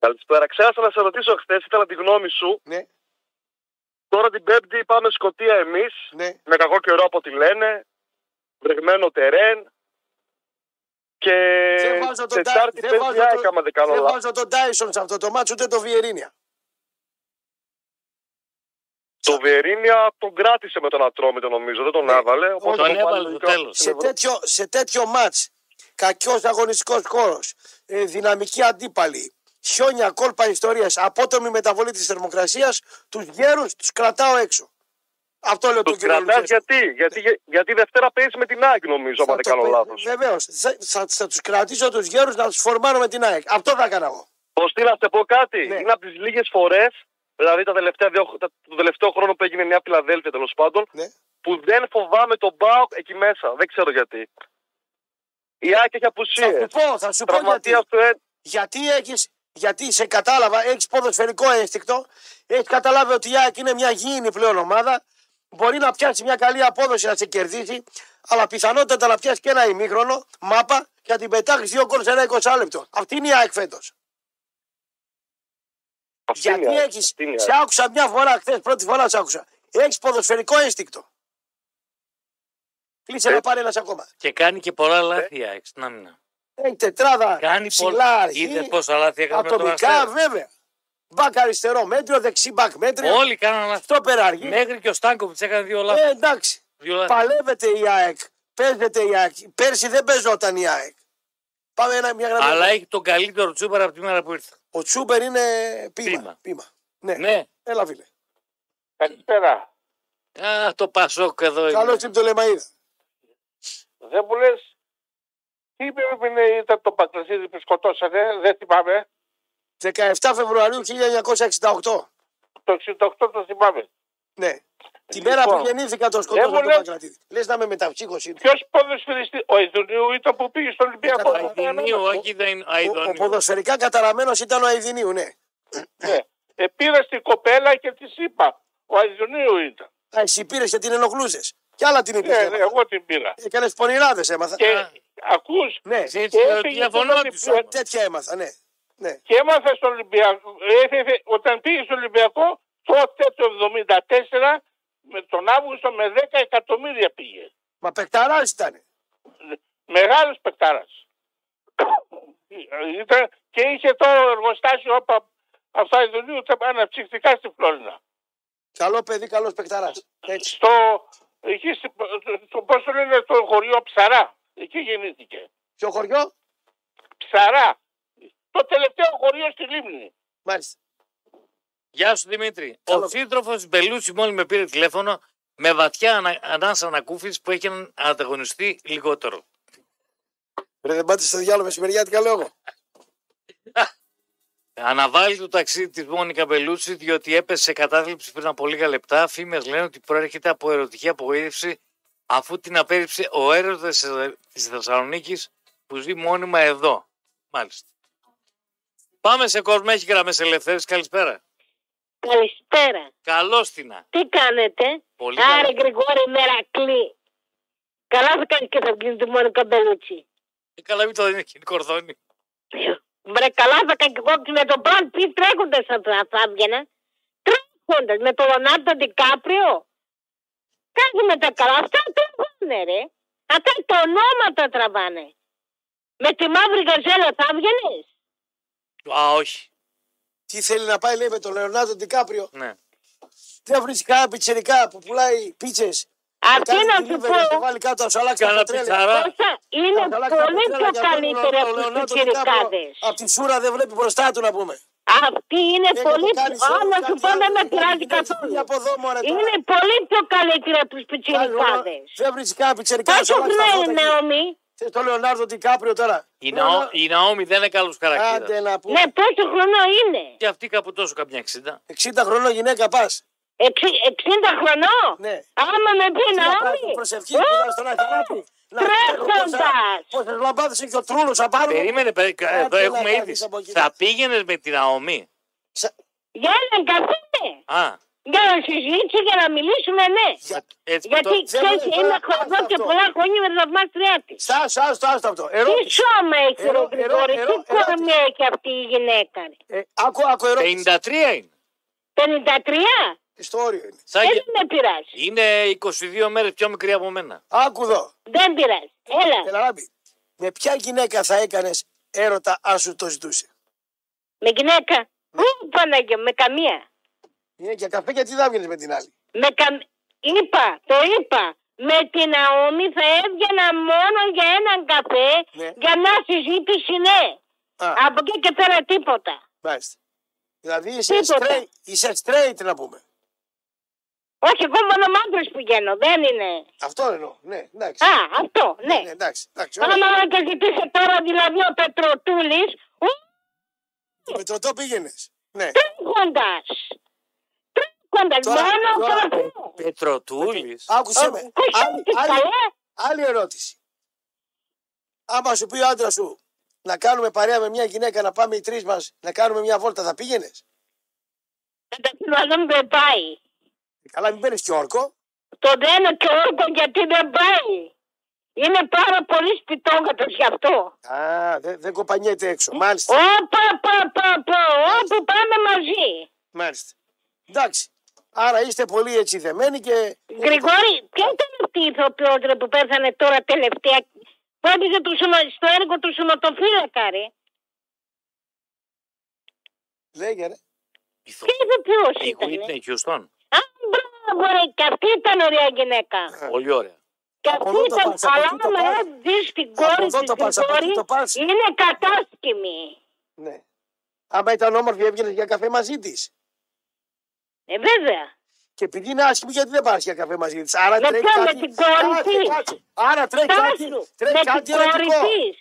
Καλησπέρα. Ξέχασα να σε ρωτήσω χθες, ήθελα τη γνώμη σου. Ναι, Τώρα την Πέμπτη πάμε Σκωτία εμείς. ναι. Με κακό καιρό από ό,τι λένε. Βρεγμένο τερέν. Και Δεν βάζω τον Τετάρτη Τάι- δεν Πέμπτη βάζω ΑΕΚ, τον- άμα δεν κάνω Δεν λάθος. βάζω τον Τάισον σε αυτό το μάτσο ούτε το Βιερίνια. Το Βιερίνια τον κράτησε με τον Ατρόμητο νομίζω, δεν τον Ναι. έβαλε. Οπότε Τον τον έβαλε βάλει στο και- τέλος. Σε τέτοιο, σε τέτοιο μάτς, κακός αγωνιστικός χώρος, ε, δυναμική αντίπαλη, χιόνια, κόλπα, ιστορίες, απότομη μεταβολή της θερμοκρασίας, τους γέρους τους κρατάω έξω. Αυτό λέω Τους τον κύριο κρατάς Λουτσέσκου. γιατί, γιατί, για- γιατί Δευτέρα παίζεις με την ΑΕΚ νομίζω, άμα δεν κάνω λάθος. Βεβαίως. Θα, θα, θα τους κρατήσω τους γέρους να τους φορμάρω με την ΑΕΚ. Αυτό θα έκανα εγώ. Ποστή να σε πω κάτι; Ναι. Είναι από τις λίγες φορές, δηλαδή τα τελευταία δύο, τα, το τελευταίο χρόνο που έγινε μια Φιλαδέλφια τέλος πάντων, Ναι. που δεν φοβάμαι τον Μπάουκ εκεί μέσα. Δεν ξέρω γιατί. Η ΑΕΚ έχει Θα απουσίε. σου πω, θα σου πω γιατί. Τραυματίας του ε, Γιατί έχεις, γιατί σε κατάλαβα, έχεις ποδοσφαιρικό ένστικτο, έχεις καταλάβει ότι η ΑΕΚ είναι μια γήινη πλέον ομάδα, μπορεί να πιάσει μια καλή απόδοση να σε κερδίσει, αλλά πιθανότατα να πιάσει και ένα ημίχρονο, μάπα, και να την πετάξεις δύο γκολ σε ένα 20 λεπτό. Αυτή είναι η ΑΕΚ φέτος. αυτή είναι η Γιατί ΑΕΚ. έχει, Αυτή είναι η σε ΑΕΚ. άκουσα μια φορά χθες, πρώτη φορά σε άκουσα. Έχεις ποδοσφαιρικό ένστικτο. Κλείσε να πάρει ένας ακόμα. Και κάνει και πολλά λάθη η ΑΕΚ στην άμυνα. Έχει τετράδα Κάνει ψηλά πολλά. αρχή, Είδε πόσα λάθη έκανε με τον ατομικά Αστέρα. βέβαια. Μπακ αριστερό μέτριο, δεξί μπακ μέτριο. Όλοι κάναν λάθη. Αυτό περάργει. Μέχρι και ο Στάνκοβιτς έκανε δύο λάθη. Ε, εντάξει. Δύο λάθη. Παλεύεται η ΑΕΚ. Παίζεται η ΑΕΚ. Πέρσι δεν παίζονταν η ΑΕΚ. Πάμε ένα, μια γραμμή. Αλλά έχει τον καλύτερο τσούπερ από τη μέρα που ήρθε. Ο Τσούμπερ είναι πείμα. Πείμα. πείμα. Ναι. Ναι. Έλα φίλε. Καλησπέρα. Α, το Πασόκ εδώ είναι. Καλώ ήρθατε το Λεμαίδα. Δεν μου λες. Τι είπε είναι, ήταν το Πατρασίδη που σκοτώσανε, δεν θυμάμαι. 17 Φεβρουαρίου 1968. Το 68 το θυμάμαι. Ναι. Τη Λοιπόν, μέρα που γεννήθηκα το σκοτώσαν μου τον λες- Παγκρατίδη. Λες να με μεταψύχωση. Ποιος ποδοσφαιριστή, ο Ιδουνίου ήταν που πήγε στον Ολυμπιακό; Αιδινίου, όχι δεν Ο, ο Αιδονίου. ποδοσφαιρικά καταραμένος ήταν ο Αιδινίου, ναι. Ναι. Ε, πήρα στην κοπέλα και της είπα. Ο Ιδουνίου ήταν. Α, εσύ πήρες και την ενοχλούσες. Κι άλλα την είπε. Ναι, ναι, εγώ την πήρα. Έκανες πονηράδες έμαθα. Και ακούς, Ναι, Έτσι Και το έφυγε τηλεφωνό στον της Ολυμπιακό. όμως. τέτοια έμαθα, ναι. ναι. και έμαθα στον Ολυμπιακό. Έφυγε, όταν πήγε στον Ολυμπιακό, τότε το 1974 με τον Αύγουστο με 10 εκατομμύρια πήγε. Μα παικταράς ήταν. Μεγάλος παικτάρας. Ήταν, και είχε το εργοστάσιο από αυτά οι δουλείου αναψυκτικά στη Φλόρινα. Καλό παιδί, καλός παικταράς. Έτσι. Στο, εκεί, στη- στο, πώς το λένε, το χωριό Ψαρά. Εκεί γεννήθηκε. Ποιο χωριό, Ψαρά. Το τελευταίο χωριό στη Λίμνη. μάλιστα. Γεια σου Δημήτρη. Καλό. Ο σύντροφος Μπελούτσι μόλις με πήρε τηλέφωνο με βαθιά ανα... ανάσα ανακούφιση που έχει έναν ανταγωνιστή λιγότερο. Ρε, δεν πάτε στο διάλογο μεσημεριάτικα, λέω εγώ. Αναβάλει το ταξίδι της Μόνικα Μπελούτσι διότι έπεσε σε κατάθλιψη πριν από λίγα λεπτά. Φήμες λένε ότι προέρχεται από ερωτική απογοήτευση αφού την απέρριψε ο έρωτα της Θεσσαλονίκης που ζει μόνιμα εδώ. Μάλιστα. Πάμε σε κόσμο, έχει γραμμές ελευθέρε. Καλησπέρα. Καλησπέρα. Καλώς την. Τι κάνετε; Πολύ Άρε καλά. Γρηγόρη Μερακλή. Καλά θα κάνεις και θα βγεις τη Μόνικα Μπελούτσι. Ε, Καλά, μην το δίνεις και κορδόνι. Βρε καλά θα κάνει και εγώ και με τον Μπραντ Πι τρέχοντας θα, θα, θα έβγαινα. Τρέχοντας με τον Λονάρντο Ντικάπριο. Κάνουμε τα καλά. Αυτά τρέχουνε ρε. Αυτά τα ονόματα τραβάνε. Με τη μαύρη γαζέλα θα έβγαινες. Α, όχι. Τι θέλει να πάει, λέει, με τον Λεωνάρντο Ντικάπριο; Ναι. Δεν βρίσκει κανένα πιτσερικά που πουλάει πίτσες; Αυτή να σου πω. βάλει κάτω, να σου αλλάξει τα Κάνα πετρέλαια. πιτσαρά. Κώστα, είναι πολύ πιο καλύτερη από τους πιτσιρικάδες. Από τη σούρα δεν βλέπει μπροστά του να πούμε. Αυτή είναι Έχετε πολύ κάνει πιο. σε όλους Α, να σου κάτι πω δεν άλλο, με έχετε πειράζει κάνει καθόλου. φύγει από εδώ, μωρέ, τώρα. Είναι πολύ πιο καλύτερα από τους πιτσιρικάδες. Δεν βρίσκει κάποιο πιτσερικά. Πόσο χρόνο είναι Νεόμι. Θε το Λεωνάρδο Τικάπριο τώρα. Η, Ναό, η Ναόμη δεν είναι καλός Άντε χαρακτήρα. να πούμε. Ναι, πόσο χρόνο είναι; Και αυτή κάπου τόσο καμιά 60. 60 χρονών γυναίκα πας. Εξι- 60 χρονών. Ναι. Άμα με πει Νεόμι. Προσευχή που δώσει στον Αγιανάτη. Τρέχοντας. Πόσες λαμπάδες έχει ο Τρούλος απάνω. Περίμενε, παι- Άντε εδώ να έχουμε κάνεις είδηση. από εκεί. Θα πήγαινες με την Ναομή. Σα- Για έναν καφέ. Α, Για να συζητήσω και να μιλήσουμε, ναι. έτσι που Γιατί το... δεν ξέρεις, μου λες είμαι τώρα, εδώ άστο και αυτό. πολλά χρόνια με θαυμάστριά της. Στάσου, άστο, άστο αυτό. Τι Ερώτηση. σώμα έχει ερώ- ο Γρηγόρη, ερώ- τι ερώ- κορμί έχει αυτή η γυναίκα. ρε; Ε, Άκου, άκου ερώτηση. 53 είναι. 53. Στο όριο είναι. Σαν Δεν και- με πειράζει. Είναι 22 μέρες πιο μικρή από μένα. Άκου εδώ. Δεν πειράζει. Έλα. Ελαράμπη. Με ποια γυναίκα θα έκανες έρωτα αν σου το ζητούσε; Με γυναίκα. Ου, Παναγία, με καμία. Είναι για καφέ γιατί δεν έβγαινε με την άλλη; Με καμ... Είπα, το είπα. Με την Ναόμη θα έβγαινα μόνο για έναν καφέ, Ναι. για μια συζήτηση, ναι. Α, Από εκεί και πέρα τίποτα. μάλιστα. Δηλαδή είσαι Τίποτα. straight, είσαι straight να πούμε. Όχι, εγώ μόνο με άντρες πηγαίνω, δεν είναι. Αυτό εννοώ. Ναι, εντάξει. Α, αυτό, ναι. Ναι, εντάξει. εντάξει ωραία. Άμα και ζητήσει τώρα δηλαδή ο Πετροτούλης, ου, Με τροτό πήγαινες. Ναι. τρέχοντας. Τρέχοντας, Τώρα- μόνο τώρα- καφέ. Πετροτούλης. Άκουσε με. Άλλη, Κουστάκι άλλη, καλά. άλλη ερώτηση. Άμα σου πει ο άντρας σου να κάνουμε παρέα με μια γυναίκα να πάμε οι τρεις μας να κάνουμε μια βόλτα, θα πήγαινες; Δεν δεν πάει. Καλά, μην παίρνει και όρκο. Το δένω και όρκο γιατί δεν πάει. Είναι πάρα πολύ σπιτόγατος γι' αυτό. Α, δεν δεν κοπανιέται έξω. Μάλιστα. Όπα, πα, πα, πα, όπου πάμε μαζί. Μάλιστα. Εντάξει. Άρα είστε πολύ έτσι δεμένοι και. Γρηγόρη, ποια ήταν αυτή η ηθοποιός ρε, που πέθανε τώρα τελευταία; Που έπαιζε του σωμα- στο έργο του σωματοφύλακα, ρε. Λέγε ρε. Ηθο- Ποια ηθοποιός Η ήταν. Whitney Houston. Α, μπράβο ρε, και αυτή ήταν ωραία γυναίκα. Πολύ ωραία. Και Από αυτή εδώ το ήταν, πας, από αλλά εκεί το άμα πας. δεις την Από κόρη εδώ της το πας, από εκεί Γρηγόρη, το πας. είναι κατάσκημη. Ναι. Άμα ήταν όμορφη, έβγαινες για καφέ μαζί της. Ε, βέβαια. Και επειδή είναι άσχημη, γιατί δεν πας για καφέ μαζί της; Άρα Με τρέχει ποιο, με κάτι. την κόρη Κάτσε, της; κάτσε. Άρα τρέχει κάτι. Στάσου, Τρέχει με κάτι την κόρη ερωτικό. της.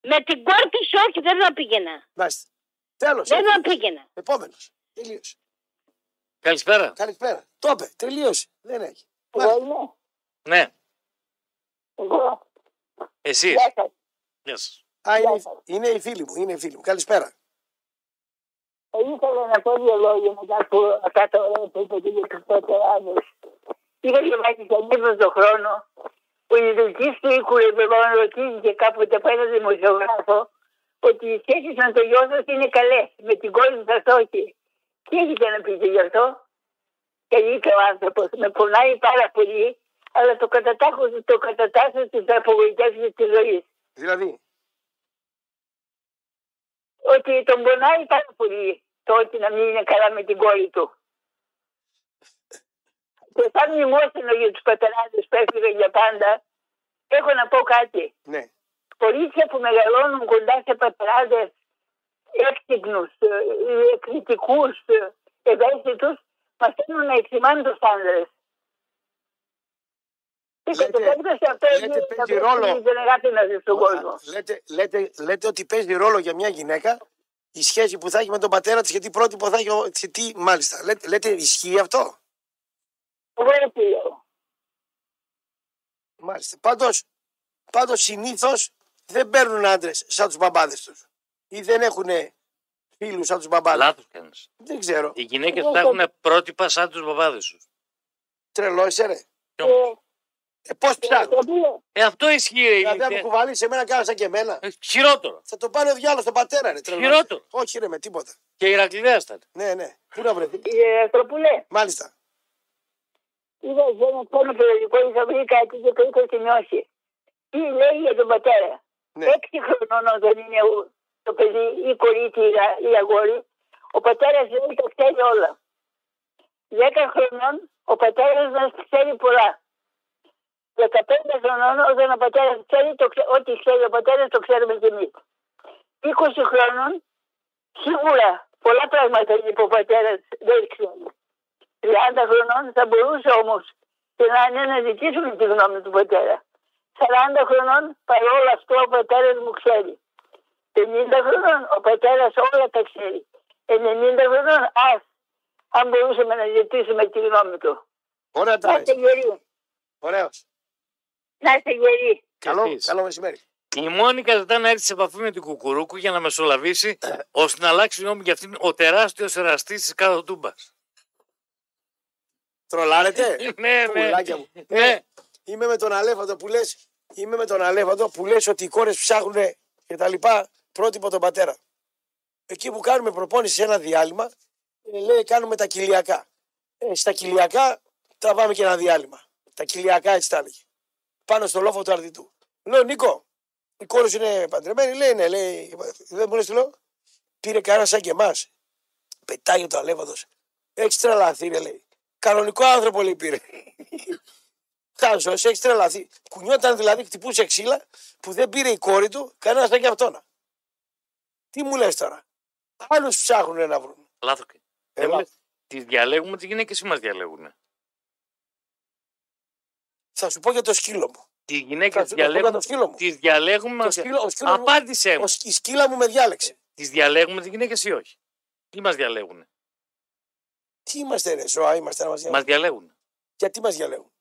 Με την κόρη της όχι, δεν θα πήγαινα. Μάλιστα. Τέλος. Δεν θα πήγαινα. Επόμενος. Τελείωσε. Καλησπέρα. Καλησπέρα. Το είπε. Τελείωσε. Δεν έχει. Εγώ είμαι. Ναι, Εγώ. εσύ. Γεια σας. Γεια σας. Α, είναι, Γεια σας. είναι η φίλη μου. Είναι η φίλη μου. Καλησπέρα. Ε, Ήθελα να πω δύο λόγια μετά από αυτά τα ωραία που είπατε για τους πατεράδες. Είχα διαβάσει σε λίγο στον χρόνο που η δική του οίκου λοιπόν ρωτήθηκε κάποτε από ένα δημοσιογράφο ότι οι σχέσεις με το γιο σα είναι καλές, με την κόρη σα όχι. Τι έχετε να πείτε γι' αυτό; Και είπε ο άνθρωπος, με πονάει πάρα πολύ, αλλά το κατατάχω, το κατατάσσω στι απογοητεύσεις της ζωής. Δηλαδή; ότι τον πονάει πάρα πολύ το ότι να μην είναι καλά με την κόρη του. Και σαν μνημόσυνο για τους πατεράδες που έφυγαν για πάντα, έχω να πω κάτι. Ναι. Κορίτσια που μεγαλώνουν κοντά σε πατεράδες έξυπνους, ε, κριτικούς, ε, ευαίσθητους, μαθαίνουν να εκτιμάνε τους άνδρες. Και Λέτε- κατά περίπτωση αυτό λέτε είναι παίζει ρόλο. την αγάπη να ζει στον κόσμο. Λέτε, λέτε, λέτε ότι παίζει ρόλο για μια γυναίκα η σχέση που θα έχει με τον πατέρα της και τι πρότυπο θα έχει. ο- σε τι, μάλιστα. Λέτε, λέτε ισχύει αυτό; Εγώ έτσι λέω. Μάλιστα. Πάντω πάντως συνήθως δεν παίρνουν άντρες σαν τους μπαμπάδες τους. Ή δεν έχουν φίλους σαν τους μπαμπάδες; Λάθος κάνεις. Δεν ξέρω. Οι γυναίκες ψάχνουν πρότυπα σαν τους μπαμπάδες τους. Τρελό είσαι, ρε. Κι όμως. Ε, Πώς ψάχνεις; Ε, αυτό ισχύει. ρε, Δηλαδή, αν μου ηλικία. κουβαλείς σε μένα, κάνα σαν και εμένα. Ε, Χειρότερο. Θα το πάρει ο διάλογος στον πατέρα, ρε. τρελός. Χειρότερο. Όχι, ρε, με τίποτα. Και η Ηρακλειδέας ήταν. Ναι, ναι. Πού να βρεθεί; Κύριε Αστροπουλέ, Μάλιστα. είδα σε ένα πόνο περιοδικό είχα βρει κάτι και το είχα σημειώσει. Τι λέει για τον πατέρα; Ναι. Έξι χρονών όταν είναι ο- το παιδί ή η κορίτσι ή η- ή η αγόρι, ο πατέρας λέει τα ξέρει όλα. Δέκα χρονών ο πατέρας μας ξέρει πολλά. 15 χρονών όταν ο πατέρας ξέρει το, ξε- ό,τι ξέρει ο πατέρας το ξέρουμε κι εμείς. 20 χρόνων Σίγουρα πολλά πράγματα είπε ο πατέρας δεν ξέρω. 30 χρονών θα μπορούσε όμως και να είναι δική σου τη γνώμη του πατέρα. 40 χρονών παρόλο αυτό ο πατέρας μου ξέρει. 50 χρονών ο πατέρας όλα τα ξέρει. 90 χρονών ας, αν μπορούσαμε να ζητήσουμε τη γνώμη του. Ωραία τα Να είστε λες. γεροί. Ωραίος. Να είστε γεροί. Καλό, εσείς. καλό μεσημέρι. Η Μόνικα ζητά να έρθει σε επαφή με την Κουκουρούκου για να μεσολαβήσει ώστε να αλλάξει γνώμη για αυτήν ο τεράστιος εραστής της κάτω τούμπας. Τρολάρετε; ναι, ναι. Πουλάκια μου. ναι. Είμαι με τον Αλέφαντο που λες. Είμαι με τον Αλέφαντο που λες ότι οι κόρες ψάχνουν και τα λοιπά πρότυπο τον πατέρα. Εκεί που κάνουμε προπόνηση σε ένα διάλειμμα, ε, λέει κάνουμε τα κοιλιακά. Ε, στα κοιλιακά τραβάμε και ένα διάλειμμα. Τα κοιλιακά έτσι τα έλεγε. Πάνω στο λόφο του αρδιτού. Λέω Νίκο, η κόρη σου είναι παντρεμένη. Λέει ναι, λέει. Δεν μου λες τι λέω. Πήρε κανένα σαν και εμάς. Πετάει το αλέφαντο. Έχεις τρελαθεί, ρε, λέει. Κανονικό άνθρωπο λέει πήρε. Χάζος, έχεις τρελαθεί. Κουνιόταν δηλαδή, χτυπούσε ξύλα που δεν πήρε η κόρη του κανένα σαν και αυτόν. Τι μου λες τώρα; Άλλους ψάχνουν να βρουν. Λάθος. Έλα. Τις διαλέγουμε τις γυναίκες ή μας διαλέγουν. Θα σου πω για το σκύλο μου. Τις γυναίκες Θα σου πω για διαλέγουμε. το σκύλο μου. Τις διαλέγουμε. Το σκύλο, ο σκύλος μου, Απάντησε ο, μου. σκ- η σκύλα μου με διάλεξε. Τις διαλέγουμε τις γυναίκες ή όχι; Τι μας διαλέγουν. Τι είμαστε, ρε, ζώα είμαστε να μας Μας διαλέγουν. διαλέγουν. Γιατί μας διαλέγουν;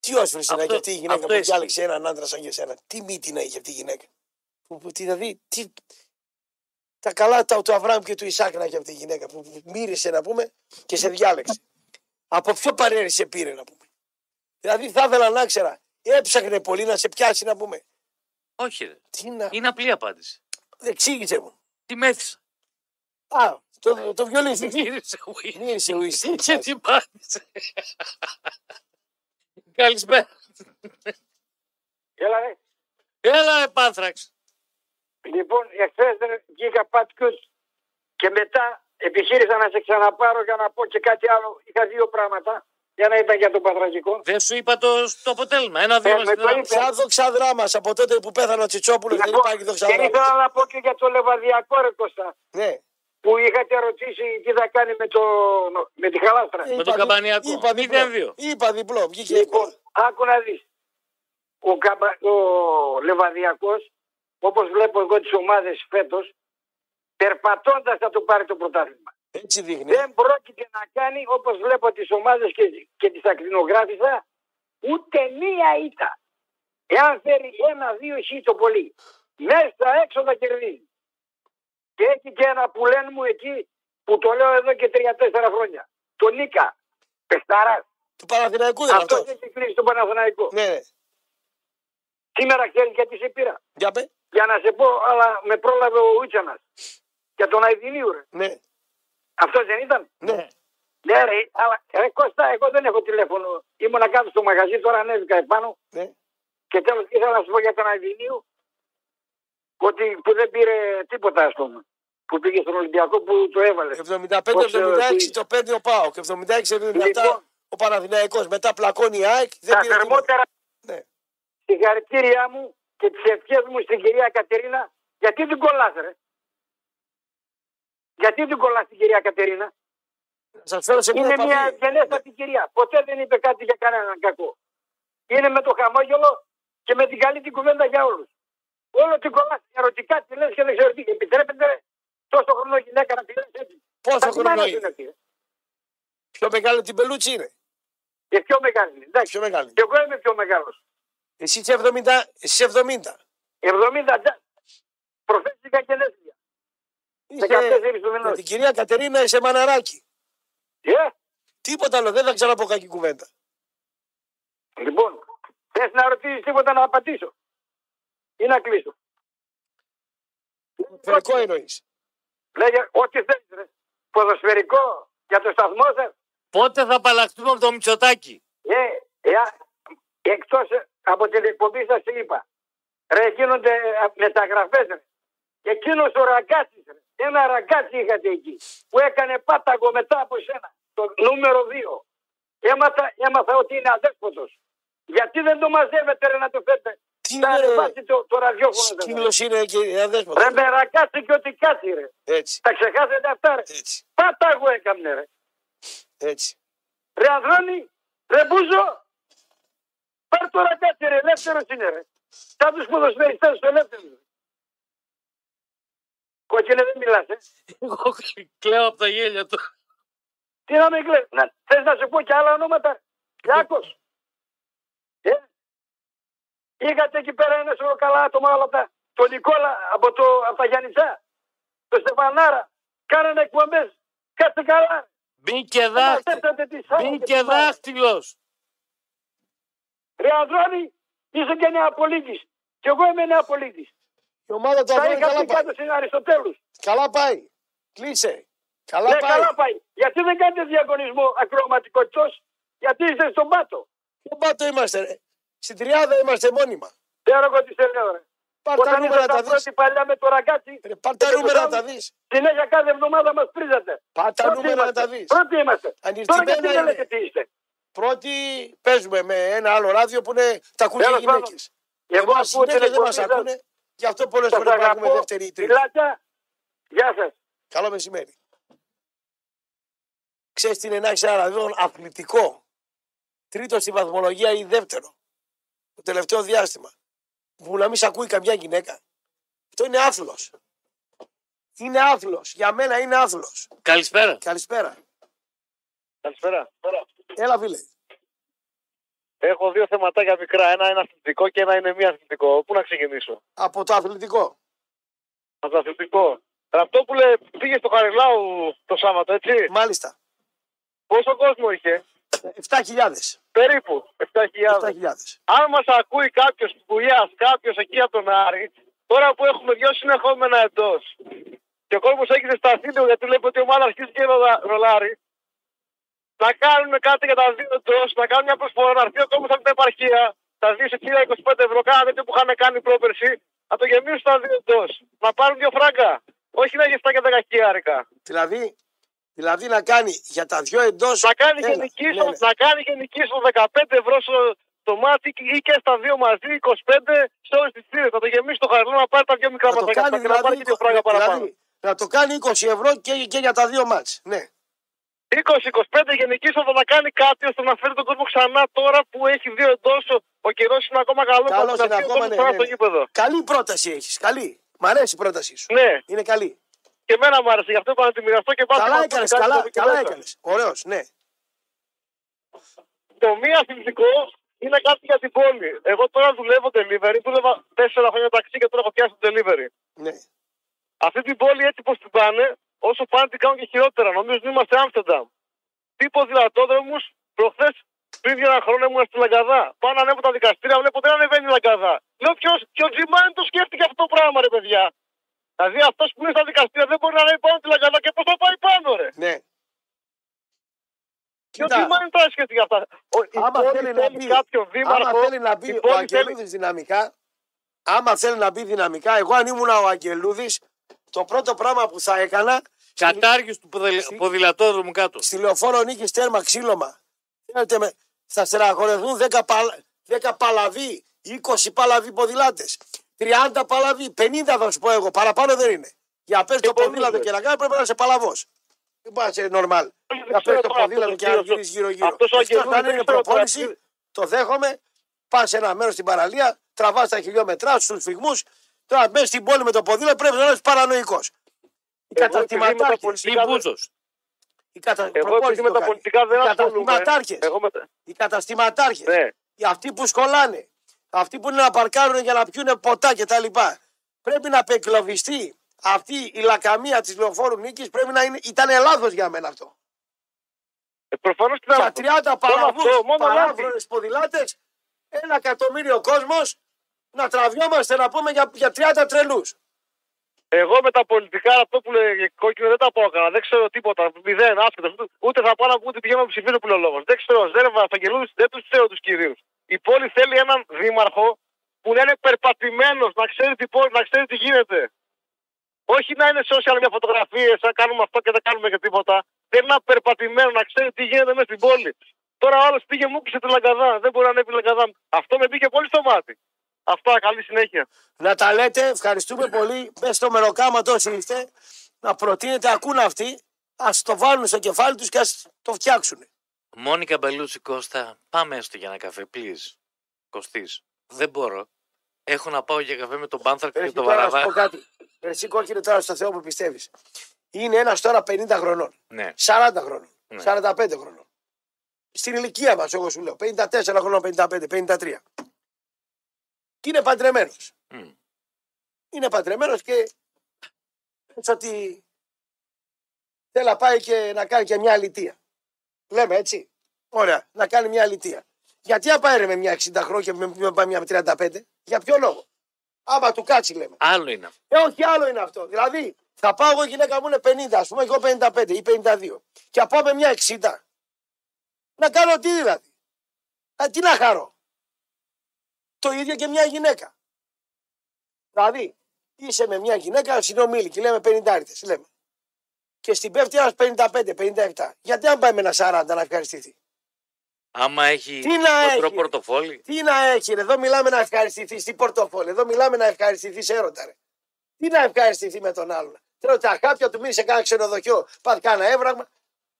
Τι όσφρηση να Αυτό- έχει αυτή η γυναίκα αυτό που ισχύει. διάλεξε έναν άντρα σαν και σένα; Τι μύτη να έχει αυτή η γυναίκα; Που, που, τι, δηλαδή, τι, τα καλά τα, του Αβραάμ και του Ισάκ να έχει αυτή η γυναίκα που, που μύρισε να πούμε και σε διάλεξε. Από ποιο παρέρι σε πήρε να πούμε. Δηλαδή θα ήθελα να ξέρα. Έψαχνε πολύ να σε πιάσει να πούμε. Όχι, ρε. Τι να. Είναι απλή απάντηση. Εξήγησε μου. Τι μέθησα. Α, το, το βιολί. Μύρισε ουί. Μύρισε ο Ισάκ. Και τι πάτησε. Καλησπέρα. Έλα, ρε. Έλα, ρε Πάνθραξ. Λοιπόν, εχθέ βγήκα πατκούς και μετά επιχείρησα να σε ξαναπάρω για να πω και κάτι άλλο. Είχα δύο πράγματα για να ήταν για τον Πατραγικό. Δεν σου είπα το, το αποτέλεσμα. Ένα-δύο Ε, μας με το δίναμε. είπε. Ποια δοξαδρά μα από τότε που πέθανε ο Τσιτσόπουλος δεν υπάρχει και δοξαδρά. ήθελα να πω και για το Λεβαδιακό ρε Κώστα, Ναι. που είχατε ρωτήσει τι θα κάνει με, το, με τη χαλάστρα. Με τον Καμπανιακό. Είπα διπλό. 0-2. Είπα διπλό. Βγήκε Λοιπόν, εύκολα. άκου να δεις. Ο, Καμπα... ο Λεβαδιακός, όπως βλέπω εγώ τις ομάδες φέτος, περπατώντας θα το πάρει το πρωτάθλημα. Έτσι δείχνει. Δεν πρόκειται να κάνει όπως βλέπω τις ομάδες και, και τις ακτινογράφησα ούτε μία ήττα. Εάν φέρει ένα-δύο ισχύει το πολύ. Μέσα έξω θα κερδίζει. Και έχει και ένα που λένε μου εκεί που το λέω εδώ και τρία-τέσσερα χρόνια. Το Νίκα. Πεχταράς. Του Παναθηναϊκού δεν είναι Αυτός αυτός. έχει κλείσει τον Παναθηναϊκό. Ναι, ναι. Σήμερα ξέρεις γιατί σε πήρα. Για πέ. Για να σε πω, αλλά με πρόλαβε ο Ούτσανας. Για τον Αιδινίου, ρε. Ναι. Αυτός δεν ήταν; Ναι. Ναι, ρε, αλλά ρε, Κώστα, εγώ δεν έχω τηλέφωνο. Ήμουν κάτω στο μαγαζί, τώρα ανέβηκα επάνω. ναι. Και τέλος ήθελα να σου πω για τον Αιδινίου ότι που δεν πήρε τίποτα, ας πούμε. Που πήγε στον Ολυμπιακό που το έβαλε. 75-76 το παίρνει ο Πάο και 76-77 Λοιπόν. ο Παναθηναϊκός. Μετά πλακώνει η ΑΕΚ. Δεν Τα πήρε τίποτα. θερμότερα Ναι. συγχαρητήριά μου και τις ευχές μου στην κυρία Κατερίνα. Γιατί την κολλάς, ρε; Γιατί την κολλάς την κυρία Κατερίνα; Σας φέρω σε μια Είναι μια επαφή; ευγενέστατη κυρία. Ποτέ δεν είπε κάτι για κανέναν κακό. Είναι με το χαμόγελο και με την καλή την κουβέντα για όλους. Όλο την κολλάς ερωτικά τη λες και δεν ξέρω τι. Επιτρέπεται τόσο χρόνο γυναίκα να τη λες έτσι. Πόσο Τα χρόνο μάνα είναι; είναι αυτή, ε. Πιο μεγάλη την πελούτσι είναι. Και πιο μεγάλη. είναι. Εντάξει. Πιο μεγάλη. Και εγώ είμαι πιο μεγάλος. Εσύ είσαι 70. Εσύ 70. 70 τζα. Προφέστηκα και νέστια. Είσαι 14 του με μηνό. την κυρία Κατερίνα είσαι μαναράκι. Ε, Τίποτα άλλο. Δεν θα ξαναπώ κακή κουβέντα. λοιπόν, θες να ρωτήσεις τίποτα να απαντήσω. Ή να κλείσω; Φερικό εννοείς. Λέγε ό,τι θέλει. Ρε. Ποδοσφαιρικό για το σταθμό σας. Πότε θα απαλλαχτούμε από το Μητσοτάκι. Ε, ε, εκτός ε, από την εκπομπή σας είπα, ρε γίνονται ε, μεταγραφές ρε. Εκείνος ο ραγκάτσις ρε. Ένα ραγκάτσι είχατε εκεί που έκανε πάταγο μετά από σένα. Το νούμερο 2. Έμαθα, έμαθα ότι είναι αδέσποτος. Γιατί δεν το μαζεύετε ρε να το φέρετε. Τι είναι, Θα ρε. ανεβάσει το, το ραδιόφωνο. δεν θα. Σκύλος είναι και αδέσποτος. Ρε μέρα κάτσε και ό,τι κάτσει ρε. Έτσι, Τα ξεχάσετε αυτά ρε. έτσι, Πάτα εγώ έκαμνε ρε. έτσι. Ρε Ανδρώνη, ρε Μπούζο. Πάρ τώρα κάτσε ρε, ελεύθερος είναι ρε. Σαν τους ποδοσφαιριστές του ελεύθερους. Κόκκινε δεν μιλάς ε. Εγώ κλαίω από τα γέλια του. Τι να με κλαις. Να, θες να σου πω και άλλα ονόματα; Γιάκος. Ε. Είχατε εκεί πέρα ένα σωρό καλά άτομα όλα αυτά. Τον Νικόλα από, το, από τα Γιάννητσά. Το Στεφανάρα. Κάνανε εκπομπές. Κάτσε καλά. Μπήκε δάχτυλο. Μαζέψατε τη Σάβα και Μπήκε τη Μάρα. δάχτυλος. Ρε Ανδρώνη, είσαι και νεαπολίτης. Κι εγώ είμαι νεαπολίτης. Η ομάδα του Τα Αδρώνη είχα καλά πει πάει. κάτω στην Αριστοτέλους. Καλά πάει. Κλείσε. Καλά Ναι, πάει. καλά πάει. Γιατί δεν κάνετε διαγωνισμό ακροματικότητος. Γιατί είστε στον πάτο. Ποιο πάτο είμαστε, ρε. Στην τριάδα είμαστε μόνιμα. Δεν εγώ τι σε λέω, ρε. Πάρ τα Όταν νούμερα να τα ήσασταν δεις. πρώτη παλιά με το ραγκάτσι, Ρε, πάρ τα και νούμερα να το τα Σάββατο, δεις. Συνέχεια κάθε εβδομάδα μας πρίζατε. Πάρ τα Πρώτοι νούμερα να είμαστε. τα δεις. Πρώτοι είμαστε. Τώρα Ανηρτημένα γιατί δεν λέτε είναι. τι είστε; Πρώτοι παίζουμε με ένα άλλο ράδιο που είναι τα ακούνε οι Τέλος πάντων, γυναίκες. Εγώ Εμάς οι ακούω την γυναίκες δεν εκπομπή μας σας. ακούνε. Γι' αυτό πολλές Σας φορές υπάρχουμε αγαπώ. δεύτερη ή τρίτη. Φιλάκια. Γεια σας. Καλό μεσημέρι. Ξέρεις τι είναι να έχεις ένα ραδίο αθλητικό; Τρίτο στη βαθμολογία ή δεύτερο; Το τελευταίο διάστημα. Που να μην σε ακούει καμιά γυναίκα. Αυτό είναι άθλος. Είναι άθλος. Για μένα είναι άθλος. Καλησπέρα. Καλησπέρα. Καλησπέρα. Έλα φίλε. Έχω δύο θεματάκια μικρά. Ένα είναι αθλητικό και ένα είναι μη αθλητικό. Πού να ξεκινήσω; Από το αθλητικό. Από το αθλητικό. Ραπτόπουλε πήγες στο Χαριλάου το Σάββατο, έτσι; Μάλιστα. Πόσο κόσμο είχε; 7.000. Περίπου 7.000. 7.000. Αν μας ακούει κάποιος τη Πουλιά, κάποιος εκεί από τον Άρη, τώρα που έχουμε δύο συνεχόμενα εντός και ο κόσμος έχει ζεσταθεί λίγο γιατί βλέπει ότι η ομάδα αρχίζει και ρολα- ρολάρει, να κάνουν κάτι για τα δύο εντό, να κάνουν μια προσφορά, να έρθει ο κόσμος από την επαρχία, τα δύο σε 1025 ευρώ, κάνα τέτοιο που είχαν κάνει πρόπερση, να το γεμίσουν τα δύο εντό. Να πάρουν δύο φράγκα. Όχι να γευτά και δεκαχιάρικα. Δηλαδή, δηλαδή να κάνει για τα δυο εντός. Να κάνει Έλα, γενική ναι, στο- ναι. να κάνει γενική στο 15 ευρώ στο, στο μάτι ή και στα δύο μαζί, 25 σε όλες τις θύρε. Θα το γεμίσει το χαρλό να πάρει τα δύο μικρά Να το ματάκια κάνει και να πάρει δηλαδή, και δύο φράγκα παραπάνω. δηλαδή, να το κάνει 20 ευρώ και, και για τα δύο μάτς. Ναι. 20-25 γενική θα να κάνει κάτι ώστε να φέρει τον κόσμο ξανά τώρα που έχει δύο εντός. Ο καιρός είναι ακόμα καλό. Καλός θα είναι έρθει ο ακόμα, κόσμος ναι, ξανά ναι, στο ναι. γήπεδο. Καλή πρόταση έχεις. Καλή. Μ' αρέσει η πρότασή σου. Ναι, Είναι καλή. και εμένα μου άρεσε γι' αυτό είπα να τη μοιραστώ και πάω Καλά να έκανες, κάνω κάτι καλά, στο καλά Wikipedia. έκανες. Ωραίος, ναι. Το μη αθλητικό είναι κάτι για την πόλη. Εγώ τώρα δουλεύω delivery, δούλευα 4 χρόνια ταξί και τώρα έχω πιάσει το delivery. ναι. Αυτή την πόλη έτσι πως την πάνε, όσο πάνε την κάνουν και χειρότερα. Νομίζω ότι είμαστε Άμστερνταμ. Τι ποδηλατόδρομου, προχθές πριν για ένα χρόνο ήμουν στη Λαγκαδά. Πάω να ανέβω τα δικαστήρια, βλέπω ότι δεν ανεβαίνει η Λαγκαδά. Λέω ποιος και ο Τζιμάνι το σκέφτηκε αυτό το πράγμα, ρε παιδιά. Δηλαδή αυτός που είναι στα δικαστήρια δεν μπορεί να ανέβει πάνω τη Λαγκαδά και πώς θα πάει πάνω, ρε. ναι. Και ο Κοίτα. Τζιμάνι τα σκέφτηκε αυτά. Ο, η Άμα πόλη θέλει να θέλει μπει, κάποιον άμα δήμαρχο. θέλει να μπει η ο πόλη Αγγελούδης δυναμικά, άμα θέλει να μπει δυναμικά, εγώ αν ήμουν ο Αγγελούδης, το πρώτο πράγμα που θα έκανα Κατάργηση του ποδηλα- ποδηλατόδρομου κάτω. στη λεωφόρο νίκης τέρμα ξύλωμα. Θέλετε με, θα στεναχωρεθούν 10, παλα, 10 παλαβοί, 20 παλαβοί ποδηλάτες. 30 παλαβοί, 50 θα σου πω εγώ, παραπάνω δεν είναι. Για να παίζει το πολλούς, ποδήλατο ρε. και να κάνει πρέπει να είσαι παλαβός. Δεν πάει να είσαι normal. Να παίζει το τώρα ποδήλατο αυτός και να ο γυρίσει γύρω-γύρω. αυτός ο Αυτό Αγγελούδης αν δεν είναι ξέρω τώρα προπόνηση, τι- το δέχομαι. Πας σε ένα μέρος στην παραλία, τραβάς τα χιλιόμετρά σου, του φυγμούς. Τώρα μέσα στην πόλη με το ποδήλατο πρέπει να είσαι παρανοϊκός. Οι Εγώ επειδή είμαι τα καταστηματάρχε. πολιτικά- Ή Μπούζο. Οι κατα... Εγώ προπόνηση επειδή με το τα κάνει. πολιτικά δεν Οι ασχολούμαι. καταστηματάρχες. Εγώ με τα- Οι καταστηματάρχε. Ναι. Οι αυτοί που σκολάνε. Αυτοί που είναι να παρκάρουν για να πιούνε ποτά κτλ. Πρέπει να απεκλωβιστεί αυτή η λακαμία της λεωφόρου νίκης. Πρέπει να είναι. Ήταν λάθος για μένα αυτό. Ε, προφανώς τι να Για 30 παραβού, αυτό, μόνο λάθη. παράβρονε ποδηλάτες, ένα εκατομμύριο κόσμος να τραβιόμαστε να πούμε για, για 30 τρελούς. Εγώ με τα πολιτικά, αυτό που λέει κόκκινο δεν τα πω έκανα. Δεν ξέρω τίποτα. Μηδέν, άσχετο. Ούτε θα πάω να ούτε πηγαίνω να ψηφίσω που λέει ο λόγος. Δεν ξέρω. Ζέρβα, Αγγελούδη, δεν τους ξέρω τους κυρίους. Η πόλη θέλει έναν δήμαρχο που να είναι περπατημένος, να ξέρει τι, πόλη, να ξέρει τι γίνεται. Όχι να είναι social μια φωτογραφίες, να κάνουμε αυτό και δεν κάνουμε και τίποτα. Θέλει ένα περπατημένο, να ξέρει τι γίνεται μέσα στην πόλη. Τώρα ο άλλος πήγε μου κλείσε τη λαγκαδά. Δεν μπορεί να ανέβει η λαγκαδά. Αυτό με μπήκε πολύ στο μάτι. Αυτά, καλή συνέχεια. Να τα λέτε, ευχαριστούμε πολύ. Πε στο μεροκάματο όσοι είστε, να προτείνετε, ακούν αυτοί, ας το βάλουν στο κεφάλι τους και ας το φτιάξουν. Μόνικα Μπελούτσι Κώστα, πάμε έστω για ένα καφέ, please. Κωστής. Δεν μπορώ. Έχω να πάω για καφέ με τον Πάνθρακ και Εσύ τον τώρα να σου πω Βαραβά. κάτι. Εσύ κόκκινε τώρα στο Θεό που πιστεύεις. Είναι ένας τώρα 50 χρονών, Ναι. 40 χρονών, Ναι. 45 χρονών. Στην ηλικία μας, εγώ σου λέω, 54 χρονών, 55, 53. Και είναι παντρεμένος. Μμ. Είναι παντρεμένος και έτσι ότι θέλει να πάει και να κάνει και μια αλητία. Λέμε έτσι. Ωραία, να κάνει μια αλητία. Γιατί να πάει ρε, με μια 60 χρόνια και με, με πάει μια 35, για ποιο λόγο; Άμα του κάτσει λέμε. Άλλο είναι αυτό. Ε, όχι άλλο είναι αυτό. Δηλαδή, θα πάω εγώ η γυναίκα μου είναι 50, ας πούμε, εγώ 55 ή 52. Και θα πάω με μια 60. Να κάνω τι δηλαδή; Α, τι να χαρώ; Το ίδιο και μια γυναίκα. Δηλαδή, είσαι με μια γυναίκα συνομήλικη, λέμε 50 λέμε. Και στην πέφτει ένας 55-57. Γιατί αν πάει με ένα 40 να ευχαριστηθεί; Άμα έχει Τι να μικρό έχει, πορτοφόλι. Τι να έχει, ρε. εδώ μιλάμε να ευχαριστηθεί στην πορτοφόλη. Εδώ μιλάμε να ευχαριστηθεί σε έρωτα. Ρε. Τι να ευχαριστηθεί με τον άλλον. Τρώω τα χάπια του μείνει σε κάνα ξενοδοχείο, πάθει κάνα έβραγμα.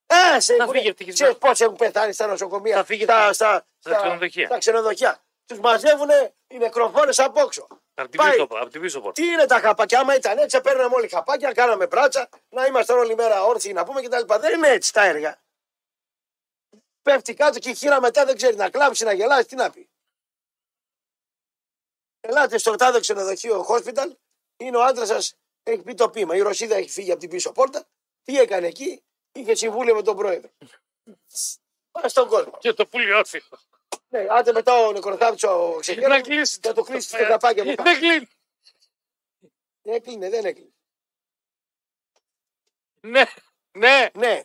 Ε, σε Θα φύγει ευτυχισμένος. Ξέρεις πώς έχουν πεθάνει στα νοσοκομεία, Θα φύγει στα, ευτυχισμένος. στα, Στα ξενοδοχεία. Στα ξενοδοχεία. Τους μαζεύουν οι νεκροφόρες από όξω. Από την Πάει. πίσω, απ' την πίσω πόρτα. Τι είναι τα χαπάκια, άμα ήταν έτσι, παίρναμε όλοι χαπάκια, κάναμε πράτσα, να είμαστε όλη μέρα όρθιοι να πούμε κτλ. Δεν είναι έτσι τα έργα. Πέφτει κάτω και η χείρα μετά δεν ξέρει να κλάψει, να γελάσει, τι να πει. Ελάτε στο τάδε ξενοδοχείο hospital, είναι ο άντρας σας, έχει πει το πείμα. Η Ρωσίδα έχει φύγει από την πίσω πόρτα. Τι έκανε εκεί, είχε συμβούλιο με τον πρόεδρο. Πάει στον κόσμο. Και το πουλί όρθιο. Ναι, άντε μετά ο νεκροθάπτη ο Να ξεχέρας, κλείσει. θα το κλείσει το καπάκι από κάτω. Δεν κλείνει. Δεν έκλεινε, δεν έκλεινε. Ναι, ναι. Ναι,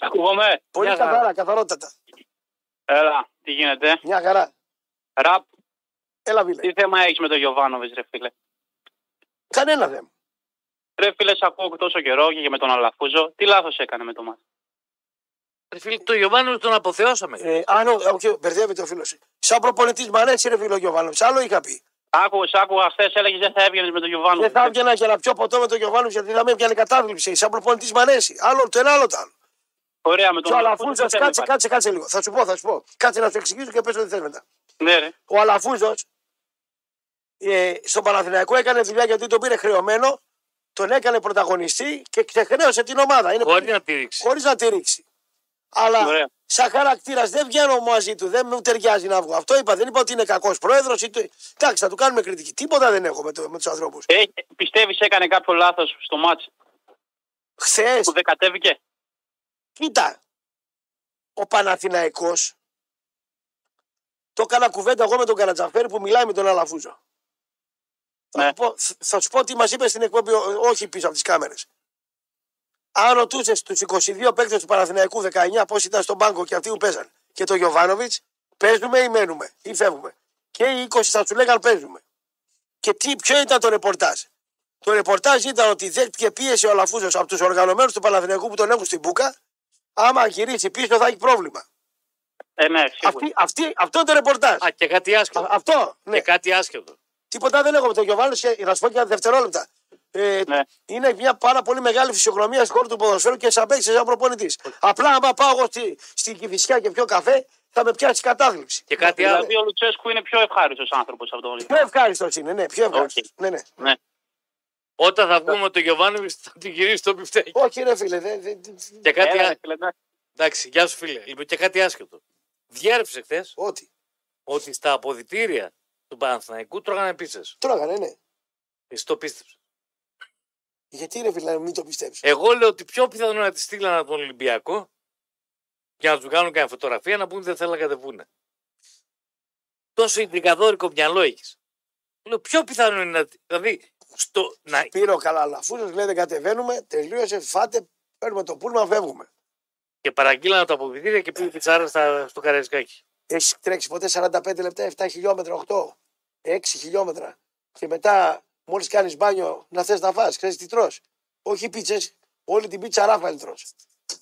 Ακούγομαι; πολύ Μια χαρά. καθαρά, καθαρότατα. Έλα, τι γίνεται; Μια χαρά. Ραπ, Έλα, βίλε. τι θέμα έχεις με τον Γιωβάνοβιτς, ρε φίλε; Κανένα θέμα. Ρε φίλε, σε ακούω τόσο καιρό και με τον Αλαφούζο. Τι λάθος έκανε με το μάτι. Ρε φίλε, το Γιωβάνο τον αποθεώσαμε. Ε, αν ο- όχι, μπερδεύεται ο φίλος. Σαν προπονητής μ' αρέσει, ρε φίλο Γιωβάνοβιτ. Άλλο είχα πει. Άκουγα, άκουγα χθε, έλεγε δεν θα έβγαινες με τον Γιωβάνοβιτ. Δεν θα έβγαινα και να πιω ποτό με τον Γιωβάνοβιτ γιατί θα με έπιανε κατάθλιψη. Σαν προπονητής μ' αρέσει. Άλλο το ένα, άλλο το άλλο. Ωραία, με Και τον ο Αλαφούζο. Αλαφούζος, τι θέμα κάτσε, υπάρχει. κάτσε, κάτσε λίγο. Θα σου πω, θα σου πω. Κάτσε να σου εξηγήσω και πες ό,τι θες μετά. Ναι, ρε. Ο Αλαφούζος ε, στον Παναθηναϊκό έκανε δουλειά γιατί τον πήρε χρεωμένο, τον έκανε πρωταγωνιστή και ξεχρέωσε την ομάδα. Είναι Χωρίς να τη ρίξει. χωρίς να τη ρίξει. Αλλά Ωραία. σαν χαρακτήρας δεν βγαίνω μαζί του, δεν μου ταιριάζει να βγω. Αυτό είπα. Δεν είπα ότι είναι κακός πρόεδρος. Εντάξει, θα του κάνουμε κριτική. Τίποτα δεν έχω με, το, με τους ανθρώπους. Ε, Πιστεύεις έκανε κάποιο λάθος στο μάτς Χθες, που δεν κατέβηκε; κοίτα, ο Παναθηναϊκός το έκανα κουβέντα εγώ με τον Καρατζαφέρη που μιλάει με τον Αλαφούζο. Θα, Ναι. σου πω, θα σου πω τι μας είπε στην εκπομπή, ό- όχι πίσω από τις κάμερες. Αν ρωτούσες τους 22 παίκτες του Παναθηναϊκού 19 πώς ήταν στον πάγκο και αυτοί που παίζαν και τον Γιωβάνοβιτς, παίζουμε ή μένουμε ή φεύγουμε. Και οι 20 θα σου λέγαν παίζουμε. Και τι, ποιο ήταν το ρεπορτάζ; Το ρεπορτάζ ήταν ότι δέχτηκε πίεση ο Αλαφούζος από τους οργανωμένους του Παναθηναϊκού που τον έχουν στην Μπούκα. Άμα γυρίσει πίσω θα έχει πρόβλημα. Ε, ναι, σίγουρα. Αυτή, αυτή, αυτό είναι το ρεπορτάζ. Α, και κάτι Α, άσχετο. αυτό, ναι. Και κάτι άσχετο. Τίποτα δεν έχω με τον Γιωβάνο και να σου πω και ένα δευτερόλεπτα. Ε, Ναι. Είναι μια πάρα πολύ μεγάλη φυσιογνωμία στον χώρο του ποδοσφαίρου και σαν παίκτη, σαν προπονητής. Απλά, άμα πάω εγώ στη, στην Κηφισιά και πιω καφέ, θα με πιάσει κατάθλιψη. Και κάτι άλλο. Δηλαδή ο Λουτσέσκου είναι πιο ευχάριστος άνθρωπος από τον Πιο ευχάριστος είναι, ναι, πιο ευχάριστος. Οκ. Ναι, ναι. Ναι. Όταν θα βγούμε με τον Γιωβάνοβιτς θα την γυρίσει το πιφτέκι. Όχι, ρε φίλε, δεν. δεν- δεν- Και κάτι Έλα, ρε άλλο. φίλε, εντάξει. Εντάξει, γεια σου φίλε. Λοιπόν, και κάτι άσχετο. Διέρευσε χθες Ό,τι. ότι στα αποδητήρια του Παναθηναϊκού τρώγανε πίτσες. Τρώγανε, ναι. Εσύ το πίστεψες. Γιατί ρε φίλε, να μην το πιστέψεις. Εγώ λέω ότι πιο πιθανό να τη στείλανε από τον Ολυμπιακό για να τους κάνουν κάποια φωτογραφία να πούνε δεν θέλουν να κατεβούνε. Τόσο ιντρικαδόρικο μυαλό έχεις. Λέω πιο πιθανό είναι να. Δηλαδή, στο, να, Πήρε ο Καλαλαφούζος, λέει δεν κατεβαίνουμε, τελείωσε, φάτε, παίρνουμε το πούλμα, φεύγουμε. και παραγγείλανε τα αποδητήρια και πήγε πιτσάρα στα, στο Καραϊσκάκι. Έχεις τρέξει ποτέ 45 λεπτά, 7 χιλιόμετρα, 8, 6 χιλιόμετρα. Και μετά, μόλις κάνεις μπάνιο, να θες να φας, ξέρεις τι τρως. Όχι πίτσες, όλη την πίτσα ράφαλ τρως.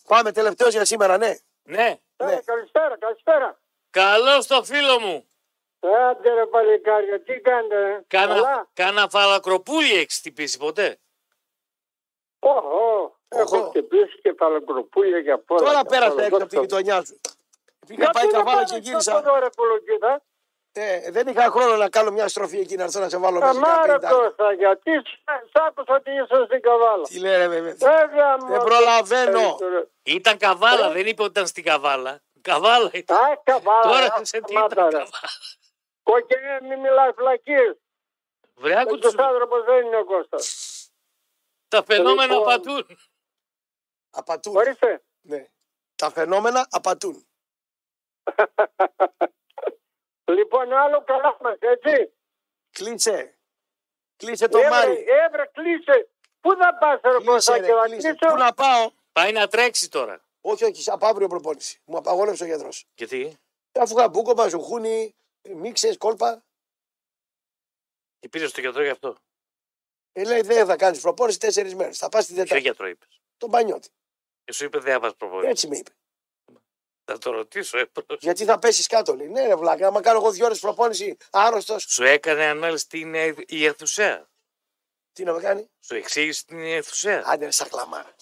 Πάμε τελευταίος για σήμερα, ναι. Ναι, Ναι. καλησπέρα, καλησπέρα. Καλό το φίλο μου. Άντε ρε παλικάρια, τι κάνετε, ε; Κάνα, Καλά; κάνα φαλακροπούλι έχεις χτυπήσει ποτέ; Ω, έχω χτυπήσει και παλακροπούλια για πολλά. Τώρα και πέρασε πολλά. έξω από τη Δώστε. γειτονιά σου. Πήγα Γιατί πάει δεν καβάλα πάνε και στο γύρισα. Ποδό, ρε Κολοκύθα. Ε, δεν είχα χρόνο να κάνω μια στροφή εκεί να έρθω να σε βάλω μέσα. Αμάρα κάποια πεντάλια. Κώστα, γιατί σ' άκουσα ότι είσαι στην καβάλα. Τι λέει ρε βέβαια. Βέβαια, Δεν μωρέ. προλαβαίνω. Ήταν καβάλα, δεν είπε ότι ήταν στην καβάλα. Καβάλα ήταν. Α, καβάλα. Τώρα α, σε τι σταμάτα, ήταν ρε. καβάλα. Κόκκινε, μη μιλάς φλακίες. Βρε, άκου Αυτός τους- άνθρωπος δεν είναι ο Κώστας. τα φαινόμενα Λοιπόν, πατούν. Απατούν. Ορίστε. Ναι. Τα φαινόμενα απατούν. Λοιπόν, άλλο καλά μας, έτσι. Κλείσε. Κλείσε το Έβρε, Μάρι. έβρε, κλείσε. Πού θα πας, ρε Κλείσε, Κώστα, ρε, και θα κλείσε. κλείσω; Πού να πάω; Πάει να τρέξει τώρα. Όχι, όχι, από αύριο προπόνηση. Μου απαγόρευσε ο γιατρός. Γιατί, Αφού είχα μπούκομα, ζουχούνι, μίξες, κόλπα. τι πήρες στο γιατρό γι' αυτό; Ε, λέει δεν θα κάνεις προπόνηση τέσσερις μέρες. Θα πας την Ποιο Τετάρτη. γιατρό είπες; Τον Πανιώτη. Και σου είπε δεν θα πας προπόνηση. Έτσι με είπε. Θα το ρωτήσω, ε, πρώτος. Γιατί θα πέσεις κάτω, λέει. Ναι, ρε βλάκα, άμα κάνω εγώ δύο ώρες προπόνηση άρρωστος, Σου έκανε ανάλυση τι είναι η αιθουσέα. τι να με κάνει; Σου εξήγησε την αιθουσέα. Άντε, ρε, σαχλαμάρα.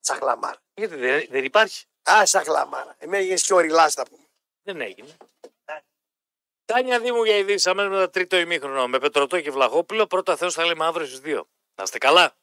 Σαχλαμάρα. Γιατί δεν, δεν υπάρχει; Α, σαχλαμάρα. Εμένα έγινε και οριλά, τα πούμε. Δεν έγινε. Τάνια Δήμου για ειδήσεις αμέσως μετά τρίτο ημίχρονο με Πετρωτό και Βλαχόπουλο. Πρώτα Θεός θα λέμε αύριο στις 2. Να είστε καλά.